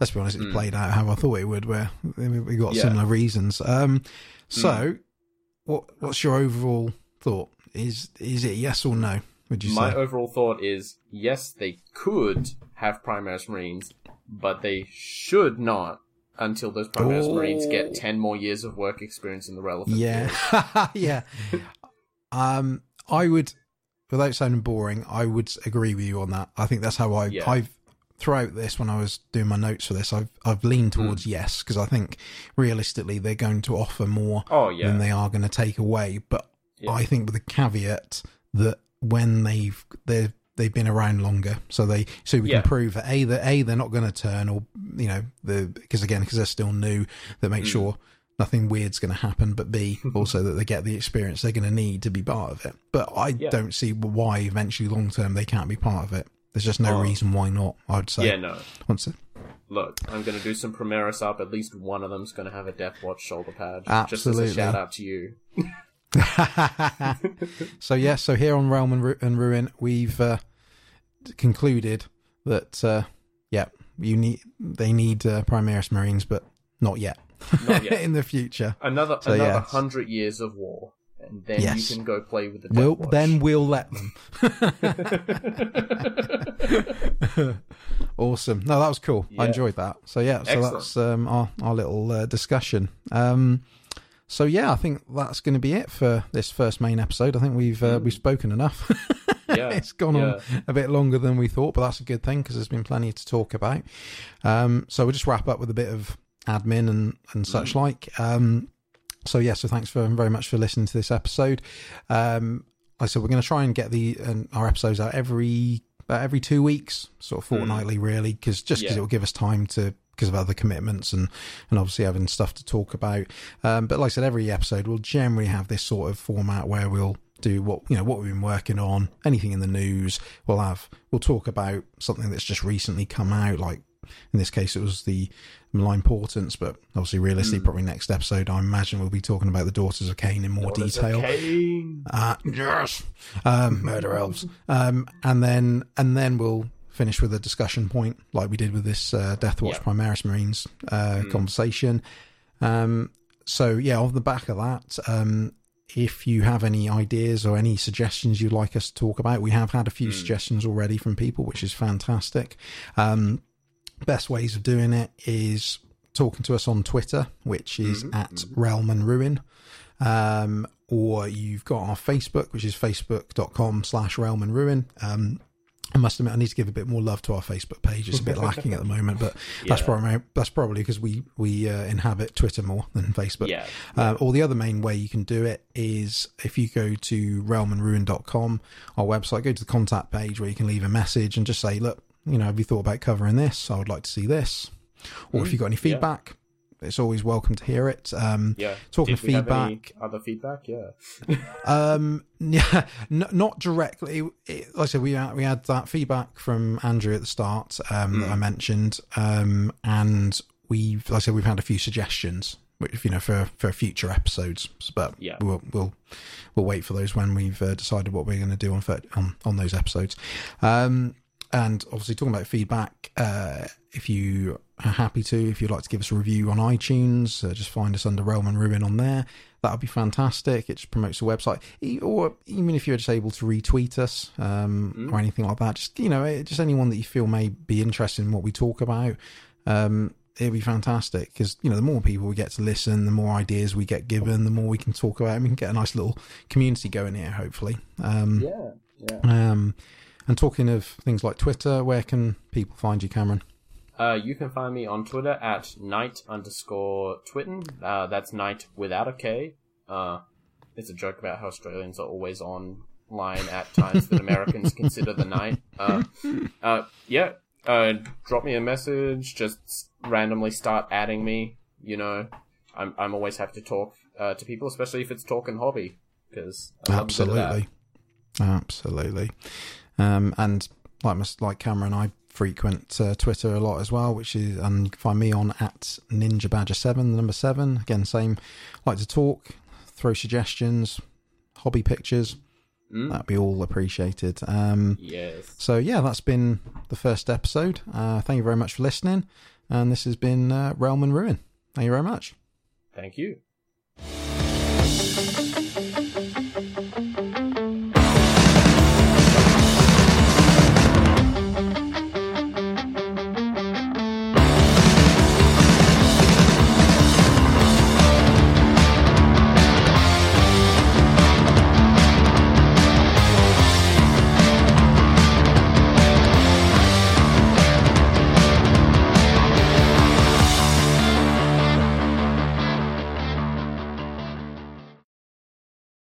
let's be honest, it's Mm. played out how I thought it would, where we got Yeah. similar reasons. Um, so, what what's your overall thought? Is is it yes or no? Would you My say? overall thought is yes, they could have Primaris Marines, but they should not until those Primaris Oh. Marines get 10 more years of work experience in the relevant yeah, (laughs) yeah. (laughs) um, I would, without sounding boring, I would agree with you on that. I think that's how I Yeah. I've throughout this when I was doing my notes for this, I've I've leaned Hmm. towards yes because I think realistically they're going to offer more Oh, yeah. than they are going to take away. But Yeah. I think with the caveat that when they've they've they've been around longer, so they so we Yeah. can prove that a that a they're not going to turn or you know the because again because they're still new that make Mm. sure nothing weird's going to happen. But b also that they get the experience they're going to need to be part of it. But I Yeah. don't see why eventually long term they can't be part of it. There's just no Oh. reason why not. I'd say. yeah, no. Once it, Look, I'm going to do some Primaris up. At least one of them's going to have a Deathwatch shoulder pad. Absolutely. Just as a shout out to you. (laughs) so yeah, so here on Realm and, Ru- and Ruin, we've uh, concluded that uh, yeah, you need they need uh, Primaris Marines, but not yet. Not (laughs) yet. in the future. Another So, another hundred years of war, and then Yes. you can go play with the We'll then we'll let them. (laughs) (laughs) awesome. No, that was cool. I enjoyed that. So yeah, so Excellent. that's um, our our little uh, discussion. Um, so yeah, I think that's going to be it for this first main episode. I think we've uh, we've spoken enough. yeah, it's gone yeah. on a bit longer than we thought, but that's a good thing because there's been plenty to talk about. Um, so we'll just wrap up with a bit of admin and, and such Mm. like. Um, so yeah, so thanks for very much for listening to this episode. Um, like I said we're going to try and get the um, our episodes out every about every two weeks, sort of fortnightly, really, because just because Mm. Yeah. it will give us time to because of other commitments and and obviously having stuff to talk about. Um, but like I said, every episode will generally have this sort of format where we'll do what you know what we've been working on, anything in the news. We'll have we'll talk about something that's just recently come out, like in this case it was the malign Portents, but obviously realistically, Mm. probably next episode I imagine we'll be talking about the daughters of Khaine in more Daughters detail. Khaine. Uh, yes, um, murder elves, um, and then and then we'll finish with a discussion point like we did with this uh, Deathwatch. Primaris Marines uh, Mm. conversation. Um, so yeah, off the back of that, um, if you have any ideas or any suggestions you'd like us to talk about, we have had a few Mm. suggestions already from people, which is fantastic. Um, best ways of doing it is talking to us on Twitter, which is Mhm, at Realm and Ruin. Um, or you've got our Facebook, which is facebook.com slash realm and ruin. Um, I must admit, I need to give a bit more love to our Facebook page. It's a bit lacking at the moment, but (laughs) that's probably that's probably because we we uh, inhabit Twitter more than Facebook. Yeah. Uh, or the other main way you can do it is if you go to realmandruin.com, our website, go to the contact page where you can leave a message and just say, look, you know, have you thought about covering this? I would like to see this. Or if Mm, you've got any yeah. feedback, it's always welcome to hear it. Um, Yeah. Talking Did we have any feedback. other feedback? Yeah. (laughs) um, yeah, n- not directly. It, like I said, we had, we had that feedback from Andrew at the start um, that Mm. I mentioned, um, and we've, like I said, we've had a few suggestions, which you know for for future episodes. But Yeah. we'll we'll we'll wait for those when we've uh, decided what we're going to do on, on on those episodes. Um, and obviously, talking about feedback, uh, if you are happy to, if you'd like to give us a review on iTunes, uh, just find us under Realm and Ruin on there. That would be fantastic. It just promotes the website, or even if you're just able to retweet us um, Mm. or anything like that. Just you know, just anyone that you feel may be interested in what we talk about. Um, it'd be fantastic because you know the more people we get to listen, the more ideas we get given, the more we can talk about. And we can get a nice little community going here, hopefully. Um, Yeah. Yeah. um, and talking of things like Twitter, where can people find you, Cameron? Uh, you can find me on Twitter at night underscore twitten. Uh, that's night without a K. Uh, it's a joke about how Australians are always online at times that Americans (laughs) consider the night. Uh, uh, yeah. Uh, drop me a message. Just randomly start adding me. You know, I'm I'm always happy to talk uh, to people, especially if it's talking hobby. Because Absolutely, absolutely. Um, and like like Cameron, I frequent uh, Twitter a lot as well, which is and you can find me on at Ninja Badger Seven, the number seven. Again, same. Like to talk, throw suggestions, hobby pictures, Mm. That'd be all appreciated. Um, Yes. so yeah, that's been the first episode. Uh, thank you very much for listening, and this has been uh, Realm and Ruin. Thank you very much. Thank you.